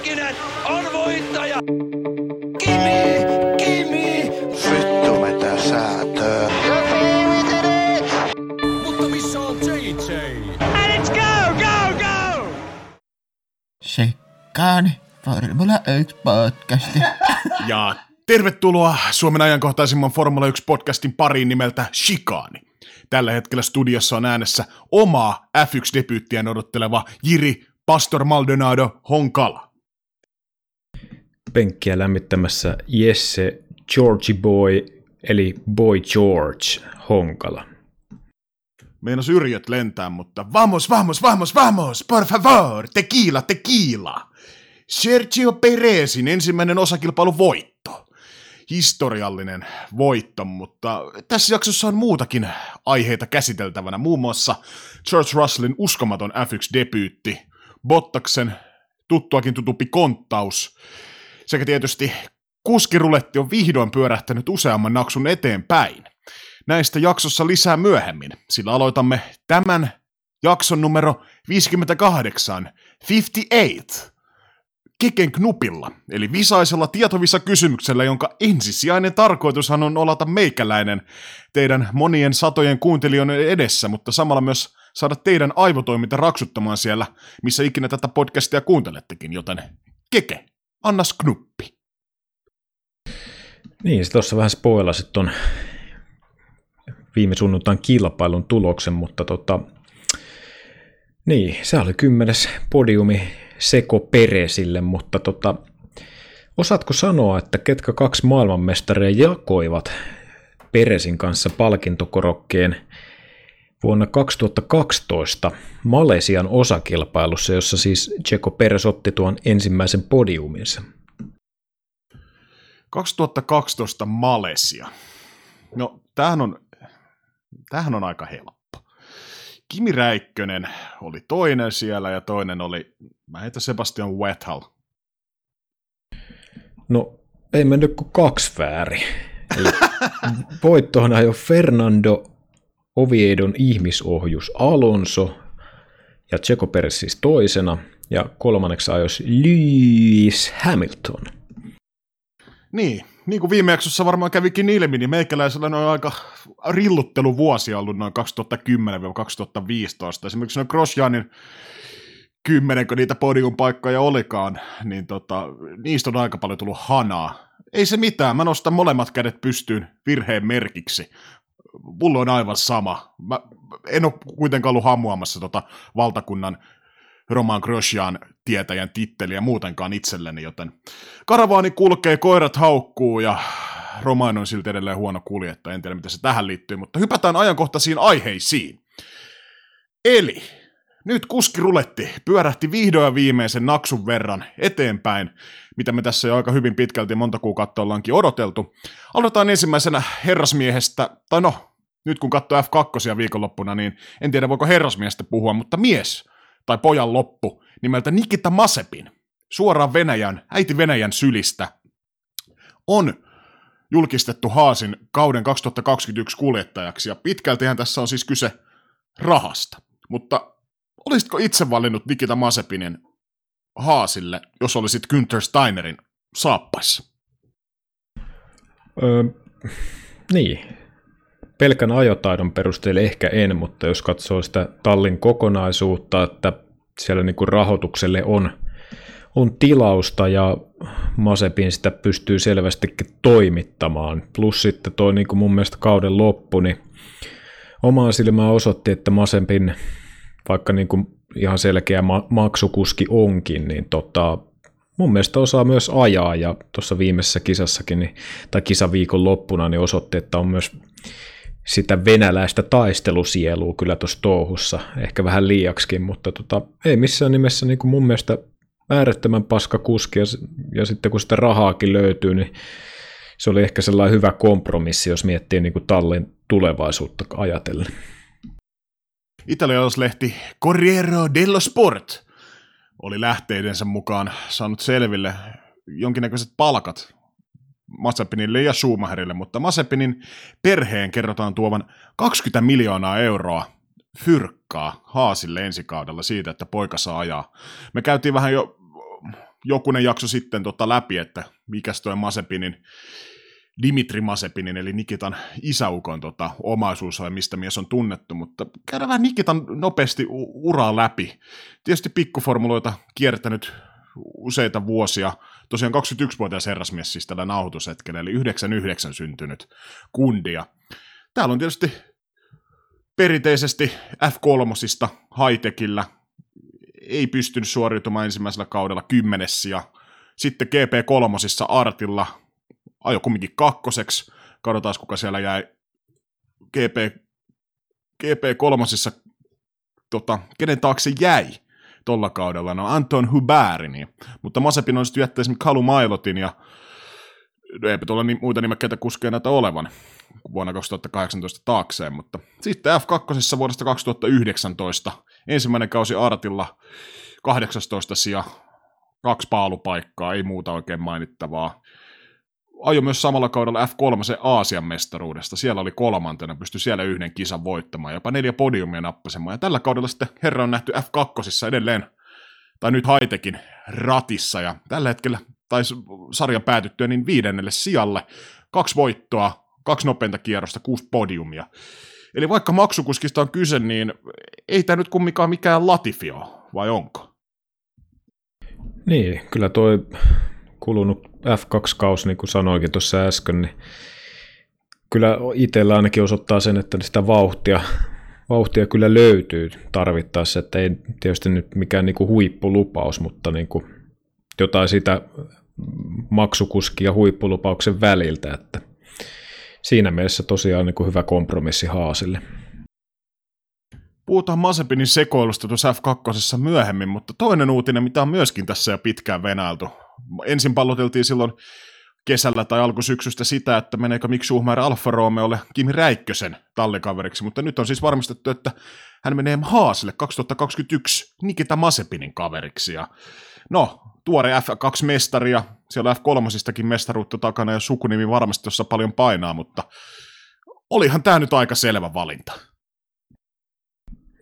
Häkkinen on voittaja! Kimi! Kimi! Vittu mitä säätöä. Mutta missä on JJ? Sekkaan Formula 1 podcasti. Ja tervetuloa Suomen ajankohtaisimman Formula 1-podcastin pariin nimeltä Shikaani. Tällä hetkellä studiossa on äänessä omaa F1-debyyttiään odotteleva Jiri Pastor Maldonado Honkala. Penkkiä lämmittämässä Jesse Georgie Boy, eli Boy George Honkala. Meinas yrjöt lentää, mutta vamos, vamos, vamos, vamos, por favor, tequila, tequila. Sergio Perezin ensimmäinen osakilpailu voitto. Historiallinen voitto, mutta tässä jaksossa on muutakin aiheita käsiteltävänä, muun muassa George Russellin uskomaton F1-debyytti, Bottaksen tuttuakin tutumpi konttaus, sekä tietysti kuskiruletti on vihdoin pyörähtänyt useamman naksun eteenpäin. Näistä jaksossa lisää myöhemmin, sillä aloitamme tämän jakson numero 58, 58, Keken knupilla, eli visaisella tietovisa kysymyksellä, jonka ensisijainen tarkoitushan on olata meikäläinen teidän monien satojen kuuntelijoiden edessä, mutta samalla myös saada teidän aivotoiminta raksuttamaan siellä, missä ikinä tätä podcastia kuuntelettekin, joten Keke, annas knuppi. Niin, se tuossa vähän spoilasit ton viime sunnuntain kilpailun tuloksen, mutta tota, niin, se oli kymmenes podiumi Seko Peresille, mutta tota, osaatko sanoa, että ketkä kaksi maailmanmestaria jakoivat Peresin kanssa palkintokorokkeen vuonna 2012 Malesian osakilpailussa, jossa siis Checo Peres otti tuon ensimmäisen podiuminsa? 2012 Malesia. No, tämähän on, tämähän on aika helppo. Kimi Räikkönen oli toinen siellä ja toinen oli, mä heitän Sebastian Vettel. No, ei mennyt kuin kaksi väärin. Eli voittohan ajoi Fernando Oviedon ihmisohjus Alonso ja Perez siis toisena ja kolmanneksi ajoi Lewis Hamilton. Niin, niin kuin viime jaksossa varmaan kävikin ilmi, niin meikäläisellä on aika rillutteluvuosia ollut noin 2010-2015. Esimerkiksi noin Grosjanin kymmenenkö niitä podiumpaikkoja olikaan, niin tota, niistä on aika paljon tullut hanaa. Ei se mitään, mä nostan molemmat kädet pystyyn virheen merkiksi. Mulla on aivan sama. Mä en ole kuitenkaan ollut hamuamassa tota valtakunnan Roman Grosjean tietäjän titteliä muutenkaan itselleni, joten karavaani kulkee, koirat haukkuu ja Roman on silti edelleen huono kuljettaja, en tiedä mitä se tähän liittyy, mutta hypätään ajankohtaisiin aiheisiin. Eli nyt kuskiruletti pyörähti vihdoin ja viimeisen naksun verran eteenpäin, mitä me tässä jo aika hyvin pitkälti monta kuukautta ollaankin odoteltu. Aloitetaan ensimmäisenä herrasmiehestä, tai no, nyt kun katsoo F2 viikonloppuna, niin en tiedä voiko herrasmiestä puhua, mutta mies tai pojan loppu nimeltä Nikita Masepin, suoraan Venäjän, äiti Venäjän sylistä, on julkistettu Haasin kauden 2021 kuljettajaksi, ja pitkältihän tässä on siis kyse rahasta. Mutta olisitko itse valinnut Nikita Masepinin Haasille, jos olisit Günther Steinerin saappaissa? Öö, niin, pelkän ajotaidon perusteella ehkä en, mutta jos katsoo sitä tallin kokonaisuutta, että siellä niin kuin rahoitukselle on, on tilausta ja Masepin sitä pystyy selvästikin toimittamaan. Plus sitten toi niin kuin mun mielestä kauden loppu, niin omaa silmää osoitti, että Masepin, vaikka niin kuin ihan selkeä ma- maksukuski onkin, niin tota, mun mielestä osaa myös ajaa. Ja tuossa viimeisessä kisassakin, niin, tai kisaviikon loppuna, niin osoitti, että on myös sitä venäläistä taistelusielua kyllä tuossa touhussa, ehkä vähän liiaksikin, mutta tota, ei missään nimessä niin kuin mun mielestä äärettömän paska kuski, ja, ja sitten kun sitä rahaakin löytyy, niin se oli ehkä sellainen hyvä kompromissi, jos miettii niin kuin tallin tulevaisuutta ajatellen. Italialaislehti Corriere dello Sport oli lähteidensä mukaan saanut selville jonkinnäköiset palkat Mazepinille ja Schumacherille, mutta Mazepinin perheen kerrotaan tuovan 20 miljoonaa euroa fyrkkaa Haasille ensi kaudella siitä, että poika saa ajaa. Me käytiin vähän jo jokunen jakso sitten tota läpi, että mikäs toi Masepinin, Dimitri Masepinin, eli Nikitan isäukon tota, omaisuus mistä mies on tunnettu, mutta käydään vähän Nikitan nopeasti uraa läpi. Tietysti pikkuformuloita kiertänyt useita vuosia, tosiaan 21-vuotias herrasmies siis tällä nauhoitushetkellä, eli 99 syntynyt kundia. Täällä on tietysti perinteisesti F3 high ei pystynyt suoriutumaan ensimmäisellä kaudella kymmenes ja sitten GP3 Artilla ajo kumminkin kakkoseksi. Katsotaan, kuka siellä jäi GP, GP3, tota, kenen taakse jäi tolla kaudella. No Anton Huberini, mutta Masepin on sitten jättänyt esimerkiksi Kalu Mailotin ja no eipä tuolla ni- muita nimekkäitä kuskeja näitä olevan vuonna 2018 taakseen, mutta sitten F2 vuodesta 2019 ensimmäinen kausi Artilla 18 sija, kaksi paalupaikkaa, ei muuta oikein mainittavaa. Ajo myös samalla kaudella F3 Aasian mestaruudesta. Siellä oli kolmantena, pystyi siellä yhden kisan voittamaan, jopa neljä podiumia nappasemaan. Ja tällä kaudella sitten herra on nähty F2 edelleen, tai nyt Haitekin ratissa, ja tällä hetkellä taisi sarjan päätyttyä niin viidennelle sijalle. Kaksi voittoa, kaksi nopeinta kierrosta, kuusi podiumia. Eli vaikka maksukuskista on kyse, niin ei tämä nyt kumminkaan mikään Latifio, vai onko? Niin, kyllä toi kulunut F2-kaus, niin kuin sanoikin tuossa äsken, niin kyllä itsellä ainakin osoittaa sen, että sitä vauhtia, vauhtia kyllä löytyy tarvittaessa, että ei tietysti nyt mikään niin kuin huippulupaus, mutta niin kuin jotain sitä maksukuskia ja huippulupauksen väliltä, että siinä mielessä tosiaan niin kuin hyvä kompromissi Haasille. Puhutaan Masepinin sekoilusta tuossa F2 myöhemmin, mutta toinen uutinen, mitä on myöskin tässä jo pitkään venäilty. Ensin palloteltiin silloin kesällä tai alkusyksystä sitä, että meneekö Mick Schumacher Alfa Romeolle Kimi Räikkösen tallikaveriksi, mutta nyt on siis varmistettu, että hän menee Haasille 2021 Nikita Masepinin kaveriksi. Ja no, tuore F2-mestaria, siellä F3 mestaruutta takana ja sukunimi varmasti tuossa paljon painaa, mutta olihan tämä nyt aika selvä valinta.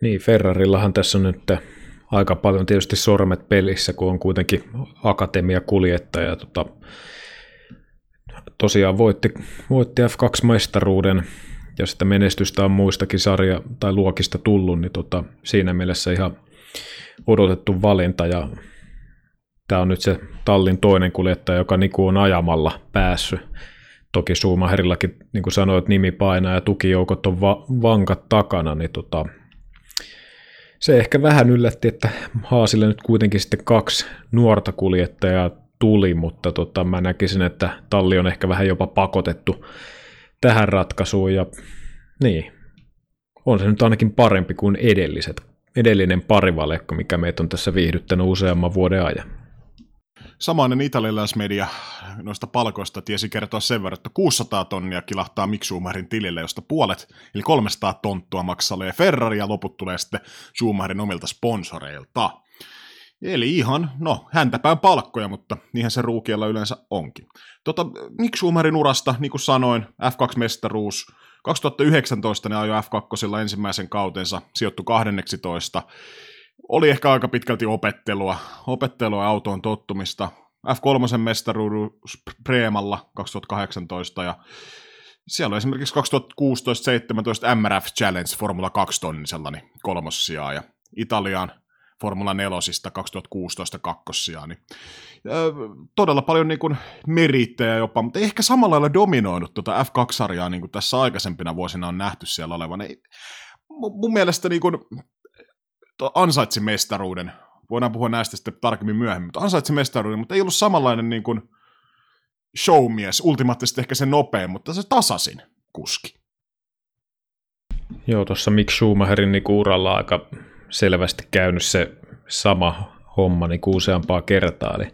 Niin, Ferrarillahan tässä on nyt aika paljon tietysti sormet pelissä, kun on kuitenkin akatemiakuljettaja. Tota, tosiaan voitti, voitti F2-mestaruuden ja sitä menestystä on muistakin sarja- tai luokista tullut, niin tota, siinä mielessä ihan odotettu valinta ja tämä on nyt se tallin toinen kuljettaja, joka Niku on ajamalla päässyt. Toki Schumacher,illakin, niin kuin sanoit, nimi painaa ja tukijoukot on va- vankat takana, niin tota, se ehkä vähän yllätti, että Haasille nyt kuitenkin sitten kaksi nuorta kuljettajaa tuli, mutta tota, mä näkisin, että talli on ehkä vähän jopa pakotettu tähän ratkaisuun ja niin, on se nyt ainakin parempi kuin edelliset, edellinen parivalekko, mikä meitä on tässä viihdyttänyt useamman vuoden ajan. Samainen italialaismedia noista palkoista tiesi kertoa sen verran, että 600 tonnia kilahtaa Mick Schumacherin tilille, josta puolet, eli 300 tonttua maksalee Ferrari ja loput tulee sitten Schumacherin omilta sponsoreilta. Eli ihan, no, häntäpään palkkoja, mutta niinhän se ruukiella yleensä onkin. Tota, Mick Schumacherin urasta, niin kuin sanoin, F2-mestaruus, 2019 ne ajoi F2 ensimmäisen kautensa, sijoittu 12. Oli ehkä aika pitkälti opettelua, opettelua autoon tottumista. F3 mestaruus Preemalla 2018 ja siellä on esimerkiksi 2016-17 MRF Challenge Formula 2 tonnisella niin kolmossijaa ja Italian Formula 4 2016 kakkossijaa. Niin, ö, todella paljon niin kuin, merittejä jopa, mutta ehkä samalla lailla dominoinut tuota F2-sarjaa niin kuin tässä aikaisempina vuosina on nähty siellä olevan. Ei, mun mielestä niin kuin, ansaitsi mestaruuden. Voidaan puhua näistä sitten tarkemmin myöhemmin, mutta ansaitsi mestaruuden, mutta ei ollut samanlainen niin kuin showmies, ultimaattisesti ehkä se nopein, mutta se tasasin kuski. Joo, tuossa Mick Schumacherin niin uralla aika selvästi käynyt se sama homma niin useampaa kertaa. Eli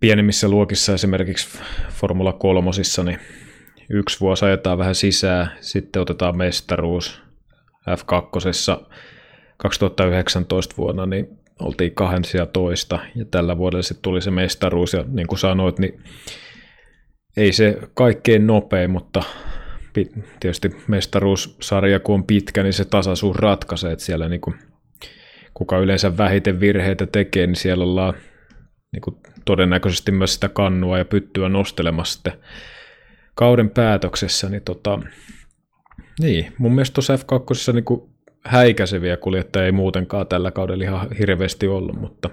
pienemmissä luokissa esimerkiksi Formula 3, niin yksi vuosi ajetaan vähän sisään, sitten otetaan mestaruus F2 2019 vuonna, niin oltiin kahdensia toista. Ja tällä vuodella sitten tuli se mestaruus ja niin kuin sanoit, niin ei se kaikkein nopein, mutta tietysti mestaruussarja kun on pitkä, niin se tasaisuus ratkaisee, että siellä niin kuin, kuka yleensä vähiten virheitä tekee, niin siellä ollaan niin kuin todennäköisesti myös sitä kannua ja pyttyä nostelemassa sitten kauden päätöksessä, niin tota, niin, mun mielestä tuossa F2 niin kuin häikäiseviä kuljettajia ei muutenkaan tällä kaudella ihan hirveästi ollut, mutta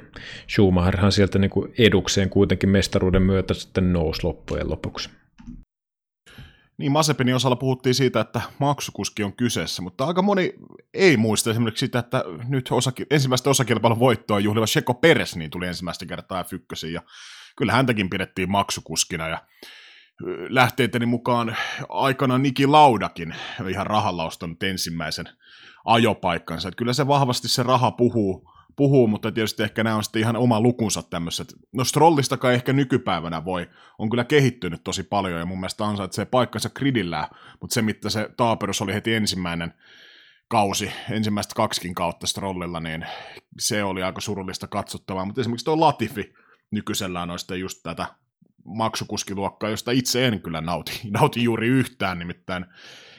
Schumacherhan sieltä niin kuin edukseen kuitenkin mestaruuden myötä sitten nousi loppujen lopuksi. Niin Masepinin osalla puhuttiin siitä, että maksukuski on kyseessä, mutta aika moni ei muista esimerkiksi sitä, että nyt osaki, ensimmäistä osakilpailun voittoa juhliva Sheko Peres niin tuli ensimmäistä kertaa F1, ja kyllä häntäkin pidettiin maksukuskina, ja lähteiteni mukaan aikana Niki Laudakin ihan rahalla ostanut ensimmäisen ajopaikkansa. Että kyllä se vahvasti se raha puhuu, puhuu, mutta tietysti ehkä nämä on sitten ihan oma lukunsa tämmöiset. No Strollistakaan ehkä nykypäivänä voi, on kyllä kehittynyt tosi paljon ja mun mielestä ansaitsee paikkansa gridillä, mutta se mitä se taaperus oli heti ensimmäinen kausi, ensimmäistä kaksikin kautta Strollilla, niin se oli aika surullista katsottavaa, mutta esimerkiksi tuo Latifi nykyisellään on sitten just tätä maksukuskiluokkaa, josta itse en kyllä nauti, nauti juuri yhtään, nimittäin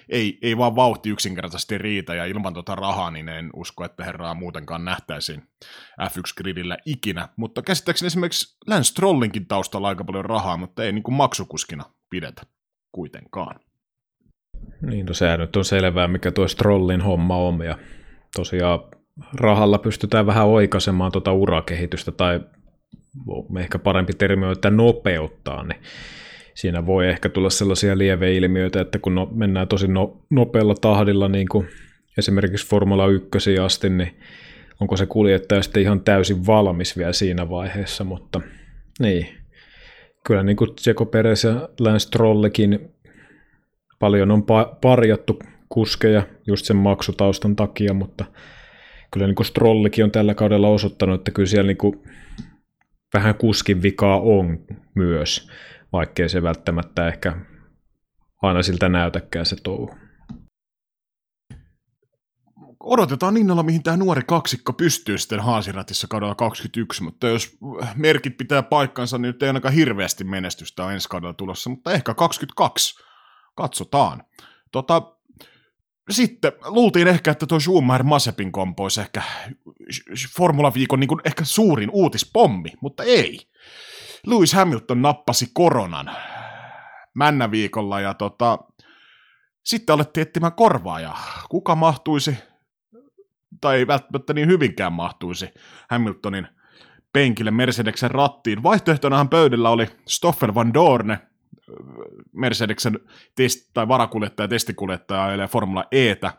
ei, ei vaan vauhti yksinkertaisesti riitä, ja ilman tuota rahaa, niin en usko, että herraa muutenkaan nähtäisiin F1-gridillä ikinä. Mutta käsittääkseni esimerkiksi Lance Trollinkin taustalla aika paljon rahaa, mutta ei niin kuin maksukuskina pidetä kuitenkaan. Niin, no sehän nyt on selvää, mikä tuo Strollin homma on, ja tosiaan rahalla pystytään vähän oikaisemaan tuota urakehitystä, tai ehkä parempi termi on, että nopeuttaa, niin siinä voi ehkä tulla sellaisia lieveilmiöitä, että kun no, mennään tosi no, nopealla tahdilla, niin kuin esimerkiksi Formula 1 asti, niin onko se kuljettaja sitten ihan täysin valmis vielä siinä vaiheessa, mutta niin. Kyllä niin kuin Tseko Peres ja Lance Trollekin paljon on pa- parjattu kuskeja just sen maksutaustan takia, mutta kyllä niin kuin Strollikin on tällä kaudella osoittanut, että kyllä siellä niin kuin vähän kuskin vikaa on myös vaikkei se välttämättä ehkä aina siltä näytäkään se touhu. Odotetaan innolla, mihin tämä nuori kaksikko pystyy sitten Haasiratissa kaudella 21, mutta jos merkit pitää paikkansa, niin nyt ei ainakaan hirveästi menestystä ole ensi kaudella tulossa, mutta ehkä 22. Katsotaan. Tota, sitten luultiin ehkä, että tuo Schumacher Masepin kompo olisi ehkä Formula-viikon niin ehkä suurin uutispommi, mutta ei. Lewis Hamilton nappasi koronan männäviikolla ja tota, sitten alettiin etsimään korvaajaa. Kuka mahtuisi, tai ei välttämättä niin hyvinkään mahtuisi Hamiltonin penkille Mercedeksen rattiin. Vaihtoehtonahan pöydällä oli Stoffel van Dorne, Mercedeksen test- tai varakuljettaja, testikuljettaja ja Formula Etä.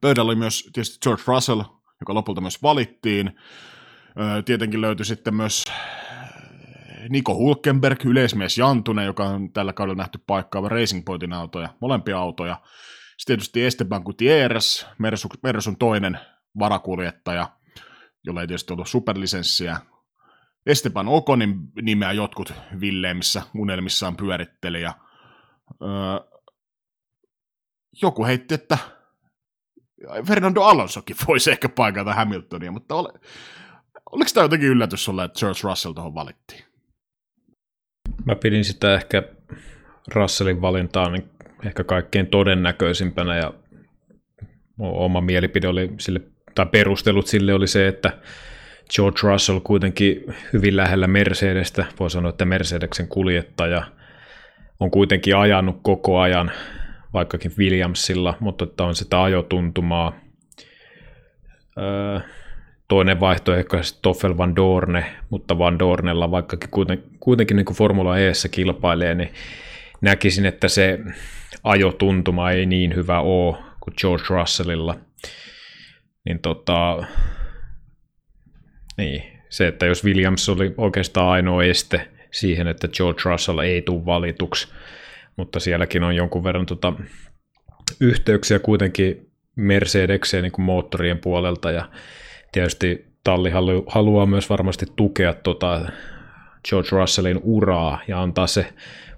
Pöydällä oli myös tietysti George Russell, joka lopulta myös valittiin. Tietenkin löytyi sitten myös Niko Hulkenberg, yleismies Jantunen, joka on tällä kaudella nähty paikkaava Racing Pointin autoja, molempia autoja. Sitten tietysti Esteban Gutierrez, Mersun, Mersun toinen varakuljettaja, jolla ei tietysti ollut superlisenssiä. Esteban Okonin nimeä jotkut Villeemissä unelmissaan pyöritteli ja öö, joku heitti, että Fernando Alonsokin voisi ehkä paikata Hamiltonia, mutta ole, oliko tämä jotenkin yllätys sulle, että George Russell tuohon valittiin? Mä pidin sitä ehkä Russellin valintaa niin ehkä kaikkein todennäköisimpänä ja oma mielipide oli sille, tai perustelut sille oli se, että George Russell kuitenkin hyvin lähellä Mercedestä, voi sanoa, että Mercedeksen kuljettaja on kuitenkin ajanut koko ajan, vaikkakin Williamsilla, mutta että on sitä ajotuntumaa. Öö, toinen vaihtoehto on Stoffel Van Dorne, mutta Van Dornella vaikkakin kuitenkin, kuitenkin niin kuin Formula Eessä kilpailee, niin näkisin, että se ajotuntuma ei niin hyvä ole kuin George Russellilla. Niin tota, niin, se, että jos Williams oli oikeastaan ainoa este siihen, että George Russell ei tule valituksi, mutta sielläkin on jonkun verran tota, yhteyksiä kuitenkin Mercedekseen niin kuin moottorien puolelta ja tietysti talli halu, haluaa myös varmasti tukea tota George Russellin uraa ja antaa se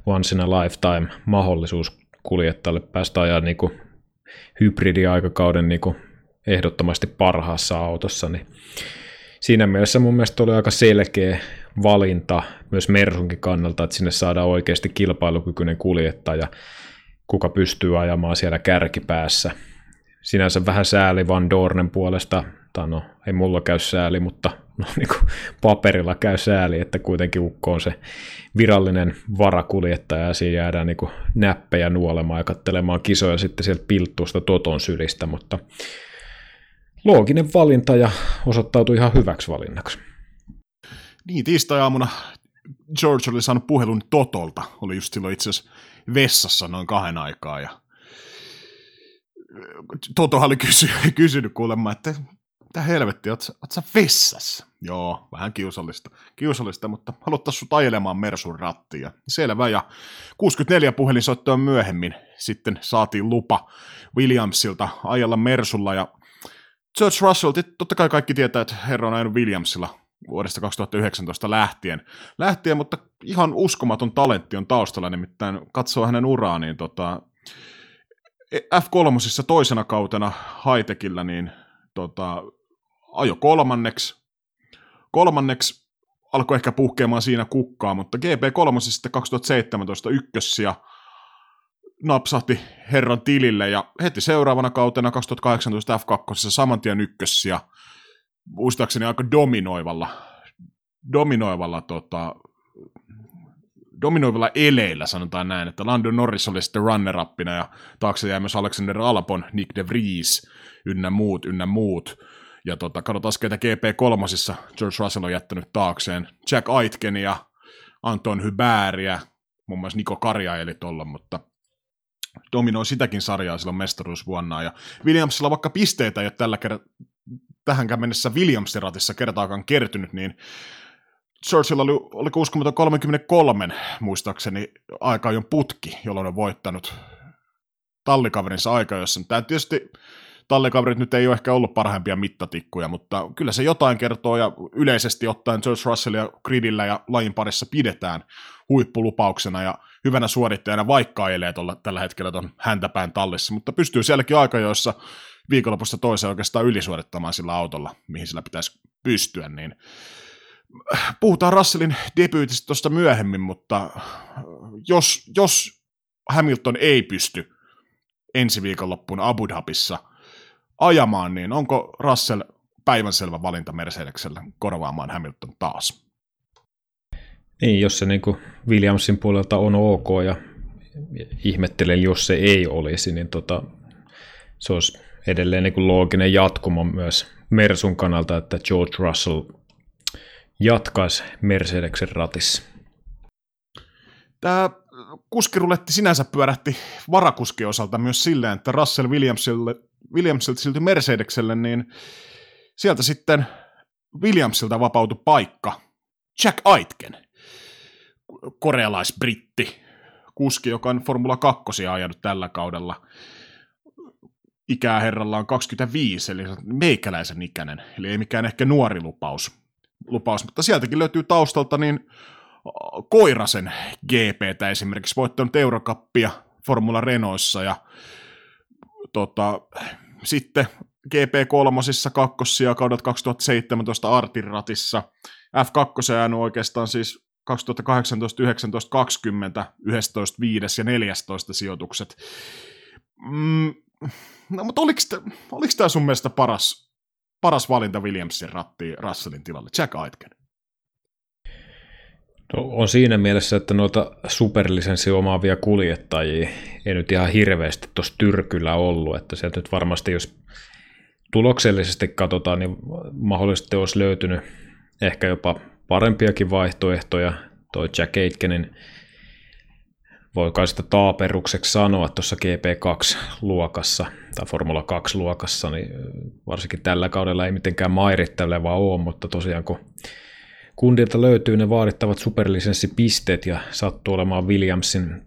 once in a lifetime mahdollisuus kuljettajalle päästä ajaa niin hybridiaikakauden niin ehdottomasti parhaassa autossa, niin siinä mielessä mun mielestä oli aika selkeä valinta myös Mersunkin kannalta, että sinne saadaan oikeasti kilpailukykyinen kuljettaja, kuka pystyy ajamaan siellä kärkipäässä. Sinänsä vähän sääli Van Dornen puolesta tai no ei mulla käy sääli, mutta no, niin kuin paperilla käy sääli, että kuitenkin Ukko on se virallinen varakuljettaja ja siinä jäädään niin kuin näppejä nuolemaan ja katselemaan kisoja sitten sieltä pilttuusta Toton sylistä, mutta looginen valinta ja osoittautui ihan hyväksi valinnaksi. Niin, tiistai-aamuna George oli saanut puhelun Totolta. Oli just silloin itse asiassa vessassa noin kahden aikaa. Ja Totohan oli kysy, kysynyt kuulemma, että mitä helvettiä, oot, oot sä vessassa? Joo, vähän kiusallista, kiusallista mutta haluttaisiin sut ajelemaan Mersun rattia. Selvä, ja 64 puhelinsoittoa myöhemmin sitten saatiin lupa Williamsilta ajella Mersulla, ja George Russell, totta kai kaikki tietää, että herra on ajanut Williamsilla vuodesta 2019 lähtien, lähtien, mutta ihan uskomaton talentti on taustalla, nimittäin katsoo hänen uraa, niin tota, F3 toisena kautena Haitekillä, niin tota, ajo kolmanneksi. Kolmanneksi alkoi ehkä puhkeamaan siinä kukkaa, mutta GP3 sitten 2017 ykkössiä napsahti herran tilille ja heti seuraavana kautena 2018 F2 saman tien ykkössiä muistaakseni aika dominoivalla, dominoivalla tota, dominoivalla eleillä, sanotaan näin, että Lando Norris oli sitten runner-uppina ja taakse jäi myös Alexander Albon, Nick de Vries, ynnä muut, ynnä muut. Ja tota, katsotaan keitä GP3, George Russell on jättänyt taakseen Jack Aitken ja Anton Hybääriä, muun muassa Niko Karja eli tolla, mutta dominoi sitäkin sarjaa silloin mestaruusvuonna. Ja Williamsilla vaikka pisteitä ei ole tällä kertaa tähänkään mennessä Williamsin ratissa kertaakaan kertynyt, niin Churchill oli, oli 633 muistaakseni aika jo putki, jolloin on voittanut tallikaverinsa aika, jossa tämä tietysti tallikaverit nyt ei ole ehkä ollut parhaimpia mittatikkuja, mutta kyllä se jotain kertoo ja yleisesti ottaen George Russellia gridillä ja lajin parissa pidetään huippulupauksena ja hyvänä suorittajana, vaikka ajelee tuolla, tällä hetkellä tuon häntäpään tallissa, mutta pystyy sielläkin aika, joissa viikonlopusta toiseen oikeastaan ylisuorittamaan sillä autolla, mihin sillä pitäisi pystyä, niin puhutaan Russellin debyytistä tuosta myöhemmin, mutta jos, jos Hamilton ei pysty ensi viikonloppuna Abu Dhabissa ajamaan, niin onko Russell päivänselvä valinta Mercedeksellä korvaamaan Hamilton taas? Niin, jos se niin Williamsin puolelta on ok ja ihmettelen, jos se ei olisi, niin tota, se olisi edelleen niin looginen jatkumo myös Mersun kannalta, että George Russell jatkaisi Mercedeksen ratissa. Tämä kuskiruletti sinänsä pyörähti varakuskien osalta myös silleen, että Russell Williamsille, Williamsilta silti Mercedekselle, niin sieltä sitten Williamsilta vapautui paikka Jack Aitken, korealaisbritti, kuski, joka on Formula 2 ajanut tällä kaudella. Ikää herralla on 25, eli meikäläisen ikäinen, eli ei mikään ehkä nuori lupaus lupaus, mutta sieltäkin löytyy taustalta niin Koirasen GPtä esimerkiksi, voittanut Eurokappia Formula Renaultissa ja tota, sitten GP3 kakkosia kaudet 2017 Artin ratissa, F2 jäänyt oikeastaan siis 2018, 19, 20, 11, 5 ja 14 sijoitukset. Mm, no, mutta oliko, oliko tämä sun mielestä paras paras valinta Williamsin ratti Russellin tilalle, Jack Aitken? No, on siinä mielessä, että noita superlisenssi omaavia kuljettajia ei nyt ihan hirveästi tuossa tyrkyllä ollut, että sieltä nyt varmasti, jos tuloksellisesti katsotaan, niin mahdollisesti olisi löytynyt ehkä jopa parempiakin vaihtoehtoja. Toi Jack Aitkenin voi kai sitä taaperukseksi sanoa tuossa GP2-luokassa tai Formula 2-luokassa, niin varsinkin tällä kaudella ei mitenkään mairitteleva ole, mutta tosiaan kun kundilta löytyy ne vaadittavat superlisenssipisteet ja sattuu olemaan Williamsin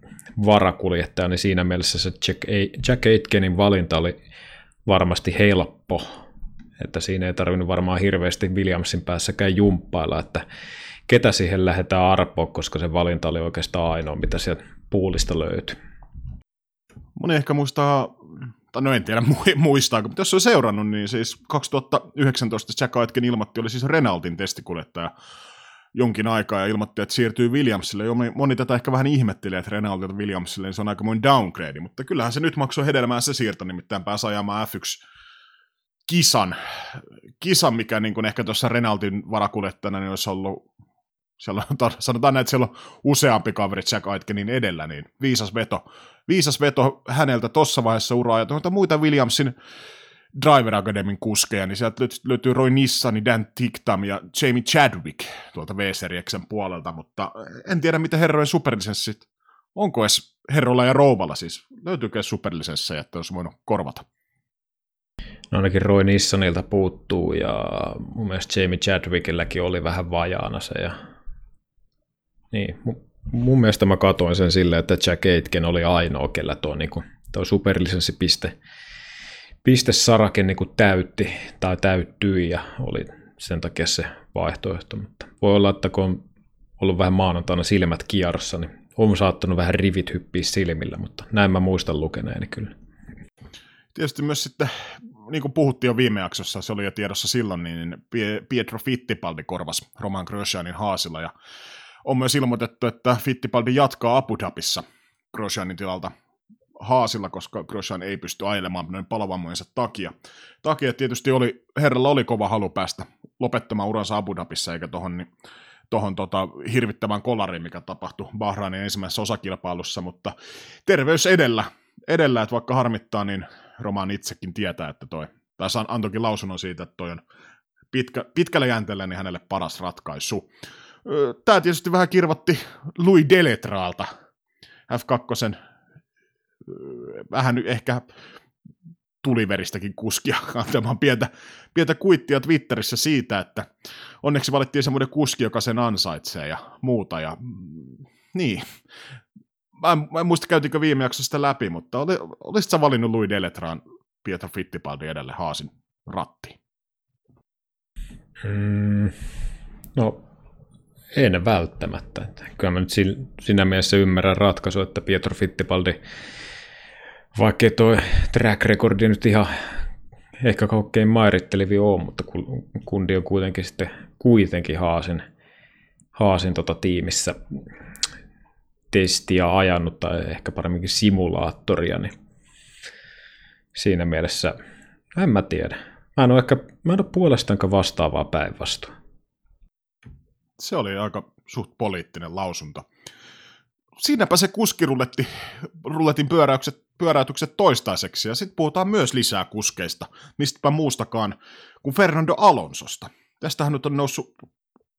varakuljettaja, niin siinä mielessä se Jack Aitkenin valinta oli varmasti helppo, että siinä ei tarvinnut varmaan hirveästi Williamsin päässäkään jumppailla, että ketä siihen lähdetään arpoa, koska se valinta oli oikeastaan ainoa, mitä sieltä puulista löytyi. Moni ehkä muistaa, tai no en tiedä muistaako, mutta jos on seurannut, niin siis 2019 Jack Aitken ilmoitti, oli siis Renaultin testikuljettaja jonkin aikaa ja ilmoitti, että siirtyy Williamsille. Jo moni tätä ehkä vähän ihmetteli, että Renaultilta Williamsille niin se on aika monen downgrade, mutta kyllähän se nyt maksoi hedelmää se siirto, nimittäin pääsi ajamaan F1 kisan, kisan mikä niin kuin ehkä tuossa Renaltin varakuljettajana niin olisi ollut, siellä on, sanotaan näin, että siellä on useampi kaveri Jack Aitkenin edellä, niin viisas veto, viisas veto häneltä tuossa vaiheessa uraa, ja tuota muita Williamsin Driver Academyn kuskeja, niin sieltä löytyy Roy Nissani, Dan Tiktam ja Jamie Chadwick tuolta v puolelta, mutta en tiedä, mitä herrojen superlisenssit, onko edes herrolla ja rouvalla siis, löytyykö superlisenssejä, että olisi voinut korvata? No ainakin Roy Nissanilta puuttuu ja mun mielestä Jamie Chadwickilläkin oli vähän vajaana se. Ja... Niin, mun mielestä mä katoin sen silleen, että Jack Aitken oli ainoa, kellä tuo, niin tuo superlisenssipiste piste sarake niin kuin täytti tai täyttyi ja oli sen takia se vaihtoehto. Mutta voi olla, että kun on ollut vähän maanantaina silmät kierrossa, niin on saattanut vähän rivit hyppiä silmillä, mutta näin mä muistan lukeneeni kyllä. Tietysti myös sitten, niin kuin puhuttiin jo viime jaksossa, se oli jo tiedossa silloin, niin Pietro Fittipaldi korvas Roman Grosjeanin haasilla, ja on myös ilmoitettu, että Fittipaldi jatkaa Abu Dhabissa Grosjeanin tilalta haasilla, koska Grosjean ei pysty ajelemaan noin palovammojensa takia. Takia tietysti oli, herralla oli kova halu päästä lopettamaan uransa Abu Dhabissa, eikä tuohon niin, tohon tota, hirvittävän kolariin, mikä tapahtui Bahrainin ensimmäisessä osakilpailussa, mutta terveys edellä, edellä, että vaikka harmittaa, niin Roman itsekin tietää, että toi, tai antoikin lausunnon siitä, että toi on pitkä, pitkällä jänteellä niin hänelle paras ratkaisu. Tämä tietysti vähän kirvatti Louis Deletraalta, F2 vähän ehkä tuliveristäkin kuskia kantamaan pientä, pientä kuittia Twitterissä siitä, että onneksi valittiin semmoinen kuski, joka sen ansaitsee ja muuta. Ja, mm, niin, mä en, mä en muista käytinkö viime jaksossa sitä läpi, mutta oli, olisit sä valinnut Louis Deletraan Pietro Fittipaldi edelle Haasin ratti? Mm, no, en välttämättä. Kyllä mä nyt siinä mielessä ymmärrän ratkaisu, että Pietro Fittipaldi, vaikka toi track recordi nyt ihan ehkä kaikkein mairittelevin on, mutta kundi on kuitenkin sitten kuitenkin Haasin, Haasin tota tiimissä testiä ajanut tai ehkä paremminkin simulaattoria, niin siinä mielessä en mä tiedä. Mä en ole ehkä, mä en ole puolestaankaan vastaavaa päinvastoin. Se oli aika suht poliittinen lausunto. Siinäpä se kuskiruletti, ruletin pyöräykset, pyöräytykset toistaiseksi, ja sitten puhutaan myös lisää kuskeista, mistäpä muustakaan kuin Fernando Alonsosta. Tästähän nyt on noussut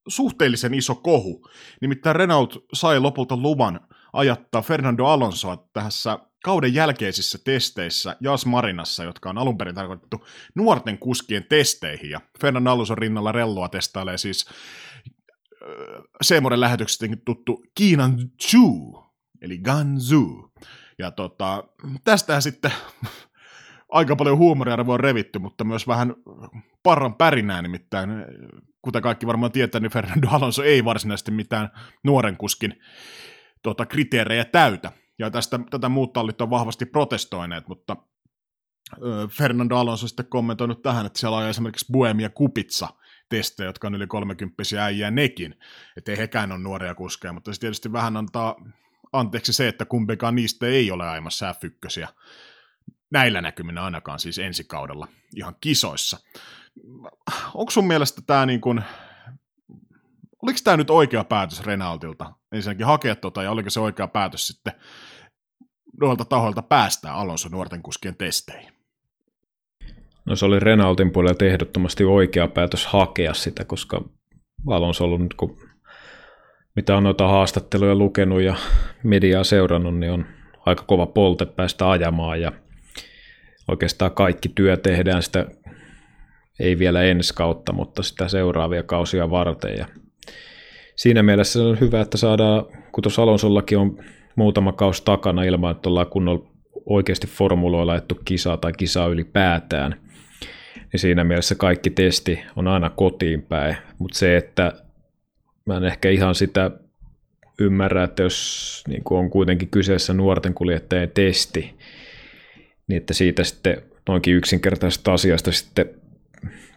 suhteellisen iso kohu. Nimittäin Renault sai lopulta luvan ajattaa Fernando Alonsoa tässä kauden jälkeisissä testeissä Jas Marinassa, jotka on alun perin tarkoitettu nuorten kuskien testeihin. Ja Fernando Alonso rinnalla relloa testailee siis Seemoren lähetyksestä tuttu Kiinan Zhu, eli Ganzu. Ja tota, tästähän sitten aika paljon huumoriarvoa on revitty, mutta myös vähän parran pärinää nimittäin. Kuten kaikki varmaan tietää, niin Fernando Alonso ei varsinaisesti mitään nuoren kuskin tota, kriteerejä täytä. Ja tästä, tätä muut tallit on vahvasti protestoineet, mutta Fernando Alonso sitten kommentoinut tähän, että siellä on esimerkiksi Buemia Kupitsa testejä, jotka on yli 30 äijää nekin, että ei hekään ole nuoria kuskeja, mutta se tietysti vähän antaa anteeksi se, että kumpikaan niistä ei ole aimassa F1 näillä näkyminä ainakaan siis ensi kaudella ihan kisoissa. Onko sun mielestä tämä niin kuin, oliko tämä nyt oikea päätös Renaultilta ensinnäkin hakea tota, ja oliko se oikea päätös sitten noilta tahoilta päästää Alonso nuorten kuskien testeihin? No se oli Renaultin puolelta ehdottomasti oikea päätös hakea sitä, koska Alonso ollut nyt, kun mitä on noita haastatteluja lukenut ja mediaa seurannut, niin on aika kova polte päästä ajamaan ja oikeastaan kaikki työ tehdään sitä, ei vielä ensi kautta, mutta sitä seuraavia kausia varten. Ja siinä mielessä on hyvä, että saadaan, kun tuossa Alonsollakin on muutama kausi takana ilman, että ollaan kunnolla oikeasti formuloilla laittu kisaa tai kisaa ylipäätään, niin siinä mielessä kaikki testi on aina kotiin päin. Mutta se, että mä en ehkä ihan sitä ymmärrä, että jos niin on kuitenkin kyseessä nuorten kuljettajien testi, niin että siitä sitten noinkin yksinkertaisesta asiasta sitten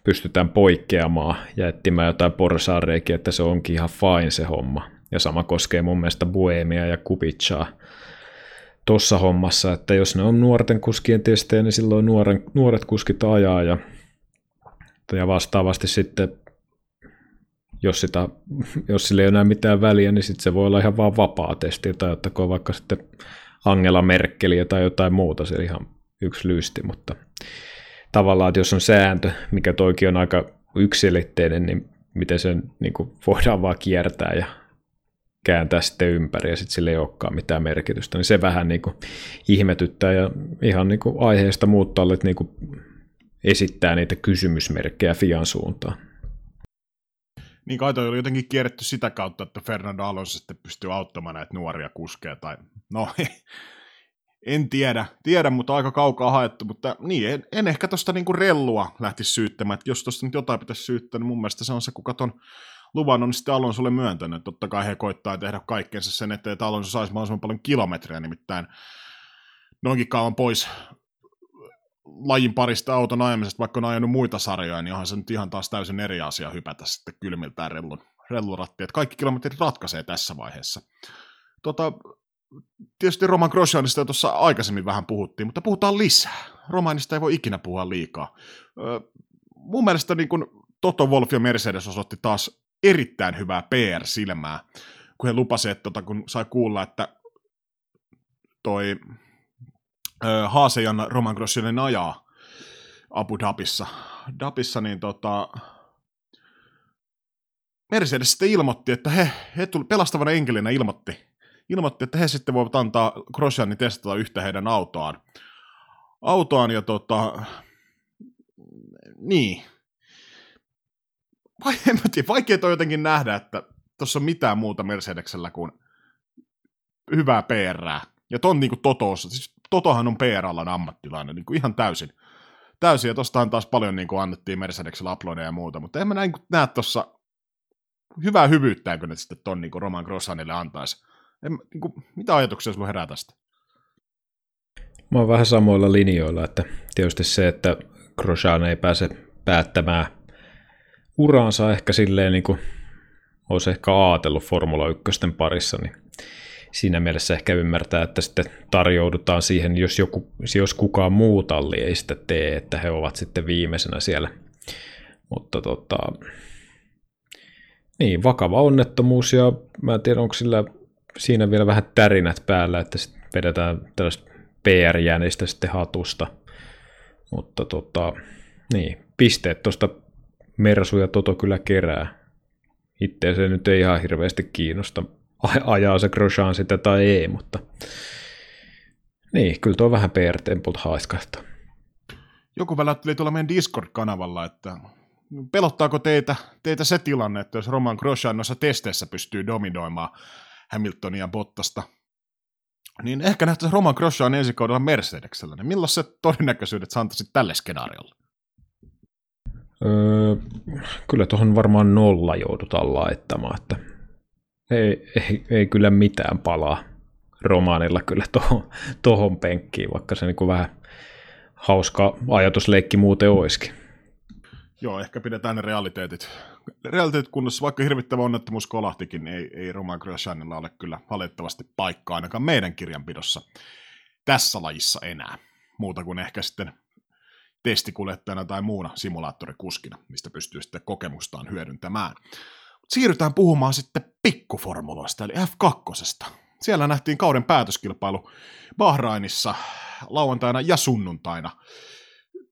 pystytään poikkeamaan ja etsimään jotain porsaareikin, että se onkin ihan fine se homma. Ja sama koskee mun mielestä Buemia ja Kubichaa tuossa hommassa, että jos ne on nuorten kuskien testejä, niin silloin nuoren, nuoret kuskit ajaa ja Ja vastaavasti sitten, jos, sitä, jos sillä ei enää mitään väliä, niin sitten se voi olla ihan vaan vapaa testi, tai ottakoon vaikka sitten Angela Merkeliä tai jotain muuta, se ihan yksi lysti, mutta tavallaan, että jos on sääntö, mikä toikin on aika yksilitteinen, niin miten sen niin kuin voidaan vaan kiertää ja kääntää sitten ympäri ja sitten sille ei olekaan mitään merkitystä, niin se vähän niin kuin ihmetyttää ja ihan niin kuin aiheesta muut tallet niin kuin esittää niitä kysymysmerkkejä Fian suuntaan. Niin kai toi oli jotenkin kierretty sitä kautta, että Fernando Alonso sitten pystyy auttamaan näitä nuoria kuskeja, tai no en tiedä, tiedä, mutta aika kaukaa haettu, mutta niin, en, en ehkä tuosta niinku rellua lähtisi syyttämään, että jos tuosta nyt jotain pitäisi syyttää, niin mun mielestä se on se, kuka ton luvan on sitten Alonsolle myöntänyt. Totta kai he koittaa tehdä kaikkeensa sen että Alonso saisi mahdollisimman paljon kilometrejä, nimittäin noinkin kauan pois lajin parista auton ajamisesta, vaikka on ajanut muita sarjoja, niin onhan se nyt ihan taas täysin eri asia hypätä sitten kylmiltään rellun, rellurattiin. Että kaikki kilometrit ratkaisee tässä vaiheessa. Tota, tietysti Roman Grosjeanista tuossa aikaisemmin vähän puhuttiin, mutta puhutaan lisää. Romanista ei voi ikinä puhua liikaa. Öö, mun mielestä niin kun Toto Wolf ja Mercedes osoitti taas erittäin hyvää PR-silmää, kun he lupasivat, että tota, kun sai kuulla, että toi Haasejan Roman Grosjeanin ajaa Abu Dhabissa, Dhabissa niin tota, Mercedes sitten ilmoitti, että he, he tuli, pelastavana enkelinä ilmoitti, ilmoitti, että he sitten voivat antaa Grosjeanin testata yhtä heidän autoaan. Autoaan ja tota, niin. Vai, en mä tiedä, vaikea on jotenkin nähdä, että tuossa on mitään muuta Mercedeksellä kuin hyvää PR. Ja ton niinku Totossa, siis Totohan on PR-alan ammattilainen, niin kuin ihan täysin. Täysin, ja tostahan taas paljon niin kuin annettiin Mercedesellä uploadeja ja muuta, mutta en mä näin, näe tuossa hyvää hyvyyttääkö ne sitten ton niin kuin Roman Grossanille antaisi. En, niin kuin, mitä ajatuksia sulla herää tästä? Mä oon vähän samoilla linjoilla, että tietysti se, että Grosjean ei pääse päättämään uraansa ehkä silleen niin kuin olisi ehkä ajatellut Formula 1 parissa, niin siinä mielessä ehkä ymmärtää, että sitten tarjoudutaan siihen, jos, joku, jos kukaan muu talli ei sitä tee, että he ovat sitten viimeisenä siellä. Mutta tota, niin, vakava onnettomuus ja mä en tiedä, onko sillä siinä vielä vähän tärinät päällä, että sitten vedetään tällaista PR-jäänistä sitten hatusta. Mutta tota, niin, pisteet tuosta Mersu ja Toto kyllä kerää. Itse se nyt ei ihan hirveästi kiinnosta ajaa se Grosjean sitä tai ei, mutta niin, kyllä tuo vähän PR-tempulta haiskahtaa. Joku välätteli tuolla meidän Discord-kanavalla, että pelottaako teitä, teitä se tilanne, että jos Roman Grosjean noissa testeissä pystyy dominoimaan Hamiltonia Bottasta, niin ehkä nähtäisiin Roman Grosjean ensi kaudella Mercedeksellä. Niin millaiset todennäköisyydet sä antaisit tälle skenaariolle? Öö, kyllä tuohon varmaan nolla joudutaan laittamaan, että ei, ei, ei kyllä mitään palaa romaanilla kyllä tuohon, tohon penkkiin, vaikka se niin vähän hauska ajatusleikki muuten olisikin. Joo, ehkä pidetään ne realiteetit, realiteetit kunnossa, vaikka hirvittävä onnettomuus kolahtikin, niin ei, ei Roman Grosjeanilla ole kyllä valitettavasti paikkaa ainakaan meidän kirjanpidossa tässä lajissa enää. Muuta kuin ehkä sitten testikuljettajana tai muuna simulaattorikuskina, mistä pystyy sitten kokemustaan hyödyntämään siirrytään puhumaan sitten pikkuformuloista, eli F2. Siellä nähtiin kauden päätöskilpailu Bahrainissa lauantaina ja sunnuntaina.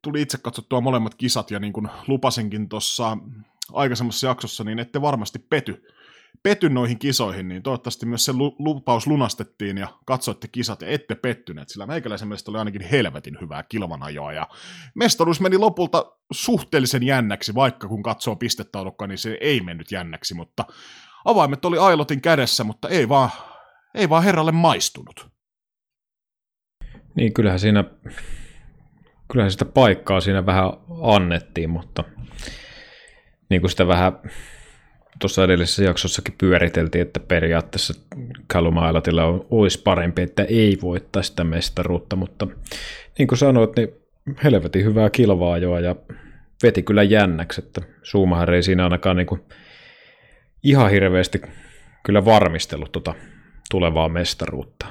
Tuli itse katsottua molemmat kisat, ja niin kuin lupasinkin tuossa aikaisemmassa jaksossa, niin ette varmasti pety petty noihin kisoihin, niin toivottavasti myös se lupaus lunastettiin ja katsoitte kisat ja ette pettyneet, sillä meikäläisen mielestä oli ainakin helvetin hyvää kilvanajoa ja mestaruus meni lopulta suhteellisen jännäksi, vaikka kun katsoo pistetaulukka, niin se ei mennyt jännäksi, mutta avaimet oli Ailotin kädessä, mutta ei vaan, ei vaan herralle maistunut. Niin, kyllähän siinä, kyllähän sitä paikkaa siinä vähän annettiin, mutta niin kuin sitä vähän tuossa edellisessä jaksossakin pyöriteltiin, että periaatteessa on, olisi parempi, että ei voittaa sitä mestaruutta, mutta niin kuin sanoit, niin helvetin hyvää kilvaa ja veti kyllä jännäksi, että Suumahan ei siinä ainakaan niin kuin ihan hirveästi kyllä varmistellut tuota tulevaa mestaruutta.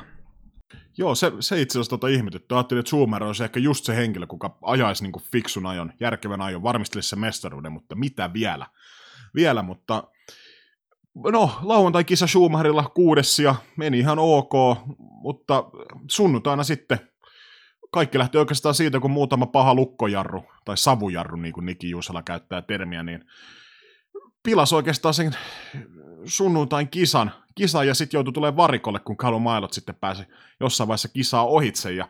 Joo, se, se itse asiassa tota ihmetytty. Ajattelin, että Schumer olisi ehkä just se henkilö, kuka ajaisi niin fiksun ajon, järkevän ajon, varmistelisi se mestaruuden, mutta mitä vielä? Vielä, mutta no, lauantai-kisa Schumacherilla kuudes ja meni ihan ok, mutta sunnuntaina sitten kaikki lähti oikeastaan siitä, kun muutama paha lukkojarru, tai savujarru, niin kuin Niki Juusala käyttää termiä, niin pilas oikeastaan sen sunnuntain kisan, kisan ja sitten joutui tulemaan varikolle, kun Kalu Mailot sitten pääsi jossain vaiheessa kisaa ohitse ja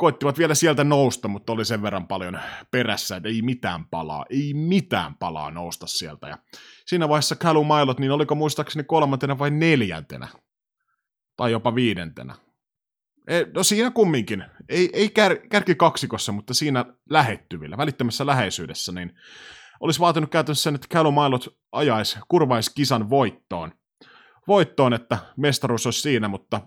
koittivat vielä sieltä nousta, mutta oli sen verran paljon perässä, että ei mitään palaa, ei mitään palaa nousta sieltä. Ja siinä vaiheessa Kalu Mailot, niin oliko muistaakseni kolmantena vai neljäntenä? Tai jopa viidentenä. E, no siinä kumminkin. Ei, ei kär, kärki kaksikossa, mutta siinä lähettyvillä, välittömässä läheisyydessä, niin olisi vaatinut käytännössä sen, että Callum Mailot ajaisi, kurvaisi kisan voittoon. Voittoon, että mestaruus olisi siinä, mutta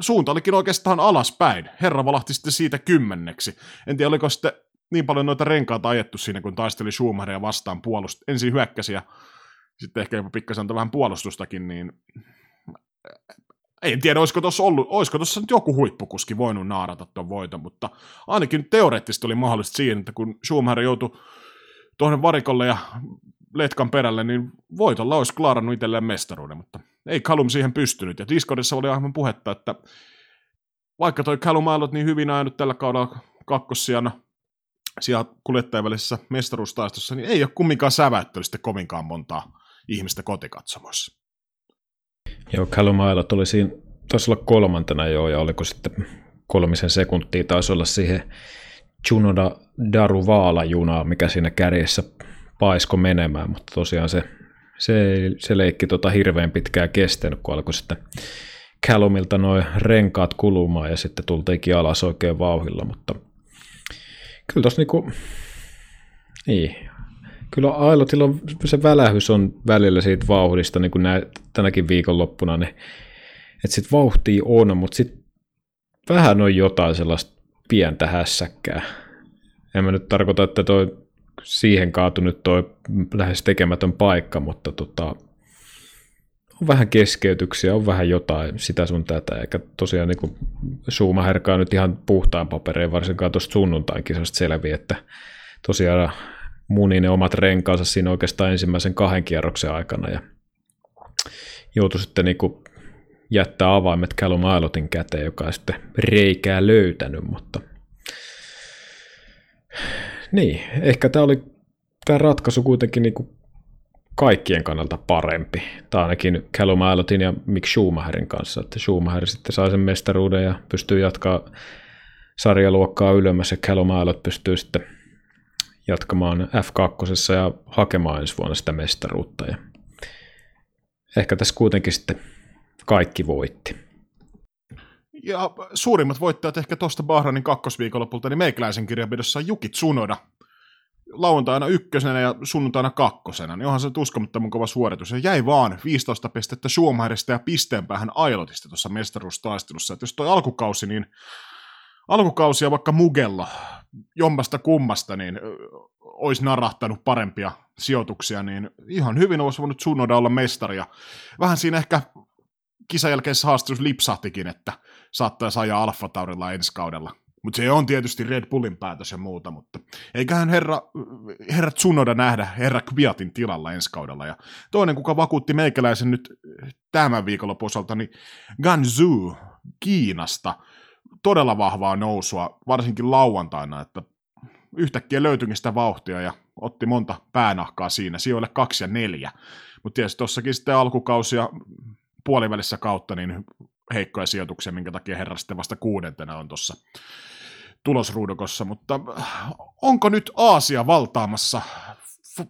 suunta olikin oikeastaan alaspäin. Herra valahti sitten siitä kymmenneksi. En tiedä, oliko sitten niin paljon noita renkaita ajettu siinä, kun taisteli Schumacheria vastaan puolust. Ensin hyökkäsi ja sitten ehkä jopa pikkasen vähän puolustustakin, niin en tiedä, olisiko tuossa ollut, olisiko tuossa nyt joku huippukuski voinut naarata tuon voiton, mutta ainakin teoreettisesti oli mahdollista siihen, että kun Schumacher joutui tuonne varikolle ja letkan perälle, niin voitolla olisi klaarannut itselleen mestaruuden, mutta ei Kalum siihen pystynyt. Ja Discordissa oli aivan puhetta, että vaikka toi Kalum Ailot niin hyvin ajanut tällä kaudella kakkossijana siellä kuljettajan välisessä mestaruustaistossa, niin ei ole kumminkaan säväyttely sitten kovinkaan montaa ihmistä kotikatsomoissa. Joo, Callum Ailot oli siinä, taisi olla kolmantena jo, ja oliko sitten kolmisen sekuntia taisi olla siihen Junoda Daruvaala junaa, mikä siinä kärjessä paisko menemään, mutta tosiaan se, se, se leikki tota hirveän pitkään kestänyt, kun alkoi sitten Callumilta noin renkaat kulumaan ja sitten tultiinkin alas oikein vauhilla, mutta kyllä tuossa niinku, niin, kyllä Ailotilla on, se välähys on välillä siitä vauhdista, niin kuin nää, tänäkin viikonloppuna, niin, että sitten vauhtia on, mutta sitten vähän on jotain sellaista pientä hässäkkää. En mä nyt tarkoita, että toi siihen kaatunut toi lähes tekemätön paikka, mutta tota, on vähän keskeytyksiä, on vähän jotain, sitä sun tätä, eikä tosiaan niin Schumacherkaan nyt ihan puhtaan papereen, varsinkaan tuosta sunnuntain kisasta selviä, että tosiaan muni ne omat renkaansa siinä oikeastaan ensimmäisen kahden kierroksen aikana ja joutui sitten niin kuin jättää avaimet Callum Ailotin käteen, joka ei sitten reikää löytänyt, mutta niin, ehkä tämä oli tämä ratkaisu kuitenkin niin kuin kaikkien kannalta parempi. Tai ainakin Callum Ailotin ja Mick Schumacherin kanssa, että Schumacher sitten sai sen mestaruuden ja pystyy jatkaa sarjaluokkaa ylemmäs ja Callum Ailot pystyy sitten jatkamaan F2 ja hakemaan ensi vuonna sitä mestaruutta. Ja ehkä tässä kuitenkin sitten kaikki voitti. Ja suurimmat voittajat ehkä tuosta Bahrainin kakkosviikonlopulta, niin meikäläisen kirjanpidossa on Juki Tsunoda. Lauantaina ykkösenä ja sunnuntaina kakkosena, niin onhan se uskomattoman kova suoritus. Ja jäi vaan 15 pistettä Schumacherista ja pisteen päähän Ailotista tuossa mestaruustaistelussa. Että jos toi alkukausi, niin alkukausia vaikka Mugella, jommasta kummasta, niin olisi narahtanut parempia sijoituksia, niin ihan hyvin olisi voinut Tsunoda olla mestari. Ja vähän siinä ehkä kisan jälkeisessä haastattelussa lipsahtikin, että saattaisi ajaa Alfa Taurilla ensi kaudella. Mutta se on tietysti Red Bullin päätös ja muuta, mutta eiköhän herra, herra Tsunoda nähdä herra Kviatin tilalla ensi kaudella. Ja toinen, kuka vakuutti meikäläisen nyt tämän viikonlopun osalta, niin Ganzu Kiinasta. Todella vahvaa nousua, varsinkin lauantaina, että yhtäkkiä löytyikin sitä vauhtia ja otti monta päänahkaa siinä, sijoille kaksi ja neljä. Mutta tietysti tuossakin sitten alkukausi ja puolivälissä kautta niin heikkoja sijoituksia, minkä takia herra sitten vasta kuudentena on tuossa tulosruudukossa, mutta onko nyt Aasia valtaamassa,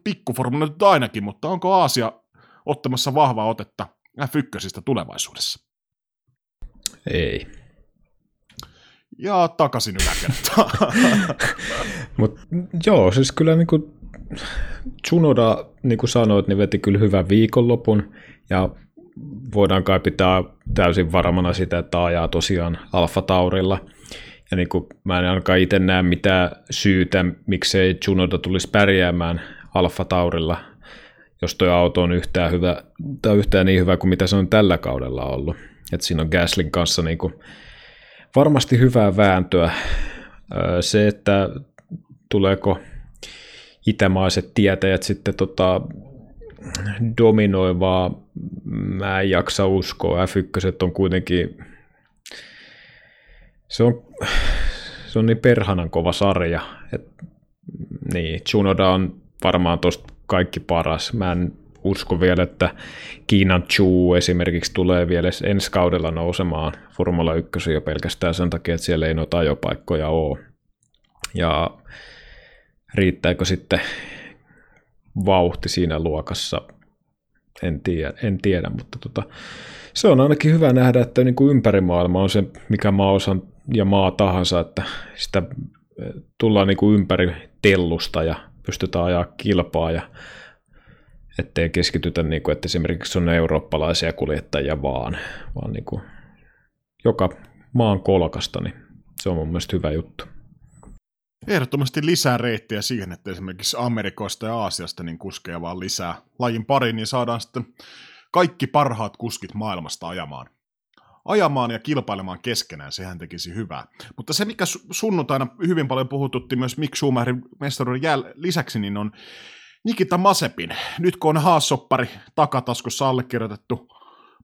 pikkuformula nyt ainakin, mutta onko Aasia ottamassa vahvaa otetta F1 tulevaisuudessa? Ei. Ja takaisin yläkertaan. Mut, joo, siis kyllä niin kuin Tsunoda, niin kuin sanoit, niin veti kyllä hyvän viikonlopun, ja voidaan kai pitää täysin varmana sitä, että ajaa tosiaan Alfa Taurilla. Ja niin kuin mä en ainakaan itse näe mitään syytä, miksei Junoda tulisi pärjäämään Alfa Taurilla, jos tuo auto on yhtään, hyvä, tai yhtään niin hyvä kuin mitä se on tällä kaudella ollut. Et siinä on Gaslin kanssa niin kuin varmasti hyvää vääntöä. Se, että tuleeko itämaiset tietäjät sitten tota, dominoivaa, mä en jaksa uskoa. F1 on kuitenkin, se on, se on niin perhanan kova sarja. Et, niin, Tsunoda on varmaan tuosta kaikki paras. Mä en usko vielä, että Kiinan Chu esimerkiksi tulee vielä ensi kaudella nousemaan Formula 1 jo pelkästään sen takia, että siellä ei noita ajopaikkoja ole. Ja riittääkö sitten vauhti siinä luokassa, en tiedä, en tiedä mutta tota, se on ainakin hyvä nähdä, että niin kuin ympäri maailmaa on se, mikä maa osan ja maa tahansa, että sitä eh, tullaan niin kuin ympäri tellusta ja pystytään ajaa kilpaa ja ettei keskitytä, niin kuin, että esimerkiksi on eurooppalaisia kuljettajia vaan, vaan niin kuin joka maan kolkasta, niin se on mun mielestä hyvä juttu. Ehdottomasti lisää reittiä siihen, että esimerkiksi Amerikoista ja Aasiasta niin kuskeja vaan lisää lajin pariin, niin saadaan sitten kaikki parhaat kuskit maailmasta ajamaan. Ajamaan ja kilpailemaan keskenään, sehän tekisi hyvää. Mutta se, mikä sunnuntaina hyvin paljon puhututti myös Mick Schumacherin mestaruuden jäl- lisäksi, niin on Nikita Masepin. Nyt kun on haassoppari takataskussa allekirjoitettu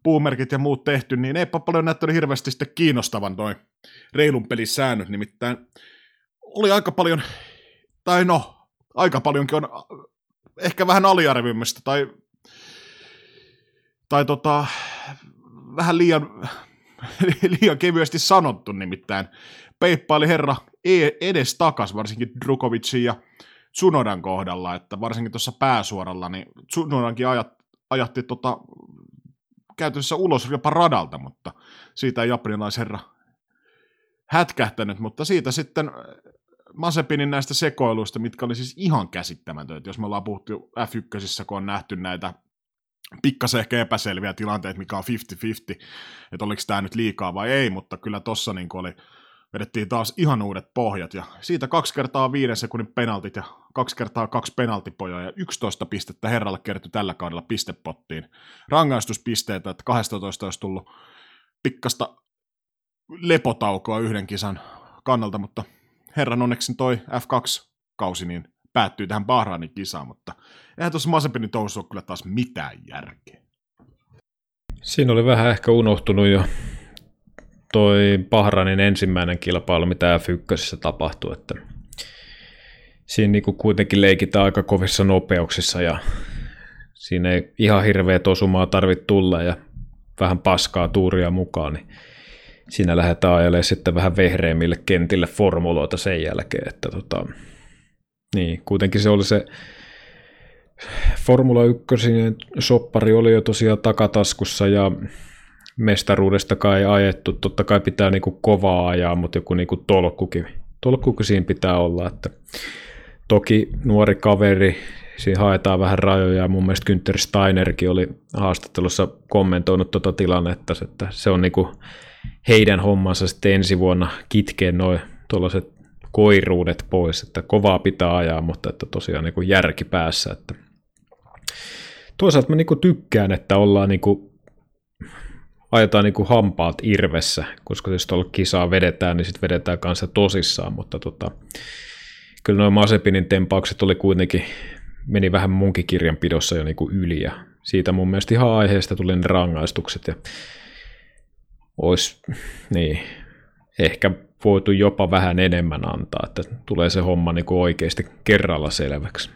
puumerkit ja muut tehty, niin eipä paljon näyttänyt hirveästi sitten kiinnostavan noin reilun pelisäännöt, nimittäin oli aika paljon, tai no, aika paljonkin on ehkä vähän aliarvioimista, tai, tai tota, vähän liian, liian kevyesti sanottu nimittäin. Peippaili herra e-, edes takas, varsinkin Drukovicin ja Tsunodan kohdalla, että varsinkin tuossa pääsuoralla, niin Tsunodankin ajat, ajatti tota, käytännössä ulos jopa radalta, mutta siitä ei japanilaisherra hätkähtänyt, mutta siitä sitten Masepinin näistä sekoiluista, mitkä oli siis ihan käsittämätöntä, jos me ollaan puhuttu F1, kun on nähty näitä pikkasen ehkä epäselviä tilanteita, mikä on 50-50, että oliko tämä nyt liikaa vai ei, mutta kyllä tossa niin oli, vedettiin taas ihan uudet pohjat, ja siitä kaksi kertaa viiden sekunnin penaltit, ja kaksi kertaa kaksi penaltipojoa, ja 11 pistettä herralle kertyi tällä kaudella pistepottiin. Rangaistuspisteitä, että 12 olisi tullut pikkasta lepotaukoa yhden kisan kannalta, mutta herran onneksi toi F2-kausi niin päättyy tähän Bahrainin kisaan, mutta eihän tuossa Masepinin touhussa ole kyllä taas mitään järkeä. Siinä oli vähän ehkä unohtunut jo toi Bahrainin ensimmäinen kilpailu, mitä F1 tapahtui, että siinä niinku kuitenkin leikitään aika kovissa nopeuksissa ja siinä ei ihan hirveä osumaa tarvitse tulla ja vähän paskaa tuuria mukaan, niin siinä lähdetään ajelemaan sitten vähän vehreämmille kentille formuloita sen jälkeen, että tota, niin, kuitenkin se oli se Formula 1 soppari oli jo tosiaan takataskussa ja mestaruudesta kai ajettu. Totta kai pitää niinku kovaa ajaa, mutta joku niinku tolkkukin, tolkkukin siinä pitää olla. Että toki nuori kaveri, siinä haetaan vähän rajoja ja mun mielestä Günther Steinerkin oli haastattelussa kommentoinut tuota tilannetta, että se on niinku heidän hommansa sitten ensi vuonna kitkeä noin tuollaiset koiruudet pois, että kovaa pitää ajaa, mutta että tosiaan niin kuin järki päässä. Että toisaalta mä niin kuin tykkään, että ollaan niin kuin, ajetaan niin kuin hampaat irvessä, koska jos tuolla kisaa vedetään, niin sitten vedetään kanssa tosissaan, mutta tota, kyllä noin Masepinin tempaukset oli kuitenkin, meni vähän munkin kirjanpidossa jo niin kuin yli, ja siitä mun mielestä ihan aiheesta tuli ne rangaistukset, ja olisi niin, ehkä voitu jopa vähän enemmän antaa, että tulee se homma niin kuin oikeasti kerralla selväksi.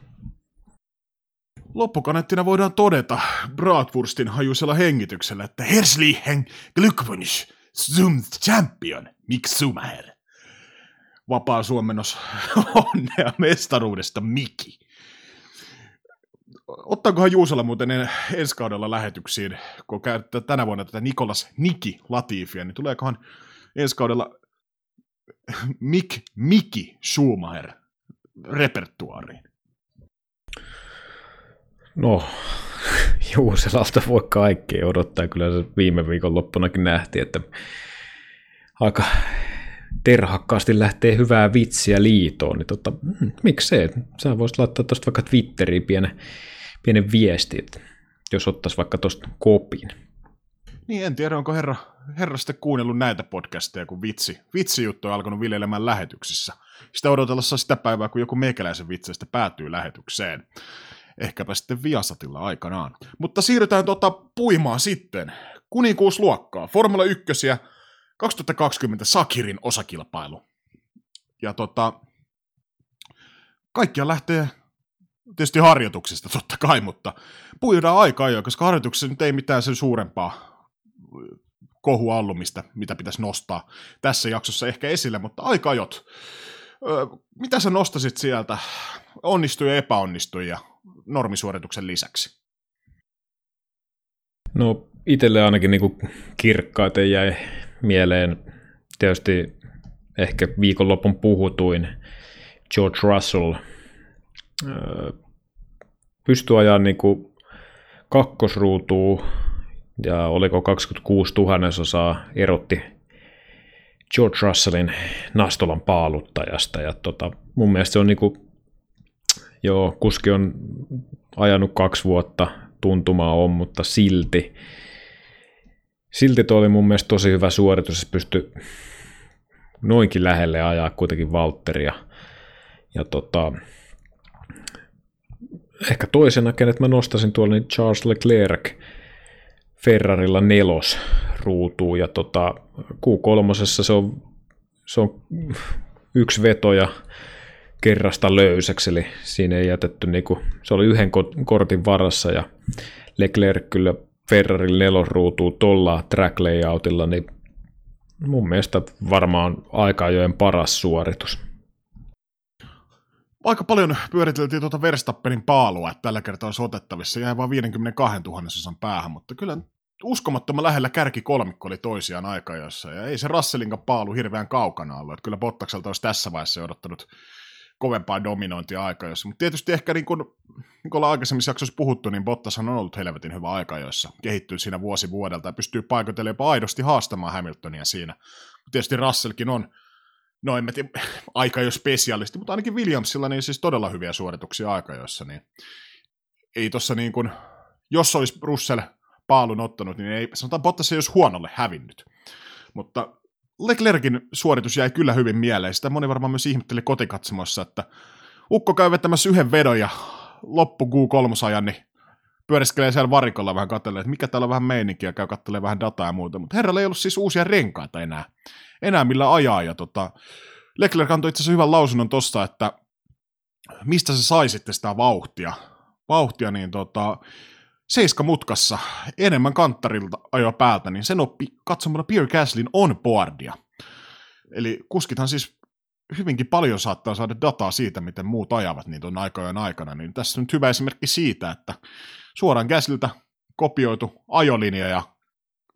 Loppukaneettina voidaan todeta Bratwurstin hajuisella hengityksellä, että Herzlichen Glückwunsch zum Champion Mick Schumacher. Vapaa suomennos onnea mestaruudesta Miki. Ottaakohan Juusolla muuten ensi kaudella lähetyksiin, kun käyttää tänä vuonna tätä Nikolas Niki Latifia, niin tuleekohan ensi kaudella Mik, Miki Schumacher repertuaariin? No, Juuselalta voi kaikkea odottaa. Kyllä se viime viikon loppunakin nähtiin, että aika terhakkaasti lähtee hyvää vitsiä liitoon, niin tota, hmm, miksei? Sä voisit laittaa tuosta vaikka Twitteriin pienen, pienen viestin, jos ottaisi vaikka tuosta kopin. Niin, en tiedä, onko herra, herra sitten kuunnellut näitä podcasteja, kun vitsi, vitsijuttu on alkanut viljelemään lähetyksissä. Sitä odotellessa sitä päivää, kun joku meikäläisen vitseistä päätyy lähetykseen. Ehkäpä sitten Viasatilla aikanaan. Mutta siirrytään tota puimaan sitten. Kuninkuusluokkaa, Formula 1 2020 Sakirin osakilpailu. Ja tota, kaikkia lähtee tietysti harjoituksista totta kai, mutta puidaan aika ajoin, koska harjoituksessa nyt ei mitään sen suurempaa kohuallumista, mitä pitäisi nostaa tässä jaksossa ehkä esille, mutta aika ajot. Mitä sä nostasit sieltä onnistui ja epäonnistui ja normisuorituksen lisäksi? No itselle ainakin niin kirkkaiten jäi mieleen tietysti ehkä viikonlopun puhutuin George Russell pystyi ajaa niin kuin kakkosruutuun ja oliko 26 tuhannesosaa erotti George Russellin Nastolan paaluttajasta ja tota, mun mielestä se on niin kuin, joo, kuski on ajanut kaksi vuotta, tuntumaa on, mutta silti silti tuo oli mun mielestä tosi hyvä suoritus, se pystyi noinkin lähelle ajaa kuitenkin Valtteria. Ja tota, ehkä toisena, kenet mä nostasin tuolla, niin Charles Leclerc Ferrarilla nelos ruutuu, ja tota, Q3 se on, se on yksi veto ja kerrasta löysäksi, eli siinä ei jätetty, niinku, se oli yhden kortin varassa, ja Leclerc kyllä Ferrarin nelosruutuu tuolla track layoutilla, niin mun mielestä varmaan aika paras suoritus. Aika paljon pyöriteltiin tuota Verstappenin paalua, että tällä kertaa olisi otettavissa. Jäi vain 52 000 päähän, mutta kyllä uskomattoman lähellä kärki kolmikko oli toisiaan aikajoissa. Ja ei se Russellinkaan paalu hirveän kaukana ollut. Että kyllä Bottakselta olisi tässä vaiheessa odottanut kovempaa dominointia aikajoissa. Mutta tietysti ehkä niin kuin, niin kuin aikaisemmissa jaksoissa puhuttu, niin Bottas on ollut helvetin hyvä aikajoissa. Kehittyy siinä vuosi vuodelta ja pystyy paikoitellen jopa aidosti haastamaan Hamiltonia siinä. Tietysti Russellkin on, no en mä tiedä, aika jo spesialisti, mutta ainakin Williamsilla niin siis todella hyviä suorituksia aikajoissa, niin ei tossa niin kuin, jos olisi Russell paalun ottanut, niin ei, sanotaan Bottas ei olisi huonolle hävinnyt. Mutta Leclerkin suoritus jäi kyllä hyvin mieleen. Sitä moni varmaan myös ihmetteli kotikatsomossa, että Ukko käy vetämässä yhden vedon ja loppu Q3-ajan, niin pyöriskelee siellä varikolla vähän katselee, että mikä täällä on vähän meininkiä, käy katselee vähän dataa ja muuta. Mutta herralla ei ollut siis uusia renkaita enää, enää millä ajaa. Ja tota, Leclerc antoi itse asiassa hyvän lausunnon tossa, että mistä se sai sitten sitä vauhtia. Vauhtia, niin tota, seiska mutkassa enemmän kanttarilta ajoa päältä, niin sen oppi katsomalla Pierre Gaslin on boardia. Eli kuskithan siis hyvinkin paljon saattaa saada dataa siitä, miten muut ajavat niitä on aikojen aikana, niin tässä on nyt hyvä esimerkki siitä, että suoraan Gaslilta kopioitu ajolinja ja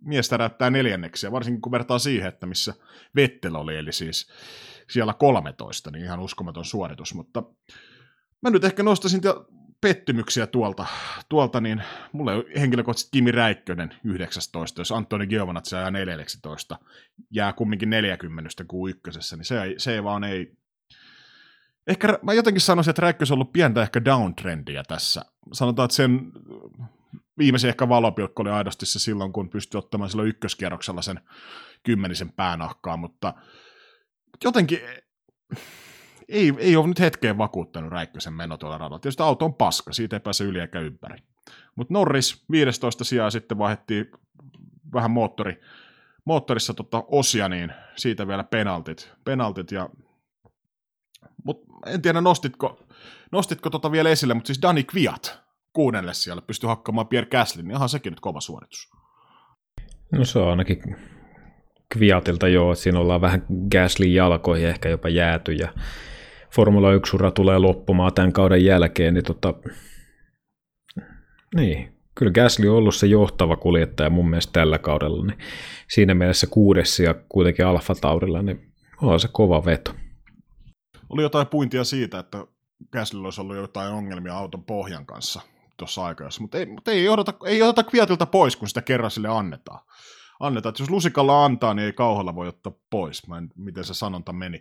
mies täräyttää neljänneksi, ja varsinkin kun vertaa siihen, että missä Vettel oli, eli siis siellä 13, niin ihan uskomaton suoritus, mutta mä nyt ehkä nostaisin pettymyksiä tuolta, tuolta niin mulle henkilökohtaisesti Kimi Räikkönen 19, jos Antoni Giovanazzi ajaa 14, jää kumminkin 40 kuin ykkösessä, niin se, ei, se vaan ei... Ehkä mä jotenkin sanoisin, että Räikkös on ollut pientä ehkä downtrendiä tässä. Sanotaan, että sen viimeisin ehkä valopilkko oli aidosti se silloin, kun pystyi ottamaan silloin ykköskierroksella sen kymmenisen päänahkaa, mutta jotenkin ei, ei ole nyt hetkeen vakuuttanut Räikkösen meno tuolla radalla. Tietysti auto on paska, siitä ei pääse yli eikä ympäri. Mutta Norris 15 sijaa sitten vaihdettiin vähän moottori, moottorissa tota osia, niin siitä vielä penaltit. penaltit ja... Mut en tiedä, nostitko, nostitko tota vielä esille, mutta siis Dani Kviat kuudelle siellä pystyi hakkaamaan Pierre Gaslin, niin ihan sekin nyt kova suoritus. No se on ainakin Kviatilta joo, että siinä ollaan vähän Gaslin jalkoihin ehkä jopa jääty ja Formula 1-ura tulee loppumaan tämän kauden jälkeen, niin tota, niin, kyllä Gasly on ollut se johtava kuljettaja mun mielestä tällä kaudella, niin siinä mielessä kuudes ja kuitenkin Alfa Taurilla, niin on se kova veto. Oli jotain puintia siitä, että Gaslylla olisi ollut jotain ongelmia auton pohjan kanssa tuossa aikajassa, mutta ei, mutta ei odota, ei odota Kviatilta pois, kun sitä kerran sille annetaan annetaan. Että jos lusikalla antaa, niin ei kauhalla voi ottaa pois. Mä en, miten se sanonta meni.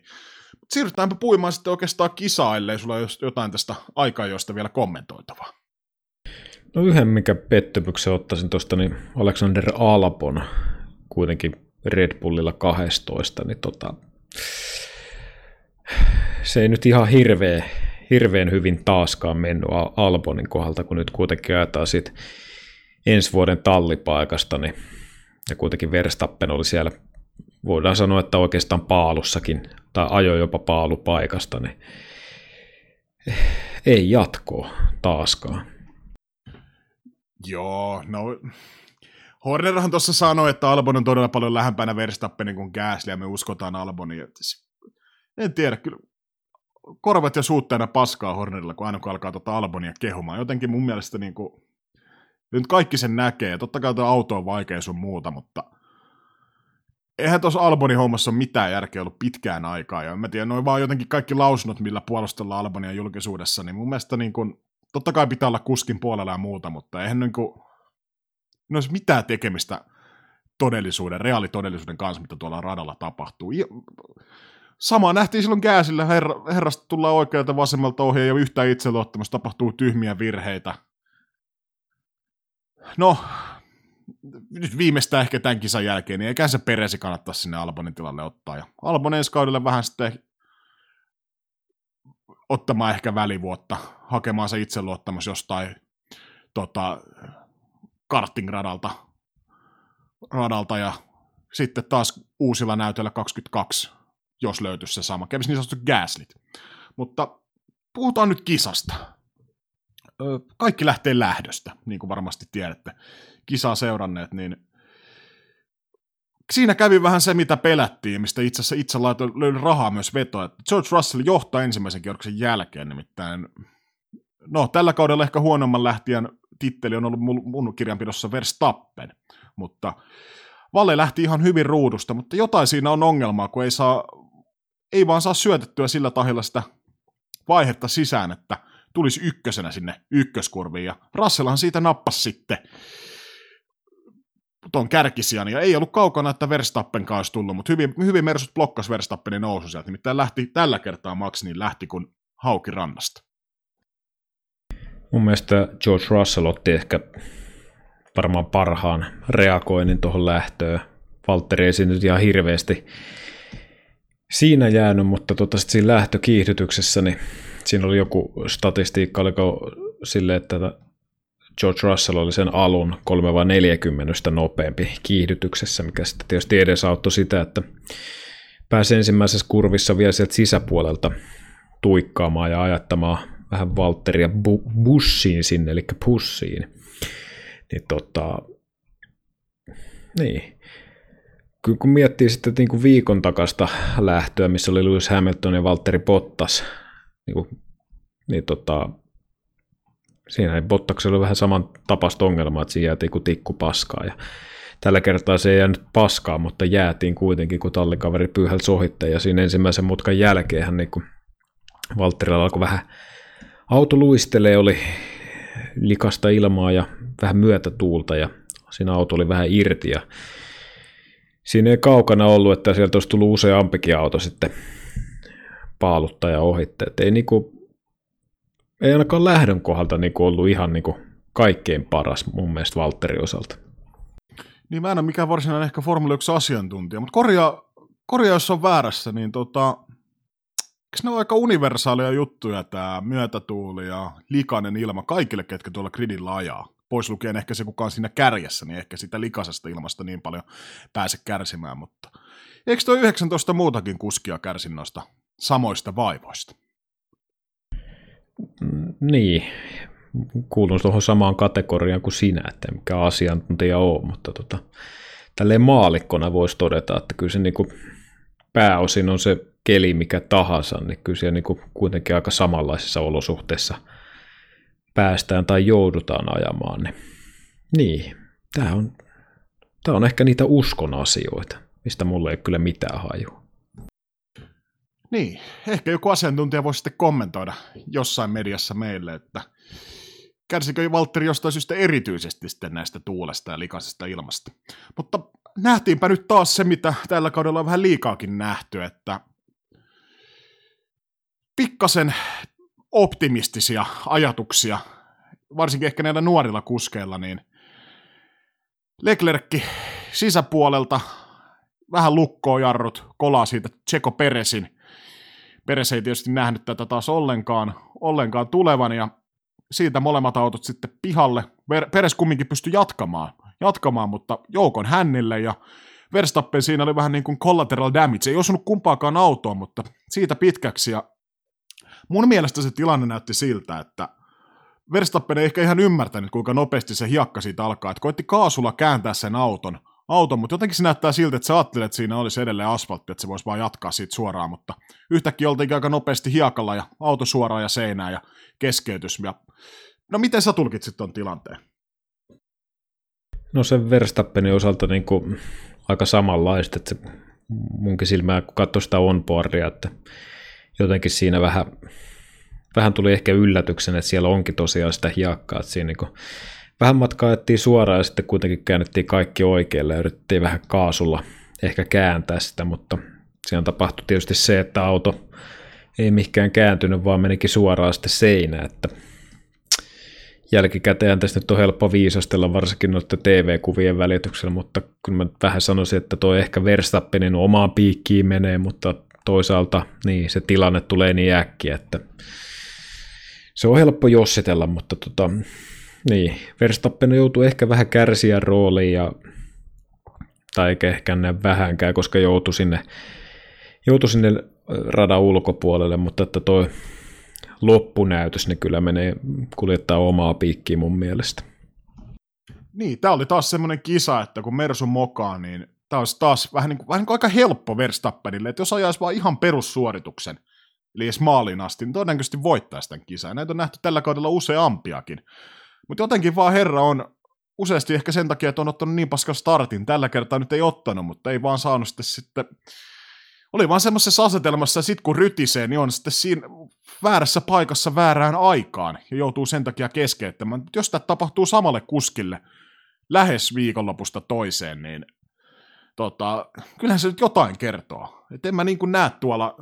Mut siirrytäänpä puimaan sitten oikeastaan kisaa, ellei sulla ole jotain tästä aikaa, josta vielä kommentoitavaa. No yhden, mikä pettymyksen ottaisin tuosta, niin Alexander Albon kuitenkin Red Bullilla 12, niin tota, se ei nyt ihan hirveä, hirveän hyvin taaskaan mennyt Albonin kohdalta, kun nyt kuitenkin ajetaan sit ensi vuoden tallipaikasta, niin, ja kuitenkin Verstappen oli siellä, voidaan sanoa, että oikeastaan paalussakin, tai ajoi jopa paalupaikasta, niin ei jatkoa taaskaan. Joo, no Hornerhan tuossa sanoi, että Albon on todella paljon lähempänä Verstappenin kuin Gasly, ja me uskotaan Albonia. En tiedä, kyllä korvat ja suutteena paskaa Hornerilla, kun aina kun alkaa tuota Albonia kehumaan. Jotenkin mun mielestä niin kuin, nyt kaikki sen näkee. Totta kai tuo auto on vaikea sun muuta, mutta eihän tuossa Albonin hommassa ole mitään järkeä ollut pitkään aikaa. Ja en mä tiedä, noin vaan jotenkin kaikki lausunnot, millä puolustellaan Albonia julkisuudessa, niin mun mielestä niin kuin, totta kai pitää olla kuskin puolella ja muuta, mutta eihän niin kuin, no olisi mitään tekemistä todellisuuden, reaalitodellisuuden kanssa, mitä tuolla radalla tapahtuu. Sama nähtiin silloin Gääsillä, herra, herrasta tullaan oikealta vasemmalta ei ole yhtään itseluottamusta, tapahtuu tyhmiä virheitä. No, nyt viimeistään ehkä tämän kisan jälkeen, niin eikä se peresi kannattaa sinne Albonin tilalle ottaa. Ja Albon ensi kaudelle vähän sitten ottamaan ehkä välivuotta, hakemaan se itseluottamus jostain tota, kartingradalta radalta ja sitten taas uusilla näytöillä 22, jos löytyisi se sama. Kävisi niin sanottu gaslit. Mutta puhutaan nyt kisasta. Kaikki lähtee lähdöstä, niin kuin varmasti tiedätte. Kisaa seuranneet, niin siinä kävi vähän se, mitä pelättiin, mistä itse asiassa itse laitoin rahaa myös vetoa. George Russell johtaa ensimmäisen kierroksen jälkeen, nimittäin no, tällä kaudella ehkä huonomman lähtien titteli on ollut mun kirjanpidossa Verstappen, mutta Valle lähti ihan hyvin ruudusta, mutta jotain siinä on ongelmaa, kun ei, saa, ei vaan saa syötettyä sillä tahilla sitä vaihetta sisään, että tulisi ykkösenä sinne ykköskurviin, ja Russellhan siitä nappasi sitten tuon kärkisijan, ja ei ollut kaukana, että Verstappen olisi tullut, mutta hyvin, hyvin Mersut blokkas Verstappenin nousu sieltä, nimittäin lähti tällä kertaa Max, niin lähti kun hauki rannasta. Mun mielestä George Russell otti ehkä varmaan parhaan reagoinnin tuohon lähtöön. Valtteri ei nyt ihan hirveästi siinä jäänyt, mutta tota, sit siinä lähtökiihdytyksessä, niin siinä oli joku statistiikka, oliko sille, että George Russell oli sen alun 3 vai 40 nopeampi kiihdytyksessä, mikä sitten tietysti edesauttoi sitä, että pääsi ensimmäisessä kurvissa vielä sieltä sisäpuolelta tuikkaamaan ja ajattamaan vähän Valtteria bu- bussiin sinne, eli pussiin. Niin tota, niin. Kyllä kun miettii sitten niin kuin viikon takasta lähtöä, missä oli Lewis Hamilton ja Valtteri Bottas, niin, kuin, niin tota, siinä Bottaksella oli vähän saman tapasta ongelmaa, että siinä jäätiin kuin tikku paskaa. Ja tällä kertaa se ei jäänyt paskaa, mutta jäätiin kuitenkin, kun tallikaveri pyyhältä sohitte. Ja siinä ensimmäisen mutkan jälkeen niin kuin Valtterilla alkoi vähän Auto luistelee, oli likasta ilmaa ja vähän myötätuulta ja siinä auto oli vähän irti ja siinä ei kaukana ollut, että sieltä olisi tullut useampikin auto sitten paaluttaja ohitte. Et ei, niinku, ei ainakaan lähdön kohdalta niinku ollut ihan niinku kaikkein paras mun mielestä Valtterin osalta. Niin mä en ole mikään varsinainen ehkä Formula 1 asiantuntija, mutta korjaa, korjaa jos on väärässä, niin tota, Eikö ne ole aika universaaleja juttuja, tämä myötätuuli ja likainen ilma kaikille, ketkä tuolla gridillä ajaa? Pois lukien ehkä se, kuka on siinä kärjessä, niin ehkä sitä likaisesta ilmasta niin paljon pääse kärsimään, mutta eikö tuo 19 muutakin kuskia kärsin noista samoista vaivoista? Mm, niin, kuulun tuohon samaan kategoriaan kuin sinä, että mikä asiantuntija on, mutta tota, tälleen maalikkona voisi todeta, että kyllä se niinku pääosin on se keli mikä tahansa, niin kyllä siellä niin kuin kuitenkin aika samanlaisissa olosuhteissa päästään tai joudutaan ajamaan. Niin, niin tämä on, tämä on ehkä niitä uskon asioita, mistä mulle ei kyllä mitään hajua. Niin, ehkä joku asiantuntija voisi sitten kommentoida jossain mediassa meille, että kärsikö Valtteri jostain syystä erityisesti sitten näistä tuulesta ja likaisesta ilmasta. Mutta nähtiinpä nyt taas se, mitä tällä kaudella on vähän liikaakin nähty, että pikkasen optimistisia ajatuksia varsinkin ehkä näillä nuorilla kuskeilla, niin Leclerkki sisäpuolelta, vähän lukkoo jarrut, kolaa siitä Tseko Peresin. Peres ei tietysti nähnyt tätä taas ollenkaan, ollenkaan tulevan, ja siitä molemmat autot sitten pihalle. Peres kumminkin pystyi jatkamaan, jatkamaan, mutta joukon hännille, ja Verstappen siinä oli vähän niin kuin collateral damage, ei osunut kumpaakaan autoon, mutta siitä pitkäksi, ja mun mielestä se tilanne näytti siltä, että Verstappen ei ehkä ihan ymmärtänyt, kuinka nopeasti se hiakka siitä alkaa, että koitti kaasulla kääntää sen auton, auton, mutta jotenkin se näyttää siltä, että sä ajattelet, että siinä olisi edelleen asfaltti, että se voisi vaan jatkaa siitä suoraan, mutta yhtäkkiä oltiin aika nopeasti hiakalla ja auto suoraan ja seinään ja keskeytys. Ja... No miten sä tulkitsit ton tilanteen? No sen Verstappenin osalta niin kuin aika samanlaista, että se munkin silmää, kun katsoi sitä onboardia, että jotenkin siinä vähän, vähän tuli ehkä yllätyksen, että siellä onkin tosiaan sitä hiakkaa, että siinä niin vähän matkaa ajettiin suoraan ja sitten kuitenkin käännettiin kaikki oikealle ja yritettiin vähän kaasulla ehkä kääntää sitä, mutta siinä tapahtui tietysti se, että auto ei mikään kääntynyt, vaan menikin suoraan sitten seinään, että jälkikäteen tästä nyt on helppo viisastella varsinkin noiden TV-kuvien välityksellä, mutta kyllä mä vähän sanoisin, että tuo ehkä Verstappenin omaan piikkiin menee, mutta toisaalta niin se tilanne tulee niin äkkiä, että se on helppo jossitella, mutta tota, niin, Verstappen joutuu ehkä vähän kärsiä rooliin ja tai ehkä näe vähänkään, koska joutui sinne, joutui sinne radan ulkopuolelle, mutta että toi loppunäytös, niin kyllä menee kuljettaa omaa piikkiä mun mielestä. Niin, tämä oli taas semmoinen kisa, että kun Mersu mokaa, niin tämä olisi taas vähän niin kuin, vähän niin kuin aika helppo Verstappenille, että jos ajaisi vaan ihan perussuorituksen, eli edes maaliin asti, niin todennäköisesti voittaisi tämän kisan. Näitä on nähty tällä kaudella useampiakin. Mutta jotenkin vaan herra on useasti ehkä sen takia, että on ottanut niin paskan startin. Tällä kertaa nyt ei ottanut, mutta ei vaan saanut sitten, sitten oli vaan semmoisessa asetelmassa, että sit kun rytisee, niin on sitten siinä väärässä paikassa väärään aikaan ja joutuu sen takia keskeyttämään. Jos tämä tapahtuu samalle kuskille lähes viikonlopusta toiseen, niin tota, kyllähän se nyt jotain kertoo. Et en mä niin kuin näe tuolla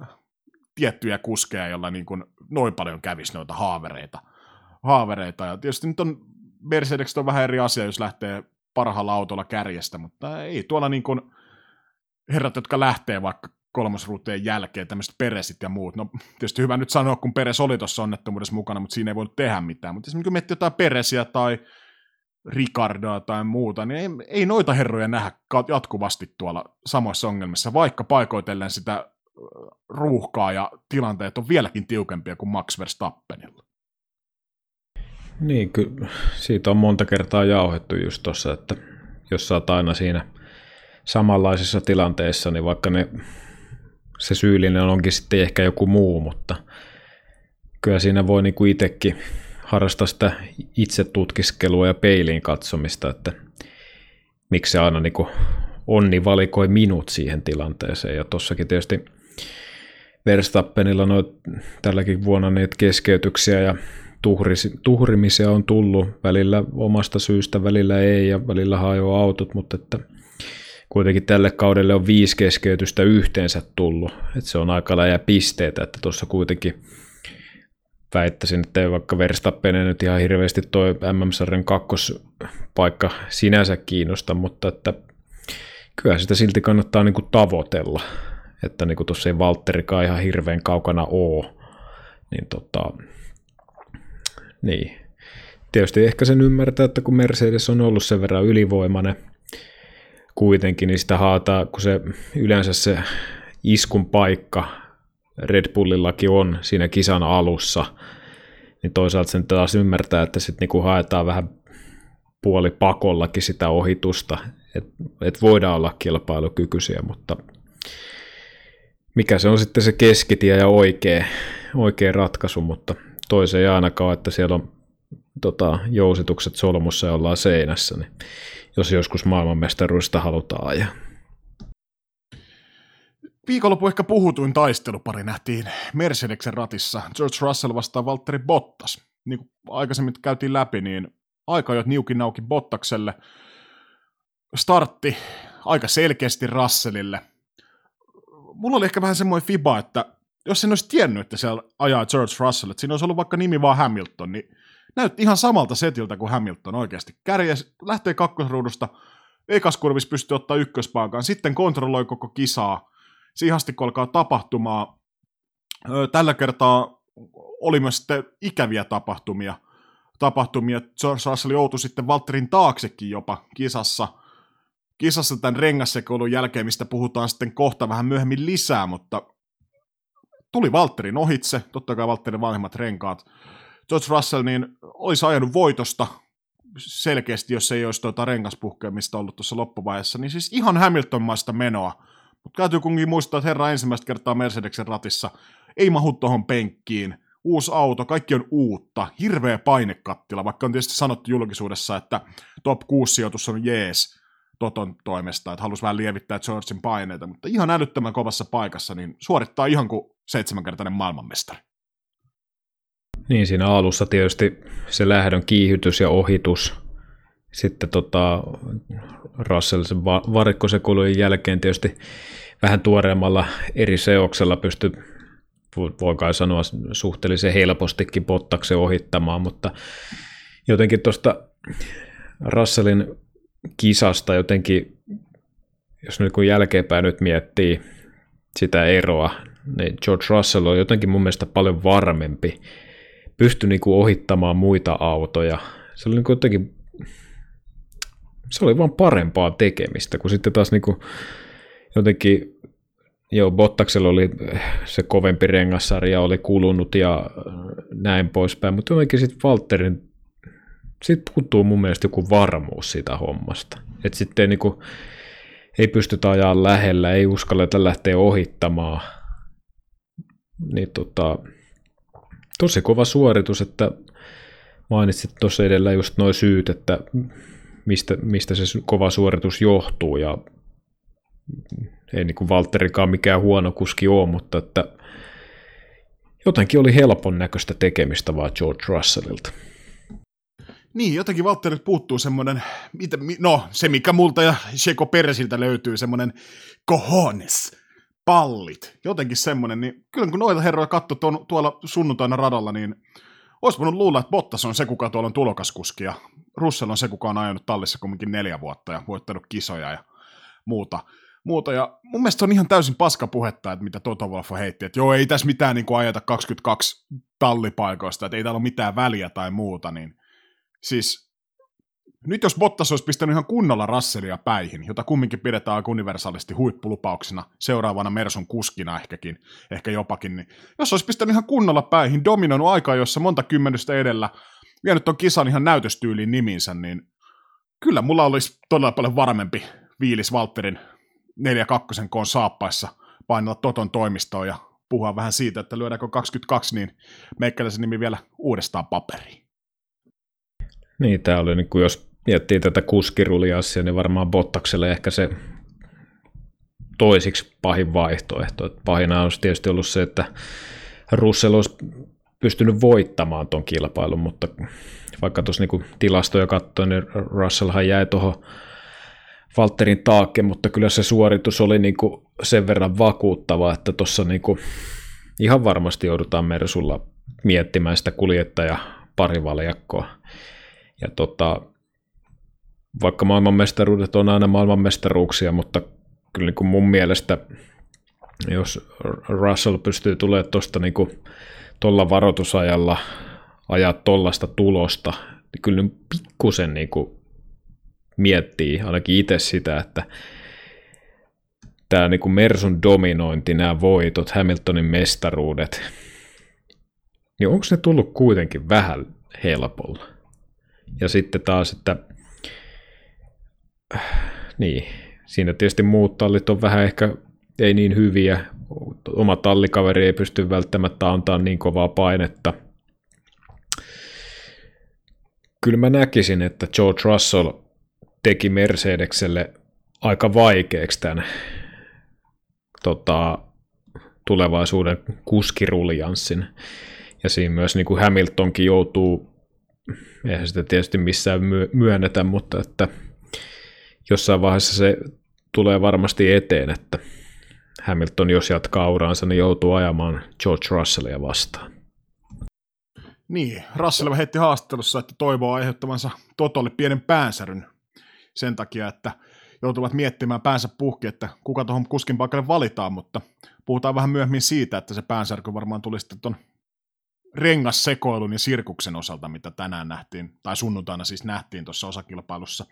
tiettyjä kuskeja, joilla niin kuin noin paljon kävisi noita haavereita. haavereita. Ja tietysti nyt on Mercedes on vähän eri asia, jos lähtee parhaalla autolla kärjestä, mutta ei tuolla niin kuin herrat, jotka lähtee vaikka kolmosruuteen jälkeen, tämmöiset peresit ja muut. No tietysti hyvä nyt sanoa, kun Peres oli tuossa onnettomuudessa mukana, mutta siinä ei voinut tehdä mitään. Mutta esimerkiksi kun miettii jotain Peresiä tai Ricardoa tai muuta, niin ei, ei noita herroja nähdä jatkuvasti tuolla samoissa ongelmissa, vaikka paikoitellen sitä ruuhkaa ja tilanteet on vieläkin tiukempia kuin Max Verstappenilla. Niin, kyllä siitä on monta kertaa jauhettu just tuossa, että jos sä oot aina siinä samanlaisessa tilanteessa, niin vaikka ne, se syyllinen onkin sitten ehkä joku muu, mutta kyllä siinä voi niinku itsekin harrastaa sitä itse tutkiskelua ja peiliin katsomista, että miksi se aina niinku onni valikoi minut siihen tilanteeseen. Ja tossakin tietysti Verstappenilla noit, tälläkin vuonna niitä keskeytyksiä ja tuhris, tuhrimisia on tullut välillä omasta syystä, välillä ei ja välillä hajoaa autot, mutta että kuitenkin tälle kaudelle on viisi keskeytystä yhteensä tullut, että se on aika läjä pisteitä, että tuossa kuitenkin väittäisin, että ei vaikka Verstappen nyt ihan hirveästi toi MM-sarjan kakkospaikka sinänsä kiinnosta, mutta että kyllä sitä silti kannattaa niin kuin tavoitella, että niin tuossa ei Valtterikaan ihan hirveän kaukana ole, niin tota, niin. Tietysti ehkä sen ymmärtää, että kun Mercedes on ollut sen verran ylivoimainen kuitenkin, niin sitä haataa, kun se yleensä se iskun paikka Red Bullillakin on siinä kisan alussa, niin toisaalta sen taas ymmärtää, että sitten niinku haetaan vähän puoli pakollakin sitä ohitusta, että et voidaan olla kilpailukykyisiä, mutta mikä se on sitten se keskitie ja oikea, oikea ratkaisu, mutta toiseen ei ainakaan, että siellä on tota, jousitukset solmussa ja ollaan seinässä, niin jos joskus maailmanmestaruista halutaan ajaa. Viikonloppu ehkä puhutuin taistelupari nähtiin Mercedeksen ratissa. George Russell vastaan Valtteri Bottas. Niin kuin aikaisemmin käytiin läpi, niin aika jo niukin nauki Bottakselle. Startti aika selkeästi Russellille. Mulla oli ehkä vähän semmoinen fiba, että jos en olisi tiennyt, että siellä ajaa George Russell, että siinä olisi ollut vaikka nimi vaan Hamilton, niin näytti ihan samalta setiltä kuin Hamilton oikeasti. Kärjes lähtee kakkosruudusta, ekas kurvis pystyy ottaa ykköspaikan, sitten kontrolloi koko kisaa, siihen asti kun alkaa tapahtumaa. Tällä kertaa oli myös sitten ikäviä tapahtumia. tapahtumia. George Russell joutui sitten Valtterin taaksekin jopa kisassa. Kisassa tämän rengassekoulun jälkeen, mistä puhutaan sitten kohta vähän myöhemmin lisää, mutta tuli Valtterin ohitse, totta kai Valtterin vanhemmat renkaat. George Russell niin olisi ajanut voitosta selkeästi, jos ei olisi tuota rengaspuhkeamista ollut tuossa loppuvaiheessa, niin siis ihan Hamilton-maista menoa. Mutta täytyy kuitenkin muistaa, että herra ensimmäistä kertaa Mercedeksen ratissa ei mahu tuohon penkkiin. Uusi auto, kaikki on uutta, hirveä painekattila, vaikka on tietysti sanottu julkisuudessa, että top 6 sijoitus on jees Toton toimesta, että halusi vähän lievittää Georgein paineita, mutta ihan älyttömän kovassa paikassa, niin suorittaa ihan kuin seitsemänkertainen maailmanmestari. Niin, siinä alussa tietysti se lähdön kiihytys ja ohitus. Sitten tota, Russell sen va- jälkeen tietysti vähän tuoreemmalla eri seoksella pystyi, voi kai sanoa suhteellisen helpostikin Bottaksen ohittamaan, mutta jotenkin tuosta Russellin kisasta jotenkin, jos nyt kun jälkeenpäin nyt miettii sitä eroa, niin George Russell on jotenkin mun mielestä paljon varmempi pystyi niin kuin ohittamaan muita autoja. Se oli niin jotenkin, se oli vaan parempaa tekemistä, kun sitten taas niin kuin jotenkin, joo, Bottaksella oli se kovempi rengassarja oli kulunut ja näin poispäin, mutta jotenkin sitten Valtterin, siitä puuttuu mun mielestä joku varmuus siitä hommasta. Että sitten niin kuin, ei pystytä ajaa lähellä, ei uskalleta lähteä ohittamaan. Niin tota, tosi kova suoritus, että mainitsit tuossa edellä just noin syyt, että mistä, mistä se kova suoritus johtuu ja ei niin kuin Valtterikaan mikään huono kuski ole, mutta että jotenkin oli helpon näköistä tekemistä vaan George Russellilta. Niin, jotenkin Valtterilta puuttuu semmoinen, no se mikä multa ja Sheko Peresiltä löytyy, semmoinen cojones, pallit, jotenkin semmoinen, niin kyllä kun noita herroja katso tuon, tuolla sunnuntaina radalla, niin olisi voinut luulla, että Bottas on se, kuka tuolla on tulokaskuski, ja Russell on se, kuka on ajanut tallissa kumminkin neljä vuotta ja voittanut kisoja ja muuta. muuta. Ja mun mielestä on ihan täysin paska puhetta, että mitä Toto Wolff heitti, että joo, ei tässä mitään niin kuin ajata 22 tallipaikoista, että ei täällä ole mitään väliä tai muuta, niin siis nyt jos Bottas olisi pistänyt ihan kunnolla Russellia päihin, jota kumminkin pidetään universaalisti huippulupauksena, seuraavana Mersun kuskina ehkäkin, ehkä jopakin, niin jos olisi pistänyt ihan kunnolla päihin, dominoinut aikaa, jossa monta kymmenystä edellä, vienyt on kisan ihan näytöstyyliin niminsä, niin kyllä mulla olisi todella paljon varmempi viilis Valtterin 4-2 koon saappaissa painella Toton toimistoon ja puhua vähän siitä, että lyödäänkö 22, niin meikäläisen nimi vielä uudestaan paperiin. Niin, tämä oli, niin kuin jos miettii tätä kuskiruliassia, niin varmaan Bottakselle ehkä se toisiksi pahin vaihtoehto. Pahina olisi tietysti ollut se, että Russell olisi pystynyt voittamaan tuon kilpailun, mutta vaikka tuossa niin tilastoja katsoin, niin Russellhan jäi tuohon Valtterin taakke, mutta kyllä se suoritus oli niin kuin sen verran vakuuttava, että tuossa niin ihan varmasti joudutaan Mersulla miettimään sitä kuljettaja parivaljakkoa. Ja tota, vaikka maailmanmestaruudet on aina maailmanmestaruuksia, mutta kyllä niin kuin mun mielestä, jos Russell pystyy tulemaan tuosta niin tuolla varoitusajalla ajaa tuollaista tulosta, niin kyllä pikkusen niin kuin miettii ainakin itse sitä, että tämä niin kuin Mersun dominointi, nämä voitot, Hamiltonin mestaruudet, niin onko ne tullut kuitenkin vähän helpolla? Ja sitten taas, että niin, siinä tietysti muut tallit on vähän ehkä ei niin hyviä. Oma tallikaveri ei pysty välttämättä antaa niin kovaa painetta. Kyllä mä näkisin, että George Russell teki Mercedekselle aika vaikeaksi tämän tota, tulevaisuuden kuskiruljanssin. Ja siinä myös niin kuin Hamiltonkin joutuu, eihän sitä tietysti missään myönnetä, mutta että jossain vaiheessa se tulee varmasti eteen, että Hamilton, jos jatkaa uraansa, niin joutuu ajamaan George Russellia vastaan. Niin, Russell heitti haastattelussa, että toivoo aiheuttavansa Totolle pienen päänsäryn sen takia, että joutuvat miettimään päänsä puhki, että kuka tuohon kuskin paikalle valitaan, mutta puhutaan vähän myöhemmin siitä, että se päänsärky varmaan tuli sitten tuon rengassekoilun ja sirkuksen osalta, mitä tänään nähtiin, tai sunnuntaina siis nähtiin tuossa osakilpailussa.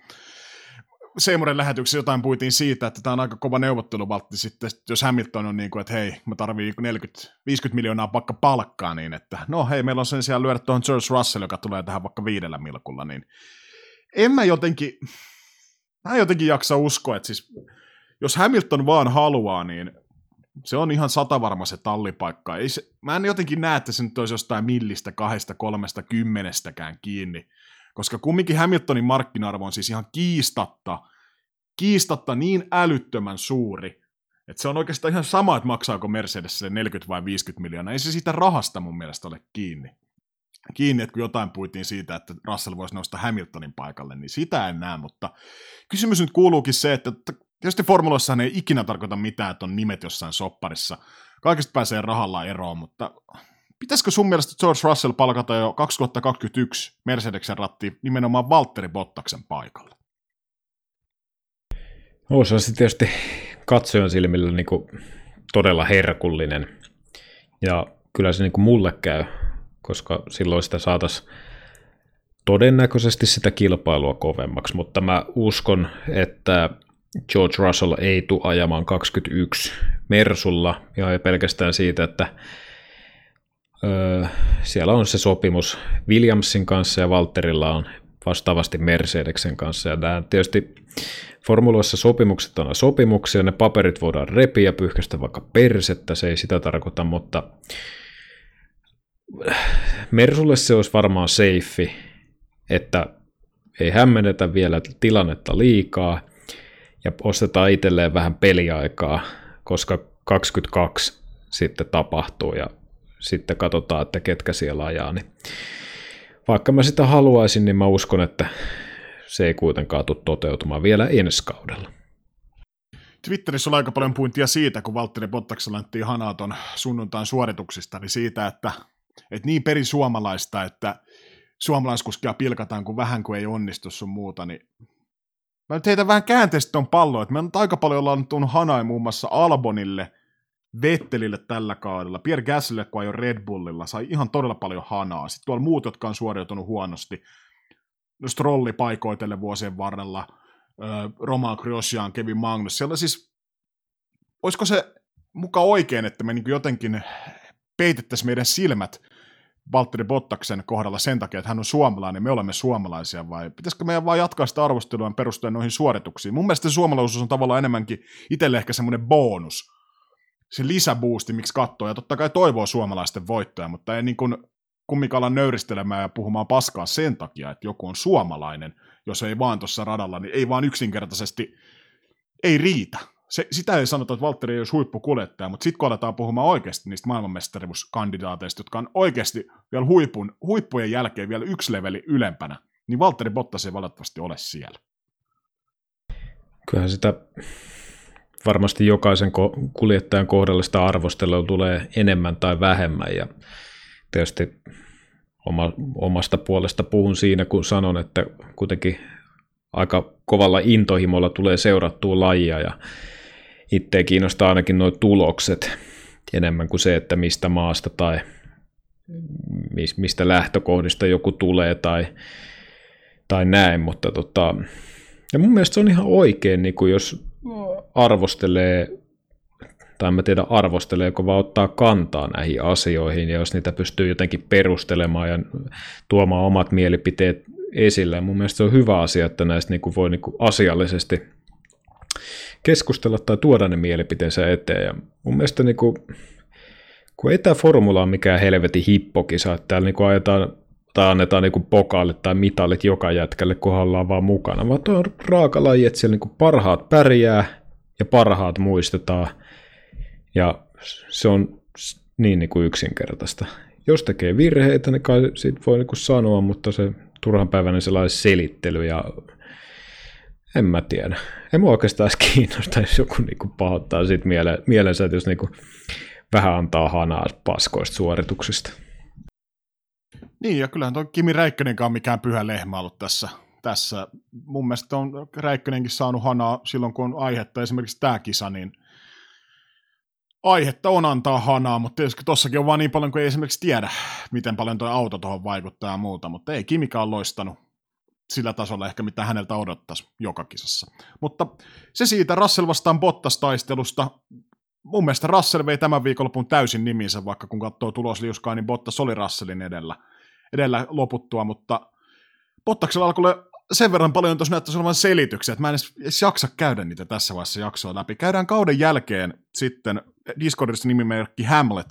Seymoren lähetyksessä jotain puitiin siitä, että tämä on aika kova neuvotteluvaltti sitten, jos Hamilton on niin kuin, että hei, mä tarvii 40, 50 miljoonaa pakka palkkaa, niin että no hei, meillä on sen sijaan lyödä tuohon George Russell, joka tulee tähän vaikka viidellä milkulla, niin en mä jotenkin, mä en jotenkin jaksa uskoa, että siis jos Hamilton vaan haluaa, niin se on ihan satavarma se tallipaikka. Ei se, mä en jotenkin näe, että se nyt olisi jostain millistä, kahdesta, kolmesta, kymmenestäkään kiinni, koska kumminkin Hamiltonin markkina-arvo on siis ihan kiistatta, kiistatta niin älyttömän suuri, että se on oikeastaan ihan sama, että maksaako Mercedes 40 vai 50 miljoonaa. Ei se siitä rahasta mun mielestä ole kiinni. Kiinni, että kun jotain puitiin siitä, että Russell voisi nousta Hamiltonin paikalle, niin sitä en näe, mutta kysymys nyt kuuluukin se, että Tietysti formuloissa ei ikinä tarkoita mitään, että on nimet jossain sopparissa. Kaikista pääsee rahalla eroon, mutta pitäisikö sun mielestä George Russell palkata jo 2021 Mercedeksen ratti nimenomaan Valtteri Bottaksen paikalle? Olisi se tietysti katsojan silmillä niin kuin todella herkullinen. Ja kyllä se niin kuin mulle käy, koska silloin sitä saataisiin todennäköisesti sitä kilpailua kovemmaksi, mutta mä uskon, että George Russell ei tule ajamaan 21 Mersulla, ei pelkästään siitä, että siellä on se sopimus Williamsin kanssa ja Valterilla on vastaavasti Mercedeksen kanssa. Ja nämä tietysti formuloissa sopimukset on sopimuksia, ne paperit voidaan repiä, pyyhkästä vaikka persettä, se ei sitä tarkoita, mutta Mersulle se olisi varmaan safe, että ei hämmennetä vielä tilannetta liikaa, ja ostetaan itselleen vähän peliaikaa, koska 22 sitten tapahtuu ja sitten katsotaan, että ketkä siellä ajaa. Niin vaikka mä sitä haluaisin, niin mä uskon, että se ei kuitenkaan tule toteutumaan vielä ensi kaudella. Twitterissä oli aika paljon puintia siitä, kun Valtteri Bottaksella annettiin Hanaton sunnuntain suorituksista, niin siitä, että, että niin perisuomalaista, että suomalaiskuskia pilkataan, kun vähän kuin ei onnistu sun muuta, niin Mä nyt heitän vähän käänteistä ton pallon, että me on aika paljon ollaan tuonut Hanai muun muassa Albonille, Vettelille tällä kaudella, Pierre Gaslylle, kun ajoi Red Bullilla, sai ihan todella paljon hanaa. Sitten tuolla muut, jotka on suoriutunut huonosti, no Strolli paikoitelle vuosien varrella, Roman Grosjean, Kevin Magnus, siellä siis, olisiko se muka oikein, että me niin jotenkin peitettäisiin meidän silmät Valtteri Bottaksen kohdalla sen takia, että hän on suomalainen, me olemme suomalaisia, vai pitäisikö meidän vaan jatkaa sitä arvostelua perustuen noihin suorituksiin? Mun mielestä se suomalaisuus on tavallaan enemmänkin itselle ehkä semmoinen bonus, se lisäboosti, miksi katsoo, ja totta kai toivoo suomalaisten voittoja, mutta ei niin kuin kumminkaan nöyristelemään ja puhumaan paskaa sen takia, että joku on suomalainen, jos ei vaan tuossa radalla, niin ei vaan yksinkertaisesti, ei riitä. Se, sitä ei sanota, että Valtteri ei olisi huippukuljettaja, mutta sitten kun aletaan puhumaan oikeasti niistä maailmanmestaruuskandidaateista, jotka on oikeasti vielä huipun, huippujen jälkeen vielä yksi leveli ylempänä, niin Valtteri Bottas ei valitettavasti ole siellä. Kyllähän sitä varmasti jokaisen kuljettajan kohdalla sitä arvostelua tulee enemmän tai vähemmän ja tietysti oma, omasta puolesta puhun siinä, kun sanon, että kuitenkin aika kovalla intohimolla tulee seurattua lajia ja itseä kiinnostaa ainakin nuo tulokset enemmän kuin se, että mistä maasta tai mistä lähtökohdista joku tulee tai, tai näin, mutta tota, ja mun mielestä se on ihan oikein, niin kuin jos arvostelee, tai mä tiedä arvosteleeko, vaan ottaa kantaa näihin asioihin, ja jos niitä pystyy jotenkin perustelemaan ja tuomaan omat mielipiteet esille. Mun mielestä se on hyvä asia, että näistä niin kuin voi niin kuin asiallisesti keskustella tai tuoda ne mielipiteensä eteen. Ja mun mielestä niin kuin, kun ei tämä formula ole mikään helvetin hippokisa, että täällä niin kuin ajetaan tai annetaan niin pokaalit tai mitalit joka jätkälle, kun ollaan vaan mukana, vaan tuo on raaka laji, että siellä niin parhaat pärjää ja parhaat muistetaan. Ja se on niin, niin kuin yksinkertaista. Jos tekee virheitä, niin kai siitä voi niin kuin sanoa, mutta se turhanpäiväinen sellainen selittely ja en mä tiedä. En mua oikeastaan edes kiinnosta, jos joku niinku pahoittaa siitä miele- mielensä, että jos niinku vähän antaa hanaa paskoista suorituksista. Niin, ja kyllähän tuo Kimi Räikkönenkaan mikään pyhä lehmä ollut tässä. tässä. Mun mielestä on Räikkönenkin saanut hanaa silloin, kun on aihetta, esimerkiksi tämä kisa, niin aihetta on antaa hanaa, mutta tietysti tossakin on vaan niin paljon, kun ei esimerkiksi tiedä, miten paljon tuo auto tuohon vaikuttaa ja muuta, mutta ei Kimikaan loistanut sillä tasolla ehkä, mitä häneltä odottaisi joka kisassa. Mutta se siitä Russell vastaan Bottas-taistelusta. Mun mielestä Russell vei tämän viikonlopun täysin niminsä, vaikka kun katsoo tulosliuskaa, niin Bottas oli Russellin edellä, edellä loputtua, mutta Bottaksella alkoi sen verran paljon tuossa näyttäisi olevan selityksiä, että mä en edes, jaksa käydä niitä tässä vaiheessa jaksoa läpi. Käydään kauden jälkeen sitten Discordissa nimimerkki Hamlet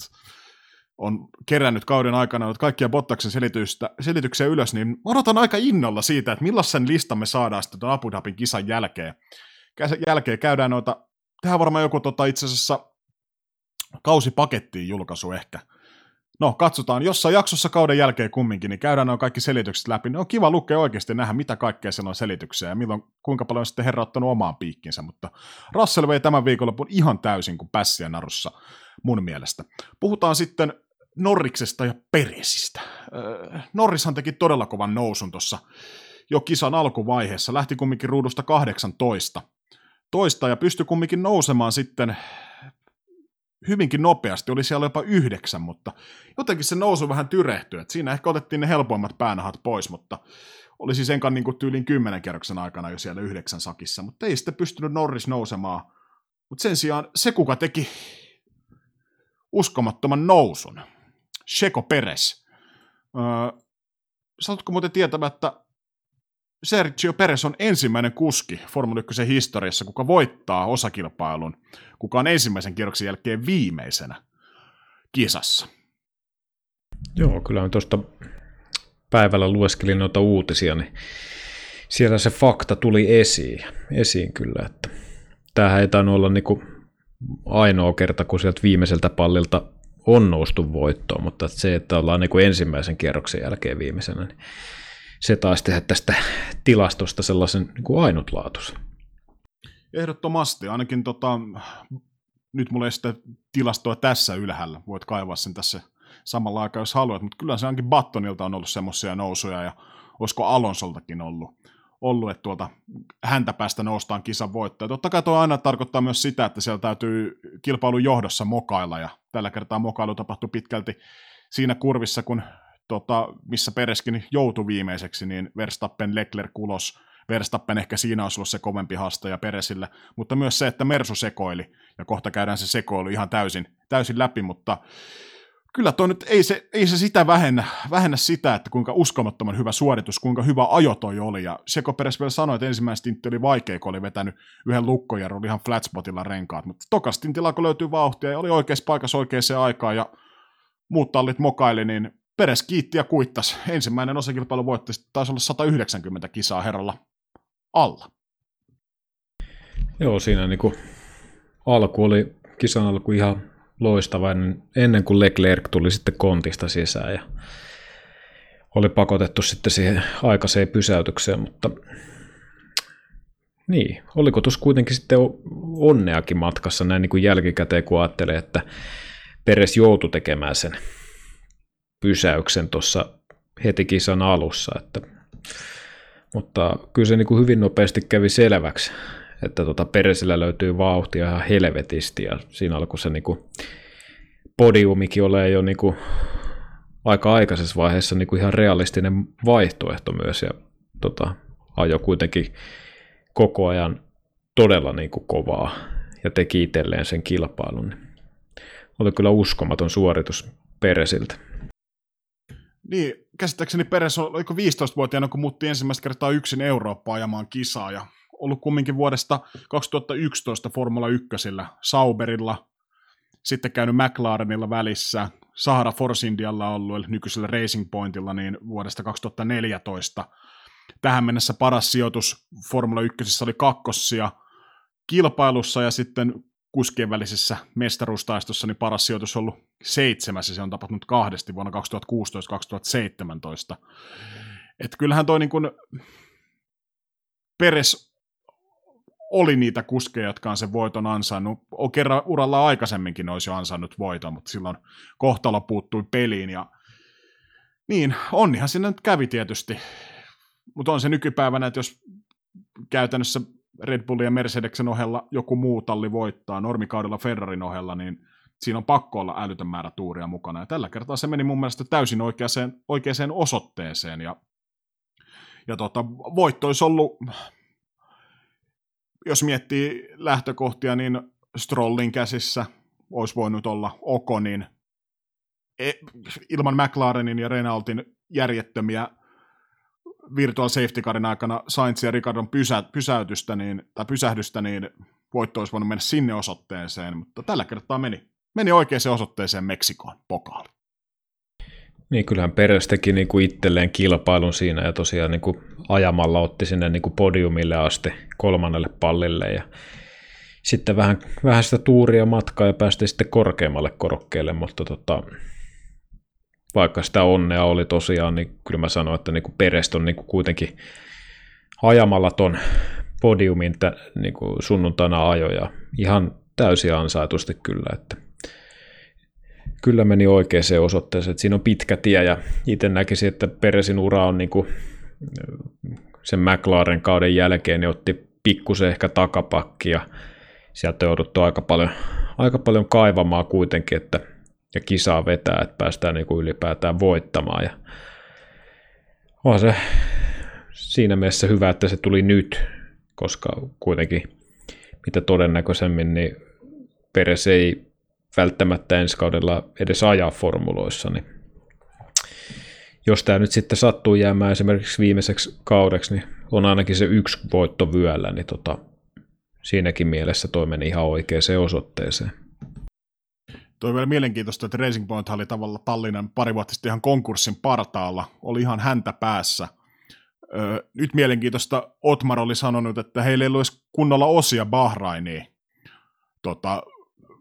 on kerännyt kauden aikana kaikkia Bottaksen selitystä, selityksiä ylös, niin odotan aika innolla siitä, että millaisen listan me saadaan sitten Abu Dhabin kisan jälkeen. Jälkeen käydään noita, tehdään varmaan joku tota, itse asiassa kausipakettiin julkaisu ehkä. No, katsotaan. Jossain jaksossa kauden jälkeen kumminkin, niin käydään nuo kaikki selitykset läpi. Niin on kiva lukea oikeasti nähdä, mitä kaikkea siellä on selityksiä ja milloin, kuinka paljon on sitten herra ottanut omaan piikkinsä. Mutta Russell vei tämän viikonlopun ihan täysin kuin pässiä narussa mun mielestä. Puhutaan sitten Norriksesta ja Peresistä. Norrishan teki todella kovan nousun tuossa jo kisan alkuvaiheessa. Lähti kumminkin ruudusta 18 toista ja pystyi kumminkin nousemaan sitten hyvinkin nopeasti, oli siellä jopa yhdeksän, mutta jotenkin se nousu vähän tyrehtyi, että siinä ehkä otettiin ne helpoimmat päänahat pois, mutta oli siis enkan niin kuin tyylin kymmenen kerroksen aikana jo siellä yhdeksän sakissa, mutta ei sitten pystynyt Norris nousemaan, mutta sen sijaan se, kuka teki uskomattoman nousun, Sheko Peres. Öö, Saatko muuten tietämättä, Sergio Perez on ensimmäinen kuski Formula 1 historiassa, kuka voittaa osakilpailun, kuka on ensimmäisen kierroksen jälkeen viimeisenä kisassa. Joo, kyllä on tuosta päivällä lueskelin noita uutisia, niin siellä se fakta tuli esiin, esiin kyllä, että tämähän ei tainnut olla niinku ainoa kerta, kun sieltä viimeiseltä pallilta on noustu voittoon, mutta se, että ollaan niin ensimmäisen kierroksen jälkeen viimeisenä, niin se taisi tehdä tästä tilastosta sellaisen niin kuin ainutlaatuisen. Ehdottomasti, ainakin tota, nyt mulla ei sitä tilastoa tässä ylhäällä, voit kaivaa sen tässä samalla aikaa, jos haluat, mutta kyllä se ainakin Battonilta on ollut semmoisia nousuja, ja olisiko Alonsoltakin ollut, ollut että tuolta häntä päästä noustaan kisan voittaja. Totta kai tuo aina tarkoittaa myös sitä, että siellä täytyy kilpailun johdossa mokailla, ja tällä kertaa mokailu tapahtui pitkälti siinä kurvissa, kun tota, missä Pereskin joutui viimeiseksi, niin Verstappen, Leclerc, Kulos, Verstappen ehkä siinä olisi ollut se kovempi haastaja Peresille, mutta myös se, että Mersu sekoili, ja kohta käydään se sekoilu ihan täysin, täysin läpi, mutta kyllä toi nyt ei se, ei se sitä vähennä, vähennä sitä, että kuinka uskomattoman hyvä suoritus, kuinka hyvä ajo toi oli, ja Seko Peres vielä sanoi, että ensimmäinen stintti oli vaikea, kun oli vetänyt yhden lukkojarrun ihan flatspotilla renkaat, mutta toka stintillä, kun löytyy vauhtia, ja oli oikeassa paikassa oikeaan aikaan, ja muut tallit mokaili, niin Peres kiitti ja kuittas. Ensimmäinen osakilpailu voitti, taisi olla 190 kisaa herralla alla. Joo, siinä niin kuin alku oli, kisan alku ihan loistava ennen kuin Leclerc tuli sitten kontista sisään ja oli pakotettu sitten siihen aikaiseen pysäytykseen, mutta niin, oliko tuossa kuitenkin sitten onneakin matkassa näin niin kuin jälkikäteen, kun ajattelee, että Peres joutui tekemään sen pysäyksen tuossa heti kisan alussa. Että, mutta kyllä se niin kuin hyvin nopeasti kävi selväksi, että tuota Peresillä löytyy vauhtia ihan helvetisti ja siinä alkoi se niin kuin podiumikin ole jo niin kuin aika aikaisessa vaiheessa niin kuin ihan realistinen vaihtoehto myös ja tota, ajo kuitenkin koko ajan todella niin kuin kovaa ja teki itselleen sen kilpailun. Oli kyllä uskomaton suoritus Peresiltä. Niin, käsittääkseni Peres oliko 15-vuotiaana, kun muutti ensimmäistä kertaa yksin Eurooppaan ajamaan kisaa, ja ollut kumminkin vuodesta 2011 Formula 1 Sauberilla, sitten käynyt McLarenilla välissä, Sahara Force Indialla ollut, eli nykyisellä Racing Pointilla, niin vuodesta 2014. Tähän mennessä paras sijoitus Formula 1 oli kakkossia kilpailussa, ja sitten kuskien välisessä mestaruustaistossa niin paras sijoitus on ollut seitsemäs, ja se on tapahtunut kahdesti vuonna 2016-2017. Et kyllähän toi niin kun, Peres oli niitä kuskeja, jotka on sen voiton ansainnut. On kerran uralla aikaisemminkin olisi jo ansainnut voiton, mutta silloin kohtalo puuttui peliin, ja Niin, onnihan sinne nyt kävi tietysti. Mutta on se nykypäivänä, että jos käytännössä Red Bullin ja Mercedeksen ohella joku muu talli voittaa normikaudella Ferrarin ohella, niin siinä on pakko olla älytön määrä tuuria mukana. Ja tällä kertaa se meni mun mielestä täysin oikeaan, oikeaan osoitteeseen. Ja, ja tota, voitto olisi ollut, jos miettii lähtökohtia, niin Strollin käsissä olisi voinut olla Okonin, e, ilman McLarenin ja Renaultin järjettömiä virtual safety carin aikana Sainz ja Ricardon pysä, pysäytystä, niin, tai pysähdystä, niin voitto olisi voinut mennä sinne osoitteeseen, mutta tällä kertaa meni, meni oikeaan osoitteeseen Meksikoon, pokaali. Niin, kyllähän Peres teki niin kuin itselleen kilpailun siinä ja tosiaan niin kuin ajamalla otti sinne niin kuin podiumille asti kolmannelle pallille ja sitten vähän, vähän sitä tuuria matkaa ja päästi sitten korkeammalle korokkeelle, mutta tota, vaikka sitä onnea oli tosiaan, niin kyllä mä sanoin, että niin kuin Perest on niin kuin kuitenkin ajamalla ton podiumin t- niin kuin sunnuntaina ajoja ihan täysin ansaitusti kyllä, että kyllä meni oikeaan osoitteeseen, että siinä on pitkä tie ja itse näkisin, että Peresin ura on niin kuin sen McLaren kauden jälkeen niin otti pikkusen ehkä takapakki ja sieltä on jouduttu aika paljon, aika paljon kaivamaan kuitenkin, että ja kisaa vetää, että päästään niin kuin ylipäätään voittamaan. Ja on se siinä mielessä hyvä, että se tuli nyt, koska kuitenkin mitä todennäköisemmin, niin Peres ei välttämättä ensi kaudella edes ajaa formuloissa, niin jos tämä nyt sitten sattuu jäämään esimerkiksi viimeiseksi kaudeksi, niin on ainakin se yksi voitto vyöllä, niin tota, siinäkin mielessä toi meni ihan oikeaan osoitteeseen. Tuo vielä mielenkiintoista, että Racing Point oli tavalla Tallinnan pari vuotta sitten ihan konkurssin partaalla, oli ihan häntä päässä. Öö, nyt mielenkiintoista, Otmar oli sanonut, että heillä ei olisi kunnolla osia Bahrainiin. Tota,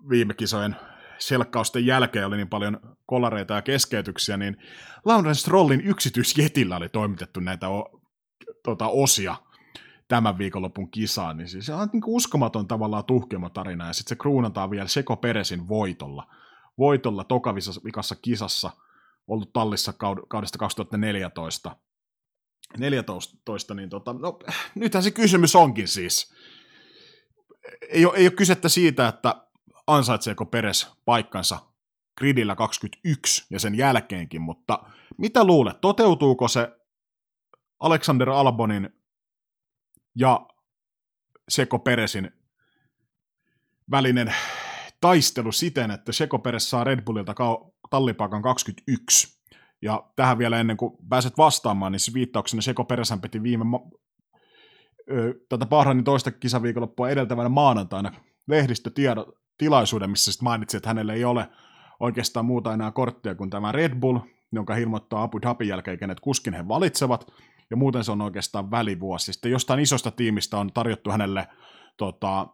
viime kisojen selkkausten jälkeen oli niin paljon kolareita ja keskeytyksiä, niin Lawrence Strollin yksityisjetillä oli toimitettu näitä o, tota, osia tämän viikonlopun kisaan, niin siis se on niin uskomaton tavallaan tuhkemotarina, ja sitten se kruunataan vielä Seko Peresin voitolla. Voitolla tokavikassa kisassa, ollut tallissa kaudesta 2014. 14, niin tota, no, nythän se kysymys onkin siis. Ei ole, ei ole kysettä siitä, että ansaitseeko Peres paikkansa gridillä 21 ja sen jälkeenkin, mutta mitä luulet, toteutuuko se Alexander Albonin ja Seko Peresin välinen taistelu siten, että Seko Peres saa Red Bullilta tallipaikan 21. Ja tähän vielä ennen kuin pääset vastaamaan, niin viittauksena Seko Peresän piti viime ma- ö, tätä Bahrainin toista kisaviikonloppua edeltävänä maanantaina lehdistötilaisuuden, missä sitten mainitsi, että hänellä ei ole oikeastaan muuta enää korttia kuin tämä Red Bull, jonka ilmoittaa Abu Dhabin jälkeen, kenet kuskin he valitsevat ja muuten se on oikeastaan välivuosi. Sitten jostain isosta tiimistä on tarjottu hänelle tota,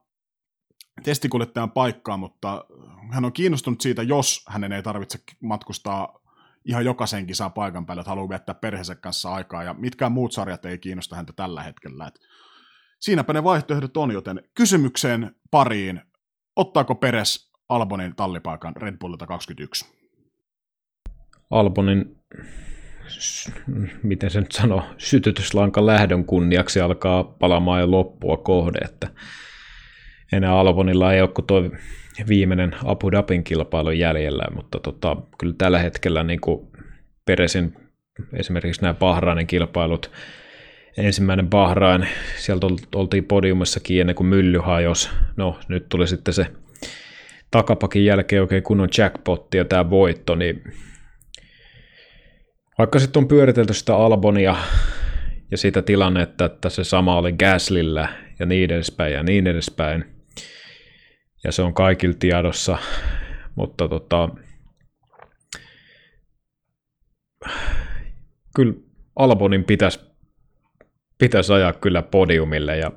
testikuljettajan paikkaa, mutta hän on kiinnostunut siitä, jos hänen ei tarvitse matkustaa ihan jokaisen kisaan paikan päälle, että haluaa viettää perheensä kanssa aikaa, ja mitkään muut sarjat ei kiinnosta häntä tällä hetkellä. Et siinäpä ne vaihtoehdot on, joten kysymykseen pariin, ottaako Peres Albonin tallipaikan Red Bullilta 21? Albonin miten se nyt sanoo, sytytyslanka lähdön kunniaksi alkaa palamaan jo loppua kohde, että enää Albonilla ei ole kuin tuo viimeinen Abu Dhabin kilpailu jäljellä, mutta tota, kyllä tällä hetkellä niin kuin Peresin esimerkiksi nämä Bahrainin kilpailut, ensimmäinen Bahrain, sieltä oltiin podiumissakin ennen kuin mylly hajosi, no nyt tuli sitten se takapakin jälkeen oikein kunnon jackpotti ja tämä voitto, niin vaikka sitten on pyöritelty sitä Albonia ja sitä tilannetta, että se sama oli Gaslillä ja niin edespäin ja niin edespäin, ja se on kaikilla tiedossa, mutta tota, kyllä Albonin pitäisi pitäisi ajaa kyllä podiumille ja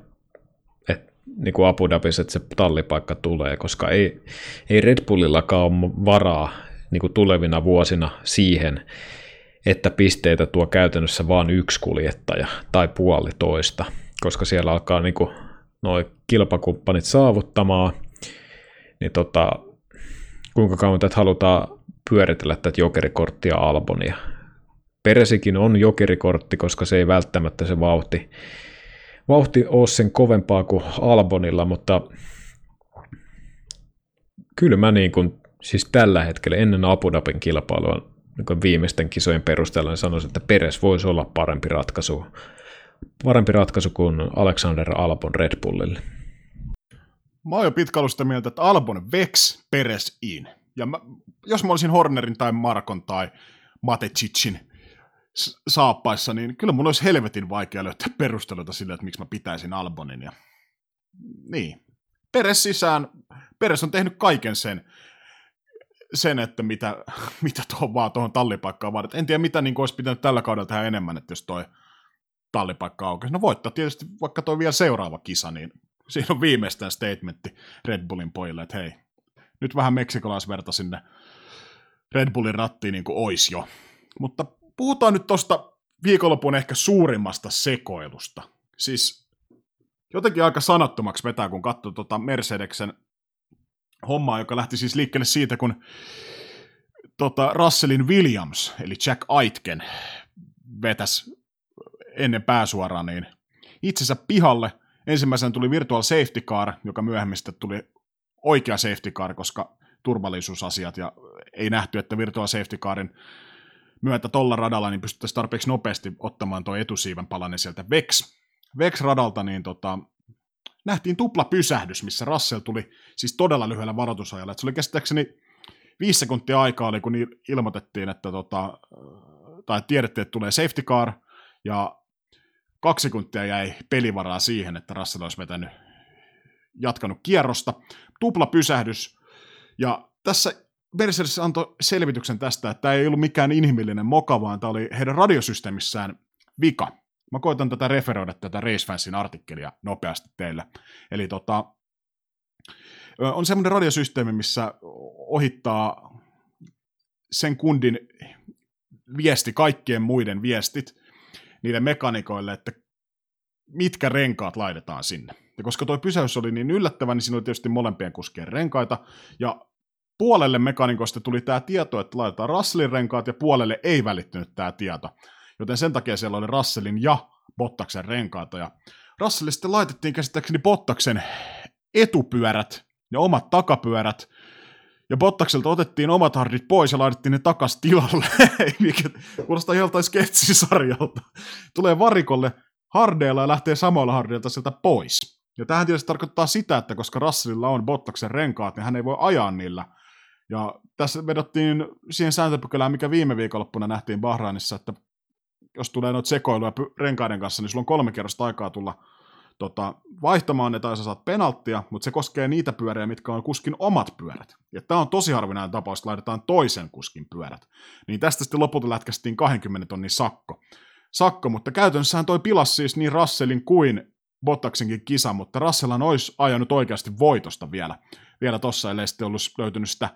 et, niin kuin Abu Dhabissa, että se tallipaikka tulee, koska ei, ei Red Bullillakaan ole varaa niin kuin tulevina vuosina siihen, että pisteitä tuo käytännössä vain yksi kuljettaja tai puolitoista, koska siellä alkaa niin noin kilpakumppanit saavuttamaan, niin tota, kuinka kauan tätä halutaan pyöritellä tätä jokerikorttia Albonia. Peresikin on jokerikortti, koska se ei välttämättä se vauhti, vauhti ole sen kovempaa kuin Albonilla, mutta kyllä mä niin kuin, siis tällä hetkellä ennen Abu Dhabin kilpailua viimeisten kisojen perusteella niin sanoisin, että Peres voisi olla parempi ratkaisu, parempi ratkaisu kuin Alexander Albon Red Bullille. Mä oon jo pitkä ollut sitä mieltä, että Albon Vex Peres in. Ja mä, jos mä olisin Hornerin tai Markon tai Matecicin saappaissa, niin kyllä mun olisi helvetin vaikea löytää perusteluita sille, että miksi mä pitäisin Albonin. Ja... Niin. Peres sisään, Peres on tehnyt kaiken sen, sen että mitä, mitä tuohon vaan tuohon tallipaikkaan vaadit. En tiedä, mitä niin olisi pitänyt tällä kaudella tehdä enemmän, että jos toi tallipaikka aukeaa. No voittaa tietysti vaikka toi vielä seuraava kisa, niin siinä on viimeistään statementti Red Bullin pojille, että hei, nyt vähän meksikolaisverta sinne Red Bullin rattiin niin kuin ois jo. Mutta puhutaan nyt tuosta viikonlopun ehkä suurimmasta sekoilusta. Siis jotenkin aika sanattomaksi vetää, kun katsoo tuota Mercedeksen hommaa, joka lähti siis liikkeelle siitä, kun tota, Russellin Williams, eli Jack Aitken, vetäs ennen pääsuoraa niin itsensä pihalle. Ensimmäisenä tuli Virtual Safety Car, joka myöhemmin sitten tuli oikea safety car, koska turvallisuusasiat, ja ei nähty, että Virtual Safety Carin myötä tuolla radalla niin pystyttäisiin tarpeeksi nopeasti ottamaan tuo etusiiven palanen sieltä Vex, Vex-radalta, niin tota, nähtiin tupla pysähdys, missä Russell tuli siis todella lyhyellä varoitusajalla. Et se oli käsittääkseni viisi sekuntia aikaa, oli, kun ilmoitettiin, että tota, tai tiedettiin, että tulee safety car, ja kaksi sekuntia jäi pelivaraa siihen, että Russell olisi vetänyt, jatkanut kierrosta. Tupla pysähdys, ja tässä Mercedes antoi selvityksen tästä, että tämä ei ollut mikään inhimillinen moka, vaan tämä oli heidän radiosysteemissään vika. Mä koitan tätä referoida tätä Racefansin artikkelia nopeasti teille. Eli tota, on semmoinen radiosysteemi, missä ohittaa sen kundin viesti, kaikkien muiden viestit, niille mekanikoille, että mitkä renkaat laitetaan sinne. Ja koska tuo pysäys oli niin yllättävä, niin siinä oli tietysti molempien kuskien renkaita, ja puolelle mekanikosta tuli tämä tieto, että laitetaan Russellin renkaat, ja puolelle ei välittynyt tämä tieto. Joten sen takia siellä oli Russellin ja Bottaksen renkaita. Ja Russellille sitten laitettiin käsittääkseni Bottaksen etupyörät ja omat takapyörät, ja Bottakselta otettiin omat hardit pois ja laitettiin ne takas tilalle, mikä kuulostaa joltain sketsisarjalta. Tulee varikolle hardeilla ja lähtee samoilla hardeilla sieltä pois. Ja tähän tietysti tarkoittaa sitä, että koska Russellilla on Bottaksen renkaat, niin hän ei voi ajaa niillä. Ja tässä vedottiin siihen sääntöpykälään, mikä viime viikonloppuna nähtiin Bahrainissa, että jos tulee noita sekoiluja renkaiden kanssa, niin sulla on kolme kerrosta aikaa tulla tota, vaihtamaan ne tai sä saat penalttia, mutta se koskee niitä pyöriä, mitkä on kuskin omat pyörät. Ja tämä on tosi harvinainen tapaus, että laitetaan toisen kuskin pyörät. Niin tästä sitten lopulta lätkästiin 20 tonnin sakko. Sakko, mutta käytännössähän toi pilas siis niin Russellin kuin Bottaksenkin kisa, mutta Russellhan olisi ajanut oikeasti voitosta vielä, vielä tossa, ellei sitten ollut löytynyt sitä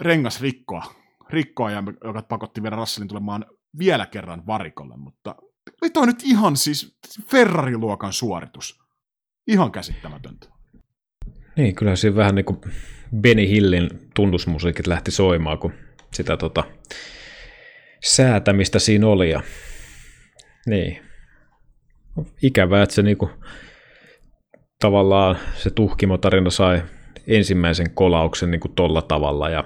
rengasrikkoa, rikkoa, joka pakotti vielä Russellin tulemaan vielä kerran varikolle, mutta toi on nyt ihan siis Ferrari-luokan suoritus. Ihan käsittämätöntä. Niin, kyllä siinä vähän niin kuin Benny Hillin tunnusmusiikit lähti soimaan, kun sitä tota, säätämistä siinä oli. Ja, niin. Ikävää, että se niinku, tavallaan se tuhkimotarina sai ensimmäisen kolauksen niinku tolla tavalla, ja,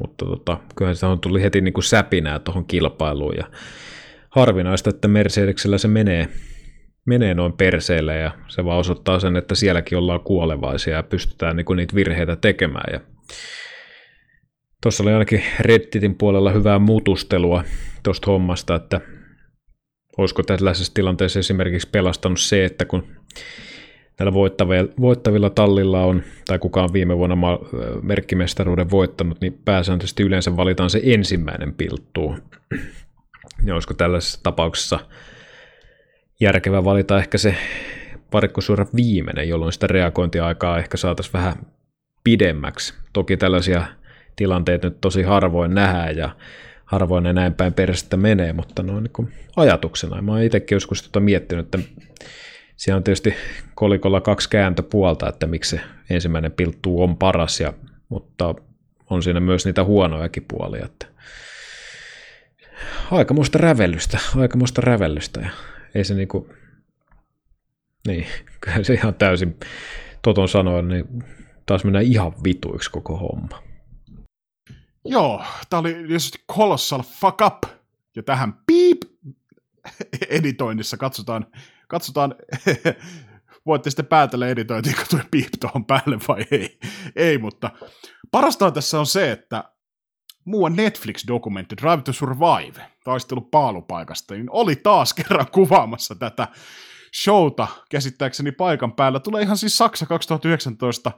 mutta tota, kyllähän se on tuli heti niinku säpinää tuohon kilpailuun. Ja harvinaista, että Mercedeksellä se menee, menee noin perseille ja se vaan osoittaa sen, että sielläkin ollaan kuolevaisia ja pystytään niinku niitä virheitä tekemään. Ja Tuossa oli ainakin Redditin puolella hyvää mutustelua tuosta hommasta, että olisiko tällaisessa tilanteessa esimerkiksi pelastanut se, että kun näillä voittavilla, tallilla on, tai kuka on viime vuonna merkkimestaruuden voittanut, niin pääsääntöisesti yleensä valitaan se ensimmäinen pilttuu. Ja olisiko tällaisessa tapauksessa järkevää valita ehkä se parikkosuora viimeinen, jolloin sitä reagointiaikaa ehkä saataisiin vähän pidemmäksi. Toki tällaisia tilanteet nyt tosi harvoin nähdään ja harvoin ne näin päin perästä menee, mutta noin niin ajatuksena. Mä oon itsekin joskus tota miettinyt, että siellä on tietysti kolikolla kaksi kääntöpuolta, että miksi se ensimmäinen pilttuu on paras, ja, mutta on siinä myös niitä huonojakin puolia. Että aikamoista rävellystä, aikamoista rävellystä ja ei se niinku, niin, kyllä se ihan täysin toton sanoen, niin taas mennä ihan vituiksi koko homma. Joo, tää oli tietysti Colossal Fuck Up, ja tähän piip editoinnissa katsotaan, katsotaan voitte sitten päätellä editointiinko tuo piip tuohon päälle vai ei. Ei, mutta parasta tässä on se, että muuan Netflix-dokumentti Drive to Survive, taistelu paalupaikasta, niin oli taas kerran kuvaamassa tätä showta käsittääkseni paikan päällä. Tulee ihan siis Saksa 2019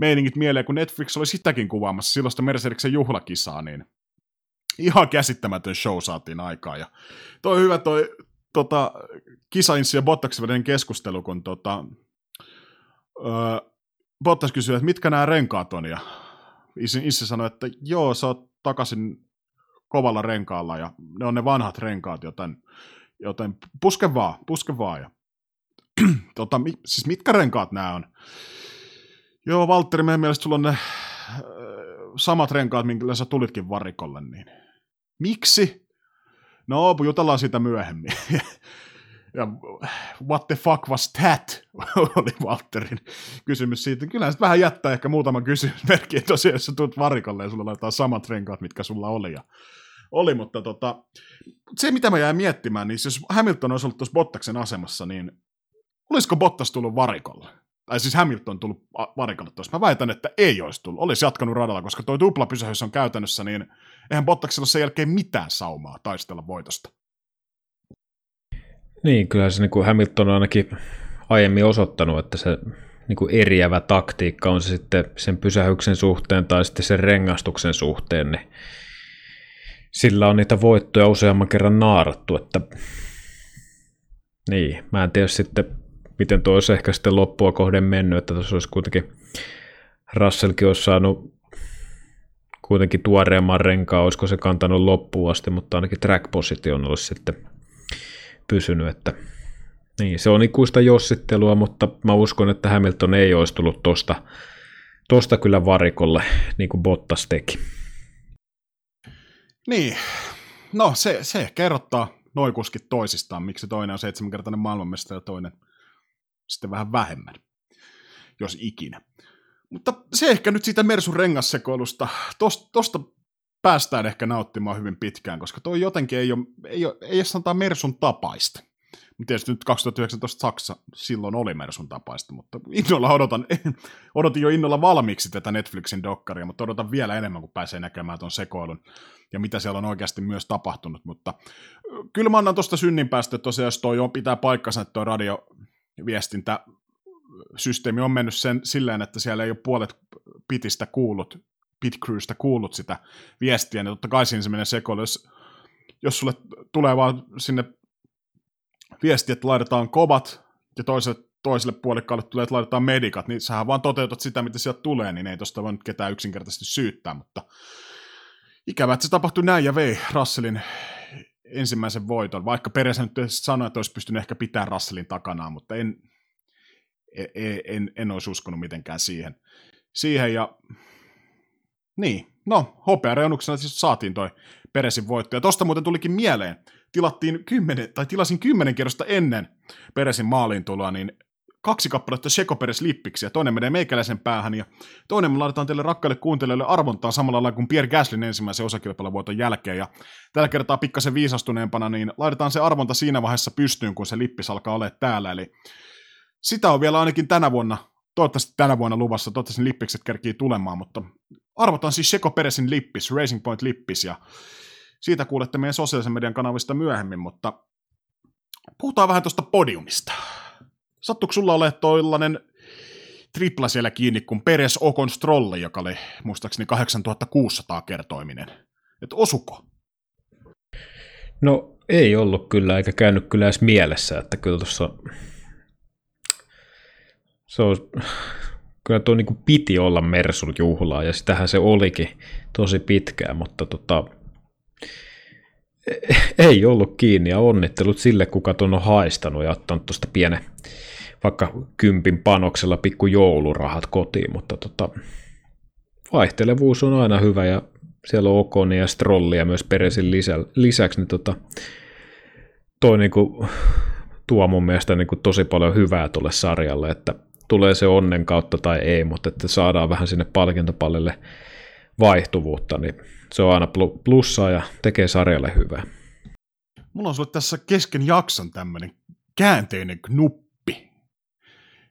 meiningit mieleen, kun Netflix oli sitäkin kuvaamassa silloista Mercedeksen juhlakisaa, niin ihan käsittämätön show saatiin aikaan. Ja toi hyvä toi tota, Kisainssi ja Bottaksen välinen keskustelu, kun tota, öö, Bottas kysyi, että mitkä nämä renkaat on, ja Issi, sanoi, että joo, sä oot takaisin kovalla renkaalla, ja ne on ne vanhat renkaat, joten, joten puske vaan, puske vaan. Ja, tota, mi, siis mitkä renkaat nämä on? Joo, Valtteri, meidän mielestä sulla on ne äh, samat renkaat, minkä sä tulitkin varikolle, niin miksi? No, jutellaan siitä myöhemmin. ja what the fuck was that, oli Walterin kysymys siitä. Kyllä sitten vähän jättää ehkä kysymysmerkki, että tosiaan jos sä tulet varikolle ja sulla laitetaan samat renkaat, mitkä sulla oli. Ja oli, mutta tota, se mitä mä jäin miettimään, niin jos Hamilton olisi ollut tuossa Bottaksen asemassa, niin olisiko Bottas tullut varikolle? Tai siis Hamilton tullut varikolle tuossa. Mä väitän, että ei olisi tullut. Olisi jatkanut radalla, koska tuo tuplapysähys on käytännössä, niin eihän Bottaksella sen jälkeen mitään saumaa taistella voitosta. Niin, kyllä se niin kuin Hamilton on ainakin aiemmin osoittanut, että se niin kuin eriävä taktiikka on se sitten sen pysähyksen suhteen tai sitten sen rengastuksen suhteen, niin sillä on niitä voittoja useamman kerran naarattu, että niin, mä en tiedä sitten, miten tuo olisi ehkä sitten loppua kohden mennyt, että tuossa olisi kuitenkin Russellkin olisi saanut kuitenkin tuoreemman renkaa, olisiko se kantanut loppuun asti, mutta ainakin track-position olisi sitten pysynyt, että niin, se on ikuista jossittelua, mutta mä uskon, että Hamilton ei olisi tullut tosta, tosta kyllä varikolle, niin kuin Bottas teki. Niin, no se, se ehkä erottaa noikuskit toisistaan, miksi toinen on seitsemänkertainen maailmanmestari ja toinen sitten vähän vähemmän, jos ikinä. Mutta se ehkä nyt siitä Mersun rengassekoilusta, tosta, tosta päästään ehkä nauttimaan hyvin pitkään, koska toi jotenkin ei ole, ei ole, ei ole sanotaan Mersun tapaista. Tietysti nyt 2019 Saksa silloin oli Mersun tapaista, mutta innolla odotan, odotin jo innolla valmiiksi tätä Netflixin dokkaria, mutta odotan vielä enemmän, kun pääsee näkemään tuon sekoilun ja mitä siellä on oikeasti myös tapahtunut, mutta kyllä mä annan tuosta synnin päästä, että tosiaan jos toi on, pitää paikkansa, että tuo radioviestintä systeemi on mennyt sen, silleen, että siellä ei ole puolet pitistä kuullut, pitcrewstä kuullut sitä viestiä, niin totta kai siinä se menee sekoilu. Jos, jos sulle tulee vaan sinne viesti, että laitetaan kovat, ja toiselle, toiselle puolikkaalle tulee, että laitetaan medikat, niin sähän vaan toteutat sitä, mitä sieltä tulee, niin ei tosta voi nyt ketään yksinkertaisesti syyttää, mutta ikävä, että se tapahtui näin ja vei Russellin ensimmäisen voiton, vaikka Peres nyt sanoi, että olisi pystynyt ehkä pitämään Russellin takanaan, mutta en, en, en, en olisi uskonut mitenkään siihen. Siihen ja niin, no hopeareunuksena siis saatiin toi Peresin voitto. Ja tosta muuten tulikin mieleen, tilattiin kymmenen, tai tilasin kymmenen kerrosta ennen Peresin maaliin tuloa, niin kaksi kappaletta Checo Peres lippiksiä. Toinen menee meikäläisen päähän ja toinen me laitetaan teille rakkaille kuuntelijoille arvontaa samalla lailla kuin Pierre Gaslin ensimmäisen osakilpailuvuoton jälkeen. Ja tällä kertaa pikkasen viisastuneempana, niin laitetaan se arvonta siinä vaiheessa pystyyn, kun se lippis alkaa olla täällä. Eli sitä on vielä ainakin tänä vuonna, toivottavasti tänä vuonna luvassa, toivottavasti lippikset kerkii tulemaan, mutta arvotaan siis Checo Peresin lippis, Racing Point lippis, ja siitä kuulette meidän sosiaalisen median kanavista myöhemmin, mutta puhutaan vähän tuosta podiumista. Sattuuko sulla olemaan toillainen tripla siellä kiinni kuin Peres Okon Strolle, joka oli muistaakseni 8600 kertoiminen. Et osuko? No ei ollut kyllä, eikä käynyt kyllä edes mielessä, että kyllä tuossa se on, kyllä tuo niin piti olla Mersun juhlaa, ja sitähän se olikin tosi pitkään, mutta tota, ei ollut kiinni, ja onnittelut sille, kuka tuon on haistanut ja ottanut tuosta pienen, vaikka kympin panoksella pikku joulurahat kotiin, mutta tota, vaihtelevuus on aina hyvä, ja siellä on Okoni ja Strollia myös Peresin lisä, lisäksi, niin tota, toi niinku, tuo mun mielestä niinku tosi paljon hyvää tuolle sarjalle, että tulee se onnen kautta tai ei, mutta että saadaan vähän sinne palkintopallille vaihtuvuutta, niin se on aina plussaa ja tekee sarjalle hyvää. Mulla on sulle tässä kesken jakson tämmönen käänteinen knuppi.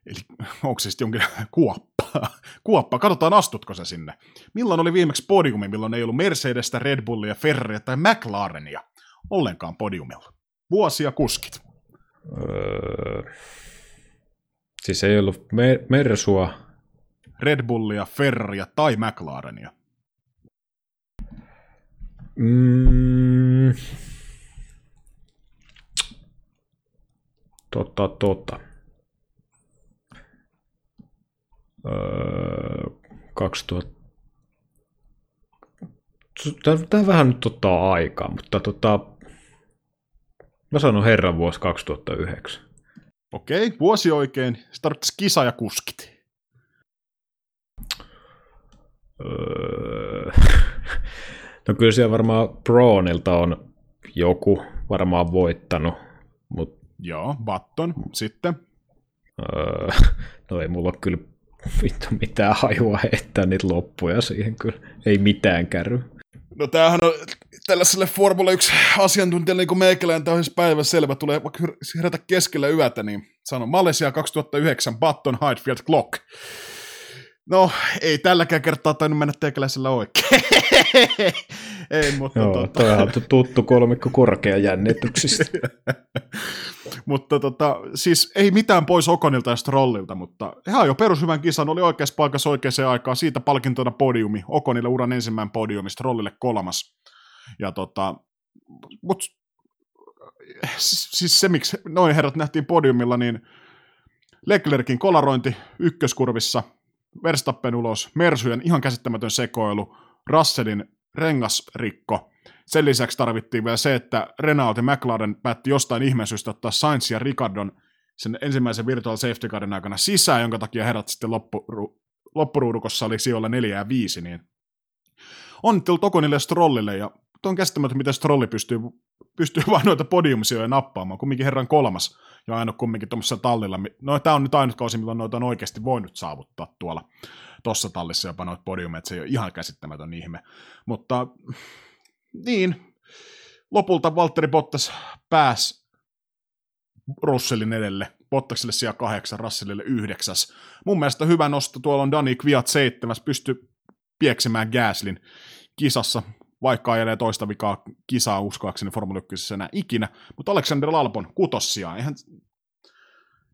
Eli onko se sitten jonkin kuoppa? Kuoppa, katsotaan astutko se sinne. Milloin oli viimeksi podiumi, milloin ei ollut Mercedestä, Red Bullia, Ferraria tai McLarenia ollenkaan podiumilla? Vuosia kuskit. Öö, siis ei ollut Mer- Mersua. Red Bullia, Ferraria tai McLarenia. Mm, Tota, tota. Öö, 2000. Tämä vähän nyt ottaa aikaa, mutta tota, mä sanon herran vuosi 2009. Okei, vuosi oikein. Se tarvitsisi kisa ja kuskit. Öö, no kyllä siellä varmaan Braunilta on joku varmaan voittanut, mutta Joo, Button. Sitten? Öö, no ei mulla kyllä vittu mitään hajua heittää niitä loppuja siihen kyllä. Ei mitään kärry. No tämähän on tällaiselle Formula 1 asiantuntijalle niin kuin meikäläinen tämä on siis selvä, tulee vaikka herätä keskellä yötä, niin sanon Malesia 2009, Button, Highfield, Clock. No, ei tälläkään kertaa tainnut mennä teikäläisellä oikein. ei, mutta... Joo, tota... toi on tuttu kolmikko korkea jännityksistä. mutta tota, siis ei mitään pois Okonilta ja Strollilta, mutta ihan jo perushyvän kisan oli oikeassa paikassa oikeaan aikaan. Siitä palkintona podiumi. Okonille uran ensimmäinen podiumi, Strollille kolmas. Ja tota, mut, siis, siis se, miksi noin herrat nähtiin podiumilla, niin Leclerkin kolarointi ykköskurvissa, Verstappen ulos, Mersujen ihan käsittämätön sekoilu, Russellin rengasrikko. Sen lisäksi tarvittiin vielä se, että Renault ja McLaren päätti jostain ihmeisyystä ottaa Sainz ja Ricardon sen ensimmäisen virtual safety carin aikana sisään, jonka takia herrat sitten loppu, loppuruudukossa oli sijoilla 4 ja 5, niin onnittelu Tokonille Strollille, ja on käsittämätön, miten Strolli pystyy, pystyy vain noita podiumsijoja nappaamaan, kumminkin herran kolmas, ja aina kumminkin tuommoisessa tallilla. No tämä on nyt ainut kausi, milloin noita on oikeasti voinut saavuttaa tuolla tuossa tallissa jopa noita podiumeja, se ei ole ihan käsittämätön ihme. Mutta niin, lopulta Valtteri Bottas pääsi Russellin edelle, Bottakselle sija kahdeksan, Russellille yhdeksäs. Mun mielestä hyvä nosto, tuolla on Dani Kviat seitsemäs, pysty pieksemään Gaslin kisassa, vaikka ajelee toista vikaa kisaa uskoakseni Formula 1 enää ikinä, mutta Alexander Lalpon kutossia, eihän...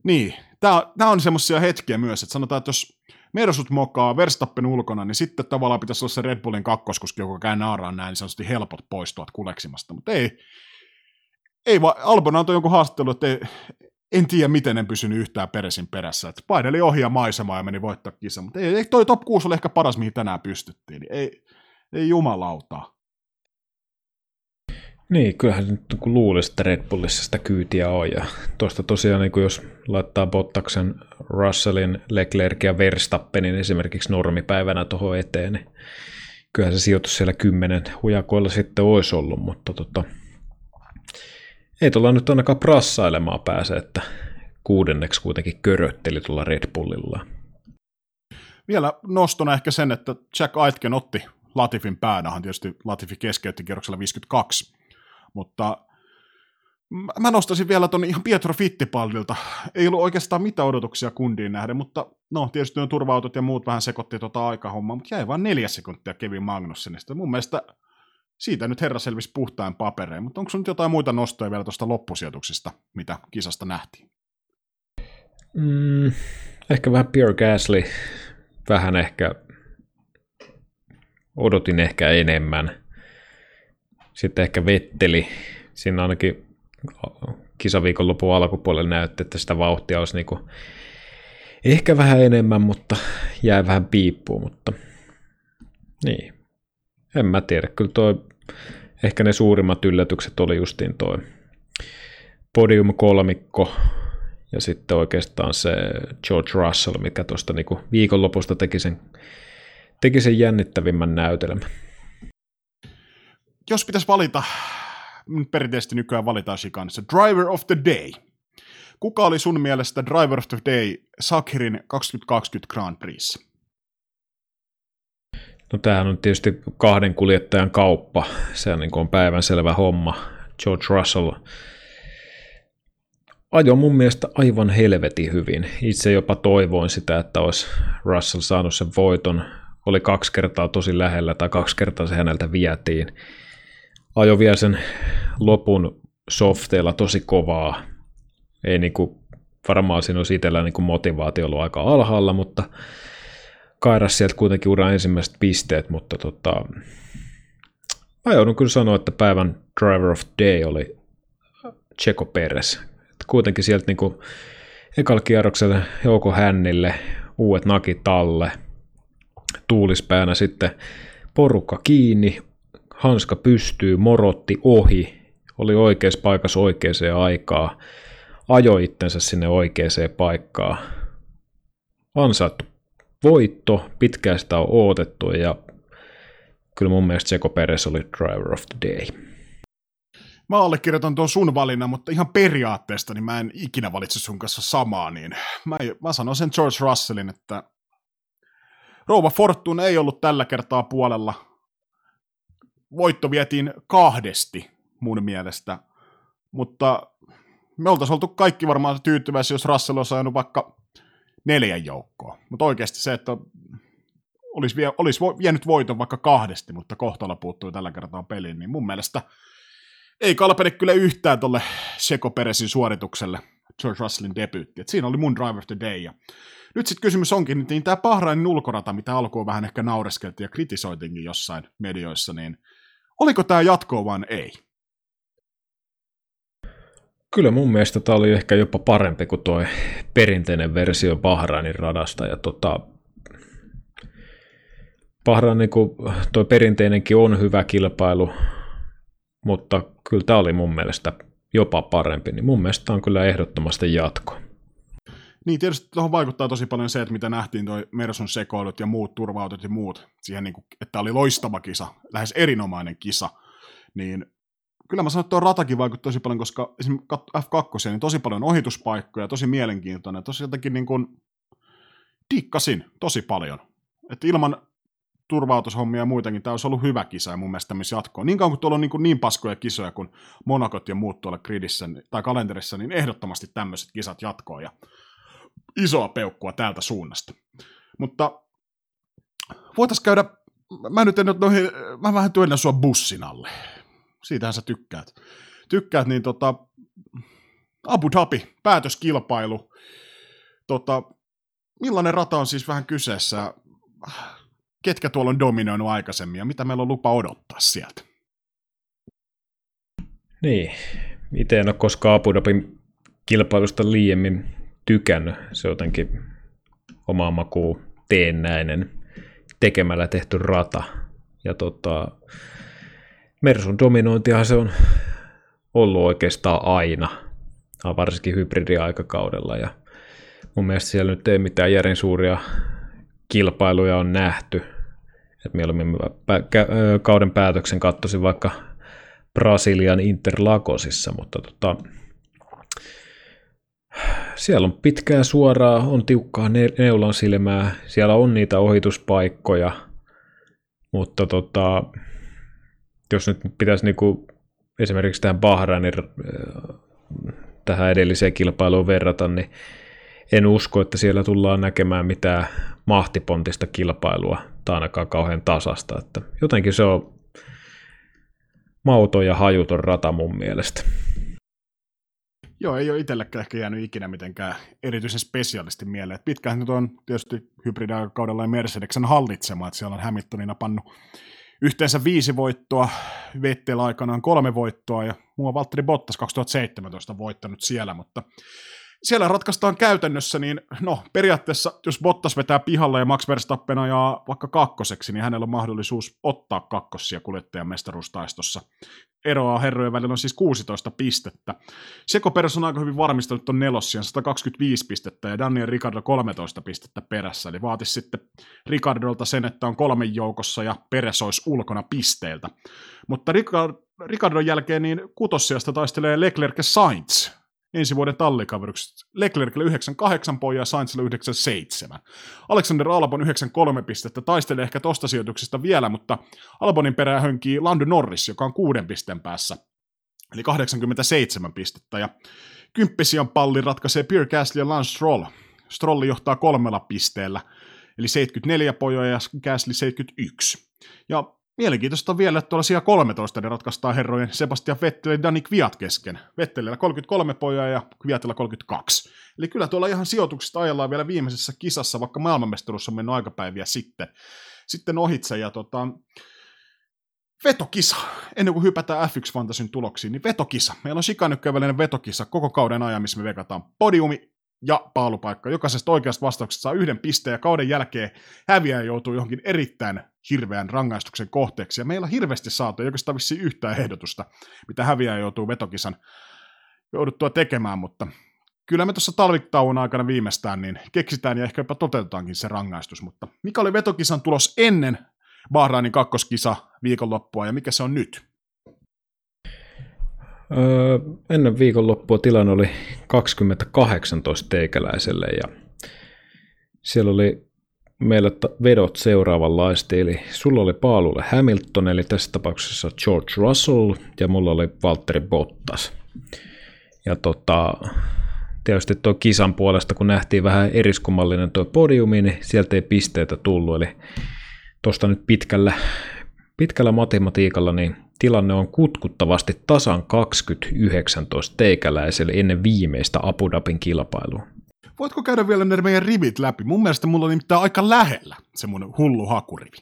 Niin, tämä on semmoisia hetkiä myös, että sanotaan, että jos Mersut mokaa Verstappen ulkona, niin sitten tavallaan pitäisi olla se Red Bullin kakkoskuski, joka käy naaraan näin, niin sanotusti helpot poistua kuleksimasta, mutta ei, ei vaan, Albon antoi jonkun haastattelu, että ei, en tiedä, miten en pysynyt yhtään peresin perässä. Että paineli ohjaa maisemaa ja meni voittaa kisa, mutta ei, ei, toi top 6 oli ehkä paras, mihin tänään pystyttiin. Niin ei, ei jumalautaa. Niin, kyllähän nyt kun luulisi, että Red Bullissa sitä kyytiä on. Ja tuosta tosiaan, niin jos laittaa Bottaksen, Russellin, Leclerc ja Verstappenin esimerkiksi normipäivänä tuohon eteen, niin kyllähän se sijoitus siellä kymmenen hujakoilla sitten olisi ollut, mutta tota, ei tuolla nyt ainakaan prassailemaan pääse, että kuudenneksi kuitenkin körötteli tuolla Red Bullilla. Vielä nostona ehkä sen, että Jack Aitken otti Latifin päänahan, tietysti Latifi keskeytti kierroksella 52, mutta mä nostaisin vielä tuonne ihan Pietro Fittipaldilta. Ei ollut oikeastaan mitään odotuksia kundiin nähden, mutta no tietysti on turva-autot ja muut vähän sekoitti tuota aikahommaa, mutta jäi vain neljä sekuntia Kevin Magnussenista. Mun mielestä siitä nyt herra selvisi puhtain papereen, mutta onko nyt jotain muita nostoja vielä tuosta loppusijoituksista, mitä kisasta nähtiin? Mm, ehkä vähän Pierre Gasly, vähän ehkä odotin ehkä enemmän. Sitten ehkä Vetteli, siinä ainakin kisaviikon lopun alkupuolella näytti, että sitä vauhtia olisi niinku ehkä vähän enemmän, mutta jäi vähän piippuun, mutta niin, en mä tiedä. Kyllä toi, ehkä ne suurimmat yllätykset oli justiin toi podium kolmikko ja sitten oikeastaan se George Russell, mikä tuosta niinku viikonlopusta teki sen, teki sen jännittävimmän näytelmän. Jos pitäisi valita, perinteisesti nykyään valitaan Chicanissa, Driver of the Day. Kuka oli sun mielestä Driver of the Day Sakhirin 2020 Grand Prix? No tämähän on tietysti kahden kuljettajan kauppa. Se on, niin on päivänselvä homma. George Russell ajo mun mielestä aivan helvetin hyvin. Itse jopa toivoin sitä, että olisi Russell saanut sen voiton. Oli kaksi kertaa tosi lähellä tai kaksi kertaa se häneltä vietiin. Ajo vielä sen lopun softeilla tosi kovaa. Ei niinku, varmaan siinä olisi itsellä niinku motivaatio ollut aika alhaalla, mutta kairas sieltä kuitenkin uran ensimmäiset pisteet, mutta tota, mä joudun kyllä sanoa, että päivän driver of day oli Checo Perez. Kuitenkin sieltä niin ekalla kierroksella Jouko Hännille, uudet nakit alle, tuulispäänä sitten porukka kiinni, hanska pystyy, morotti ohi, oli oikeassa paikassa oikeaan aikaan, ajoi itsensä sinne oikeaan paikkaan. Ansaittu voitto, pitkään sitä on odotettu ja kyllä mun mielestä Seko Peres oli driver of the day. Mä allekirjoitan tuon sun valinnan, mutta ihan periaatteesta niin mä en ikinä valitse sun kanssa samaa, niin mä, mä sanon sen George Russellin, että Rouva Fortune ei ollut tällä kertaa puolella. Voitto vietiin kahdesti mun mielestä, mutta me oltaisiin oltu kaikki varmaan tyytyväisiä, jos Russell olisi saanut vaikka neljän joukkoa. Mutta oikeasti se, että olisi, vie, olisi vienyt voiton vaikka kahdesti, mutta kohtalo puuttui tällä kertaa peliin, niin mun mielestä ei kalpene kyllä yhtään tuolle Seko Peresin suoritukselle George Russellin debyytti. Et siinä oli mun driver of the day. Ja nyt sitten kysymys onkin, niin tämä Bahrainin ulkorata, mitä alkuun vähän ehkä naureskeltiin ja kritisoitinkin jossain medioissa, niin oliko tämä jatkoa vai ei? Kyllä mun mielestä tämä oli ehkä jopa parempi kuin tuo perinteinen versio Bahrainin radasta. Ja tota, Bahrain, niin kuin tuo perinteinenkin on hyvä kilpailu, mutta kyllä tämä oli mun mielestä jopa parempi. Niin mun mielestä tämä on kyllä ehdottomasti jatko. Niin, tietysti tuohon vaikuttaa tosi paljon se, että mitä nähtiin toi Mersun sekoilut ja muut turvautot ja muut, siihen niin kuin, että oli loistava kisa, lähes erinomainen kisa, niin kyllä mä sanon, että tuo ratakin vaikuttaa tosi paljon, koska esimerkiksi F2, niin tosi paljon ohituspaikkoja, tosi mielenkiintoinen, tosi jotenkin niin kuin dikkasin tosi paljon. Että ilman turvautushommia ja muitakin, tämä olisi ollut hyvä kisa ja mun mielestä tämmöisiä jatkoa. Niin kauan kuin tuolla on niin, kuin niin paskoja kisoja kuin Monakot ja muut tuolla gridissä tai kalenterissa, niin ehdottomasti tämmöiset kisat jatkoa ja isoa peukkua täältä suunnasta. Mutta voitaisiin käydä, mä nyt en noihin, mä vähän työnnän sua bussin alle siitähän sä tykkäät. Tykkäät, niin tota, Abu Dhabi, päätöskilpailu. Tota, millainen rata on siis vähän kyseessä? Ketkä tuolla on dominoinut aikaisemmin ja mitä meillä on lupa odottaa sieltä? Niin, itse en ole koskaan Abu Dhabin kilpailusta liiemmin tykännyt. Se on jotenkin omaa makuun teennäinen tekemällä tehty rata. Ja tota, Mersun dominointihan se on ollut oikeastaan aina, varsinkin hybridiaikakaudella. Ja mun mielestä siellä nyt ei mitään järin suuria kilpailuja on nähty. Et mieluummin kauden päätöksen katsoisin vaikka Brasilian Interlagosissa, mutta tota, siellä on pitkää suoraa, on tiukkaa neulan silmää, siellä on niitä ohituspaikkoja, mutta tota, jos nyt pitäisi niinku esimerkiksi tähän Bahrainin äh, tähän edelliseen kilpailuun verrata, niin en usko, että siellä tullaan näkemään mitään mahtipontista kilpailua tai ainakaan kauhean tasasta. Että jotenkin se on mauton ja hajuton rata mun mielestä. Joo, ei ole itsellekään ehkä jäänyt ikinä mitenkään erityisen spesiaalisti mieleen. Pitkään nyt on tietysti hybridikaudella ja Mercedeksen hallitsema, että siellä on Hamiltonina pannut yhteensä viisi voittoa, Vettel aikanaan kolme voittoa ja mua Valtteri Bottas 2017 voittanut siellä, mutta siellä ratkaistaan käytännössä, niin no periaatteessa jos Bottas vetää pihalla ja Max Verstappen ajaa vaikka kakkoseksi, niin hänellä on mahdollisuus ottaa kakkossia kuljettajan mestaruustaistossa eroa herrojen välillä on siis 16 pistettä. Seko Peres on aika hyvin varmistanut tuon nelossian 125 pistettä ja Daniel Ricardo 13 pistettä perässä. Eli vaatisi sitten Ricardolta sen, että on kolmen joukossa ja Peres olisi ulkona pisteiltä. Mutta Ricard- Ricardon jälkeen niin kutossiasta taistelee Leclerc Sainz ensi vuoden tallikaveriksi. Leclercille 98 pojaa ja Sainzille 97. Alexander Albon 93 pistettä, taistelee ehkä tosta sijoituksesta vielä, mutta Albonin perään hönkii Lando Norris, joka on kuuden pisteen päässä, eli 87 pistettä, ja kymppisian palli ratkaisee Pierre Gasly ja Lance Stroll. Strolli johtaa kolmella pisteellä, eli 74 pojoja ja Gasly 71. Ja Mielenkiintoista on vielä, että tuolla siellä 13 ne ratkaistaan herrojen Sebastian Vettel ja Dani Kviat kesken. Vettelillä 33 pojaa ja Kviatilla 32. Eli kyllä tuolla ihan sijoituksista ajellaan vielä viimeisessä kisassa, vaikka maailmanmestaruus on mennyt aikapäiviä sitten, sitten ohitse. Ja tota, vetokisa, ennen kuin hypätään F1 Fantasyn tuloksiin, niin vetokisa. Meillä on Chicanykköjen välinen vetokisa koko kauden ajan, missä me vekataan podiumi ja paalupaikka. Jokaisesta oikeasta vastauksesta saa yhden pisteen ja kauden jälkeen häviäjä joutuu johonkin erittäin hirveän rangaistuksen kohteeksi. Ja meillä on hirveästi saatu, ei oikeastaan vissiin yhtään ehdotusta, mitä häviäjä joutuu vetokisan jouduttua tekemään, mutta kyllä me tuossa talvitauon aikana viimeistään niin keksitään ja ehkä jopa toteutetaankin se rangaistus, mutta mikä oli vetokisan tulos ennen Bahrainin kakkoskisa viikonloppua ja mikä se on nyt? Öö, ennen viikonloppua tilanne oli 2018 teikäläiselle ja siellä oli meillä vedot seuraavanlaisesti, eli sulla oli paalulle Hamilton, eli tässä tapauksessa George Russell, ja mulla oli Valtteri Bottas. Ja tota, tietysti tuo kisan puolesta, kun nähtiin vähän eriskummallinen tuo podiumi, niin sieltä ei pisteitä tullut, eli tuosta nyt pitkällä, pitkällä matematiikalla, niin tilanne on kutkuttavasti tasan 2019 teikäläiselle ennen viimeistä Abu Dhabin kilpailua. Voitko käydä vielä ne meidän rivit läpi? Mun mielestä mulla on nimittäin aika lähellä se mun hullu hakurivi.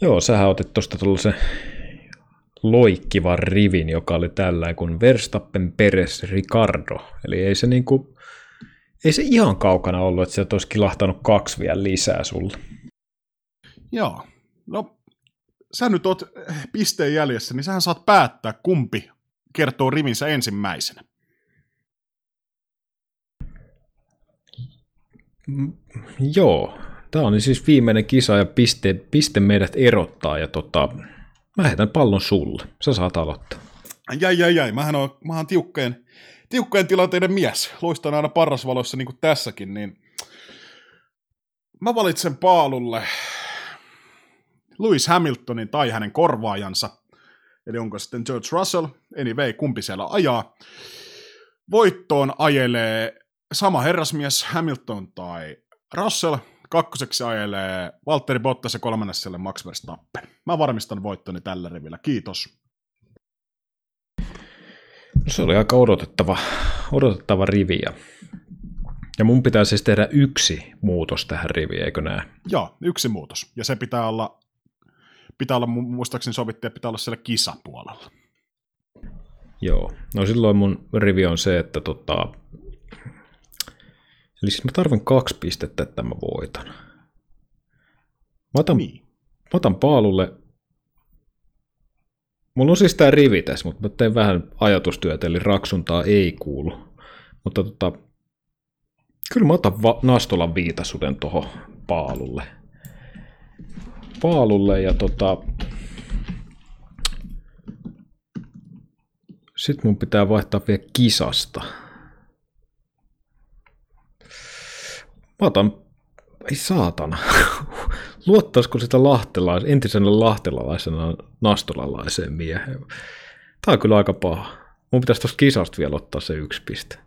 Joo, sähän otit tuosta tuollaisen loikkivan rivin, joka oli tällä kuin Verstappen, Peres, Ricardo. Eli ei se niinku, ei se ihan kaukana ollut, että sieltä olisi kilahtanut kaksi vielä lisää sulle. Joo, no sä nyt oot pisteen jäljessä, niin sähän saat päättää, kumpi kertoo rivinsä ensimmäisenä. Mm, joo, tämä on siis viimeinen kisa ja piste, piste meidät erottaa ja tota, mä heitän pallon sulle. Sä saat aloittaa. Jäi, jäi, jäi. Mähän on, mä oon tiukkojen, tiukkojen tilanteiden mies. Luistan aina parrasvaloissa niin kuin tässäkin, niin mä valitsen paalulle Lewis Hamiltonin tai hänen korvaajansa. Eli onko sitten George Russell, anyway, kumpi siellä ajaa. Voittoon ajelee sama herrasmies Hamilton tai Russell, kakkoseksi ajelee Valtteri Bottas ja kolmannessa Max Verstappen. Mä varmistan voittoni tällä rivillä. Kiitos. No se oli aika odotettava, odotettava rivi. Ja, ja mun pitää siis tehdä yksi muutos tähän riviin, eikö näe? Joo, yksi muutos. Ja se pitää olla, pitää olla muistaakseni sovittu, pitää olla siellä kisapuolella. Joo, no silloin mun rivi on se, että tota, Eli siis mä tarvin kaksi pistettä, että mä voitan. Mä otan, niin. mä otan paalulle. Mulla on siis tää rivi tässä, mutta mä teen vähän ajatustyötä, eli raksuntaa ei kuulu. Mutta tota, kyllä mä otan va- Nastolan viitasuden tuohon paalulle. Paalulle ja tota, sitten mun pitää vaihtaa vielä kisasta. Mä otan, ei saatana, luottaisiko sitä lahtelais, entisenä lahtelalaisena nastolalaiseen mieheen. Tää on kyllä aika paha. Mun pitäisi tuosta kisasta vielä ottaa se yksi piste.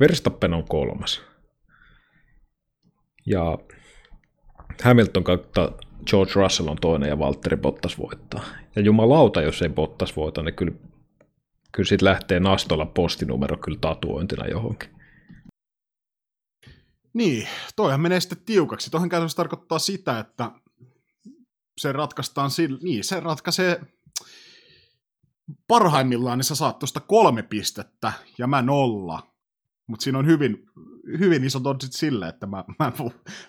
Verstappen on kolmas. Ja Hamilton kautta George Russell on toinen ja Valtteri Bottas voittaa. Ja jumalauta, jos ei Bottas voita, niin kyllä kyllä siitä lähtee nastolla postinumero kyllä tatuointina johonkin. Niin, toihan menee sitten tiukaksi. Toihan käytännössä tarkoittaa sitä, että se ratkaistaan sillä, niin se ratkaisee parhaimmillaan, niin sä saat tuosta kolme pistettä ja mä nolla. Mutta siinä on hyvin, hyvin iso oddsit sille, että mä, mä,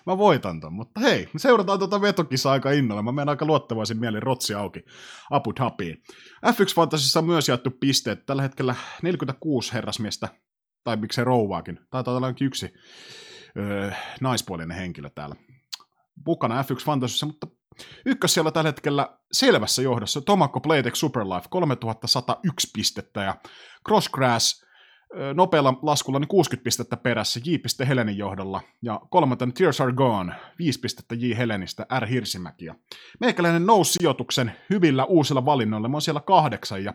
mä voitan ton. Mutta hei, me seurataan tuota vetokisaa aika innolla. Mä menen aika luottavaisin mielin rotsi auki Abu Dhabiin. F1 Fantasissa on myös jaettu pisteet. Tällä hetkellä 46 herrasmiestä, tai miksei rouvaakin. Taitaa olla yksi öö, naispuolinen henkilö täällä mukana F1 Fantasyssä, mutta ykkös siellä tällä hetkellä selvässä johdossa Tomako Playtech Superlife 3101 pistettä ja Crossgrass nopealla laskulla niin 60 pistettä perässä J. Helenin johdolla, ja kolmantena Tears Are Gone, 5 pistettä J. Helenistä, R. Hirsimäki. Ja meikäläinen nousi sijoituksen hyvillä uusilla valinnoilla, mä oon siellä kahdeksan, ja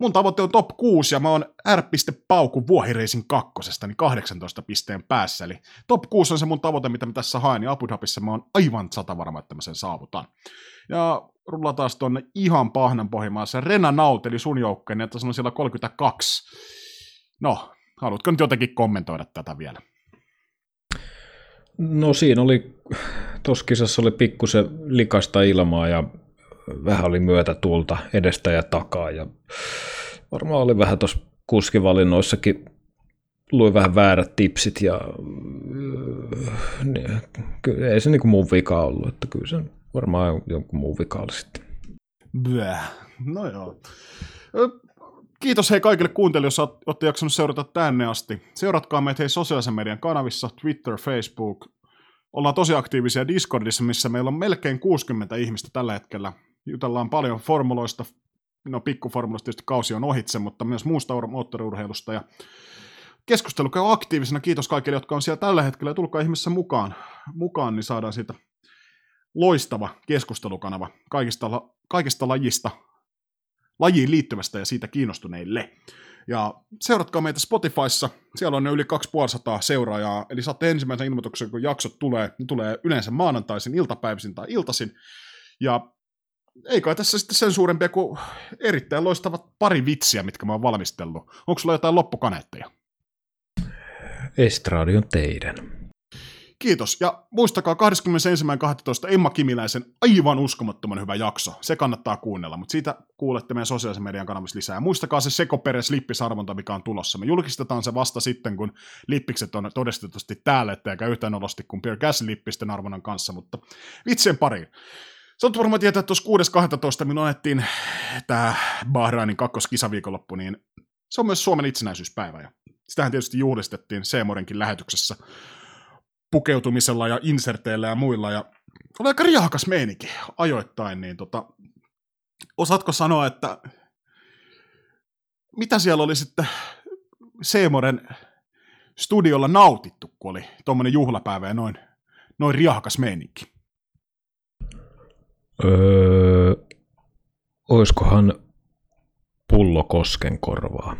mun tavoite on top 6, ja mä oon R. Pauku Vuohireisin kakkosesta, niin 18 pisteen päässä, eli top 6 on se mun tavoite, mitä mä tässä haen, ja Abu Dhabissa mä oon aivan sata varma, että mä sen saavutan. Ja rullataan tuonne ihan pahnan pohjimaassa. Rena Naut, eli sun joukkojen, että se on siellä 32 No, haluatko nyt jotenkin kommentoida tätä vielä? No siinä oli, tuossa kisassa oli pikkusen likasta ilmaa ja vähän oli myötätuulta edestä ja takaa ja varmaan oli vähän tuossa kuskivalinnoissakin luin vähän väärät tipsit ja niin, ei se niinku mun vika ollut, että kyllä se varmaan jonkun muun vika oli sitten. Bäh. No joo. Kiitos hei kaikille kuuntelijoille, jos olette jaksanut seurata tänne asti. Seuratkaa meitä hei sosiaalisen median kanavissa, Twitter, Facebook. Ollaan tosi aktiivisia Discordissa, missä meillä on melkein 60 ihmistä tällä hetkellä. Jutellaan paljon formuloista, no pikkuformuloista tietysti kausi on ohitse, mutta myös muusta moottoriurheilusta. Ja keskustelu käy aktiivisena. Kiitos kaikille, jotka on siellä tällä hetkellä. Tulkaa ihmeessä mukaan, mukaan niin saadaan siitä loistava keskustelukanava kaikista, kaikista lajista lajiin liittyvästä ja siitä kiinnostuneille. Ja seuratkaa meitä Spotifyssa, siellä on ne yli 2500 seuraajaa, eli saatte ensimmäisen ilmoituksen, kun jaksot tulee, ne tulee yleensä maanantaisin, iltapäivisin tai iltasin. Ja ei kai tässä sitten sen suurempia kuin erittäin loistavat pari vitsiä, mitkä mä oon valmistellut. Onko sulla jotain loppukaneetteja? Estradi on teidän. Kiitos. Ja muistakaa 21.12. Emma Kimiläisen aivan uskomattoman hyvä jakso. Se kannattaa kuunnella, mutta siitä kuulette meidän sosiaalisen median kanavissa lisää. Ja muistakaa se sekoperes lippisarvonta, mikä on tulossa. Me julkistetaan se vasta sitten, kun lippikset on todistetusti täällä, etteikä yhtään olosti kuin Pierre Gassin lippisten arvonnan kanssa, mutta vitsien pariin. Sä varmaan tietää, että tuossa 6.12. minun annettiin tämä Bahrainin kakkoskisaviikonloppu, niin se on myös Suomen itsenäisyyspäivä. Ja sitähän tietysti juhlistettiin Seemorenkin lähetyksessä pukeutumisella ja inserteillä ja muilla, ja oli aika riahakas meininki ajoittain, niin tota, osaatko sanoa, että mitä siellä oli sitten Seemoren studiolla nautittu, kun oli tuommoinen juhlapäivä ja noin, noin riahakas meininki? Öö, oiskohan pullo kosken korvaa?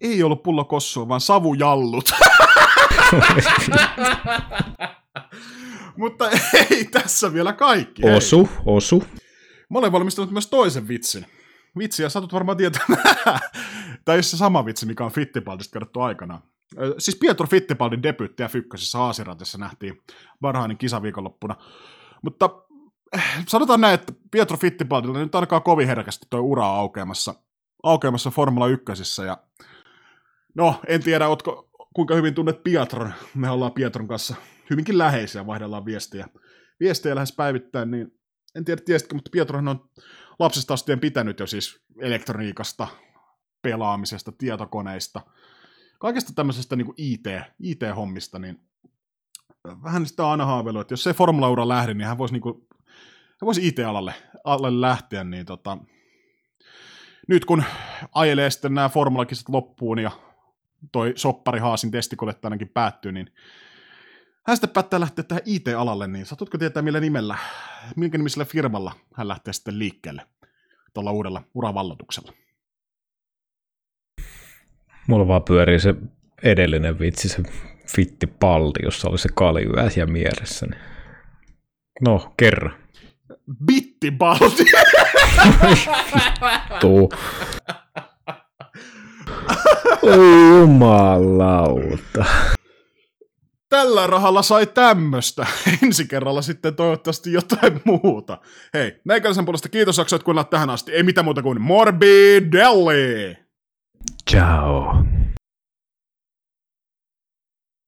Ei ollut pullo kossua, vaan savujallut. Mutta ei tässä vielä kaikki. Osu, ei. osu. Mä olen valmistanut myös toisen vitsin. Vitsi, ja satut varmaan tietää, tai se sama vitsi, mikä on Fittipaldista kerrottu aikana. Siis Pietro Fittipaldin debyytti ja Fykkösessä Aasiratissa nähtiin varhainen kisaviikonloppuna. Mutta eh, sanotaan näin, että Pietro Fittipaldilla nyt alkaa kovin herkästi tuo ura aukeamassa, aukeamassa Formula 1. Ja no, en tiedä, ootko kuinka hyvin tunnet Pietron. Me ollaan Pietron kanssa hyvinkin läheisiä, vaihdellaan viestejä, viestejä lähes päivittäin, niin en tiedä tiesitkö, mutta Pietrohan on lapsesta asti pitänyt jo siis elektroniikasta, pelaamisesta, tietokoneista, kaikesta tämmöisestä niin IT, IT-hommista, niin vähän sitä aina haaveillut, että jos se formula lähde, niin hän voisi, niin kuin, hän voisi IT-alalle alalle lähteä, niin tota, nyt kun ajelee sitten nämä formulakisat loppuun ja toi soppari Haasin testikoletta ainakin päättyy, niin hän sitten päättää lähteä tähän IT-alalle, niin satutko tietää millä nimellä, minkä nimisellä firmalla hän lähtee sitten liikkeelle tuolla uudella uravallotuksella? Mulla vaan pyörii se edellinen vitsi, se fitti palti, jossa oli se kalju ja mielessä. Niin. No, kerro. Bittibalti! Tuu. Jumalauta. Tällä rahalla sai tämmöstä. Ensi kerralla sitten toivottavasti jotain muuta. Hei, meikäläisen puolesta kiitos jaksoit kuunnella tähän asti. Ei mitään muuta kuin Morbidelli! Ciao.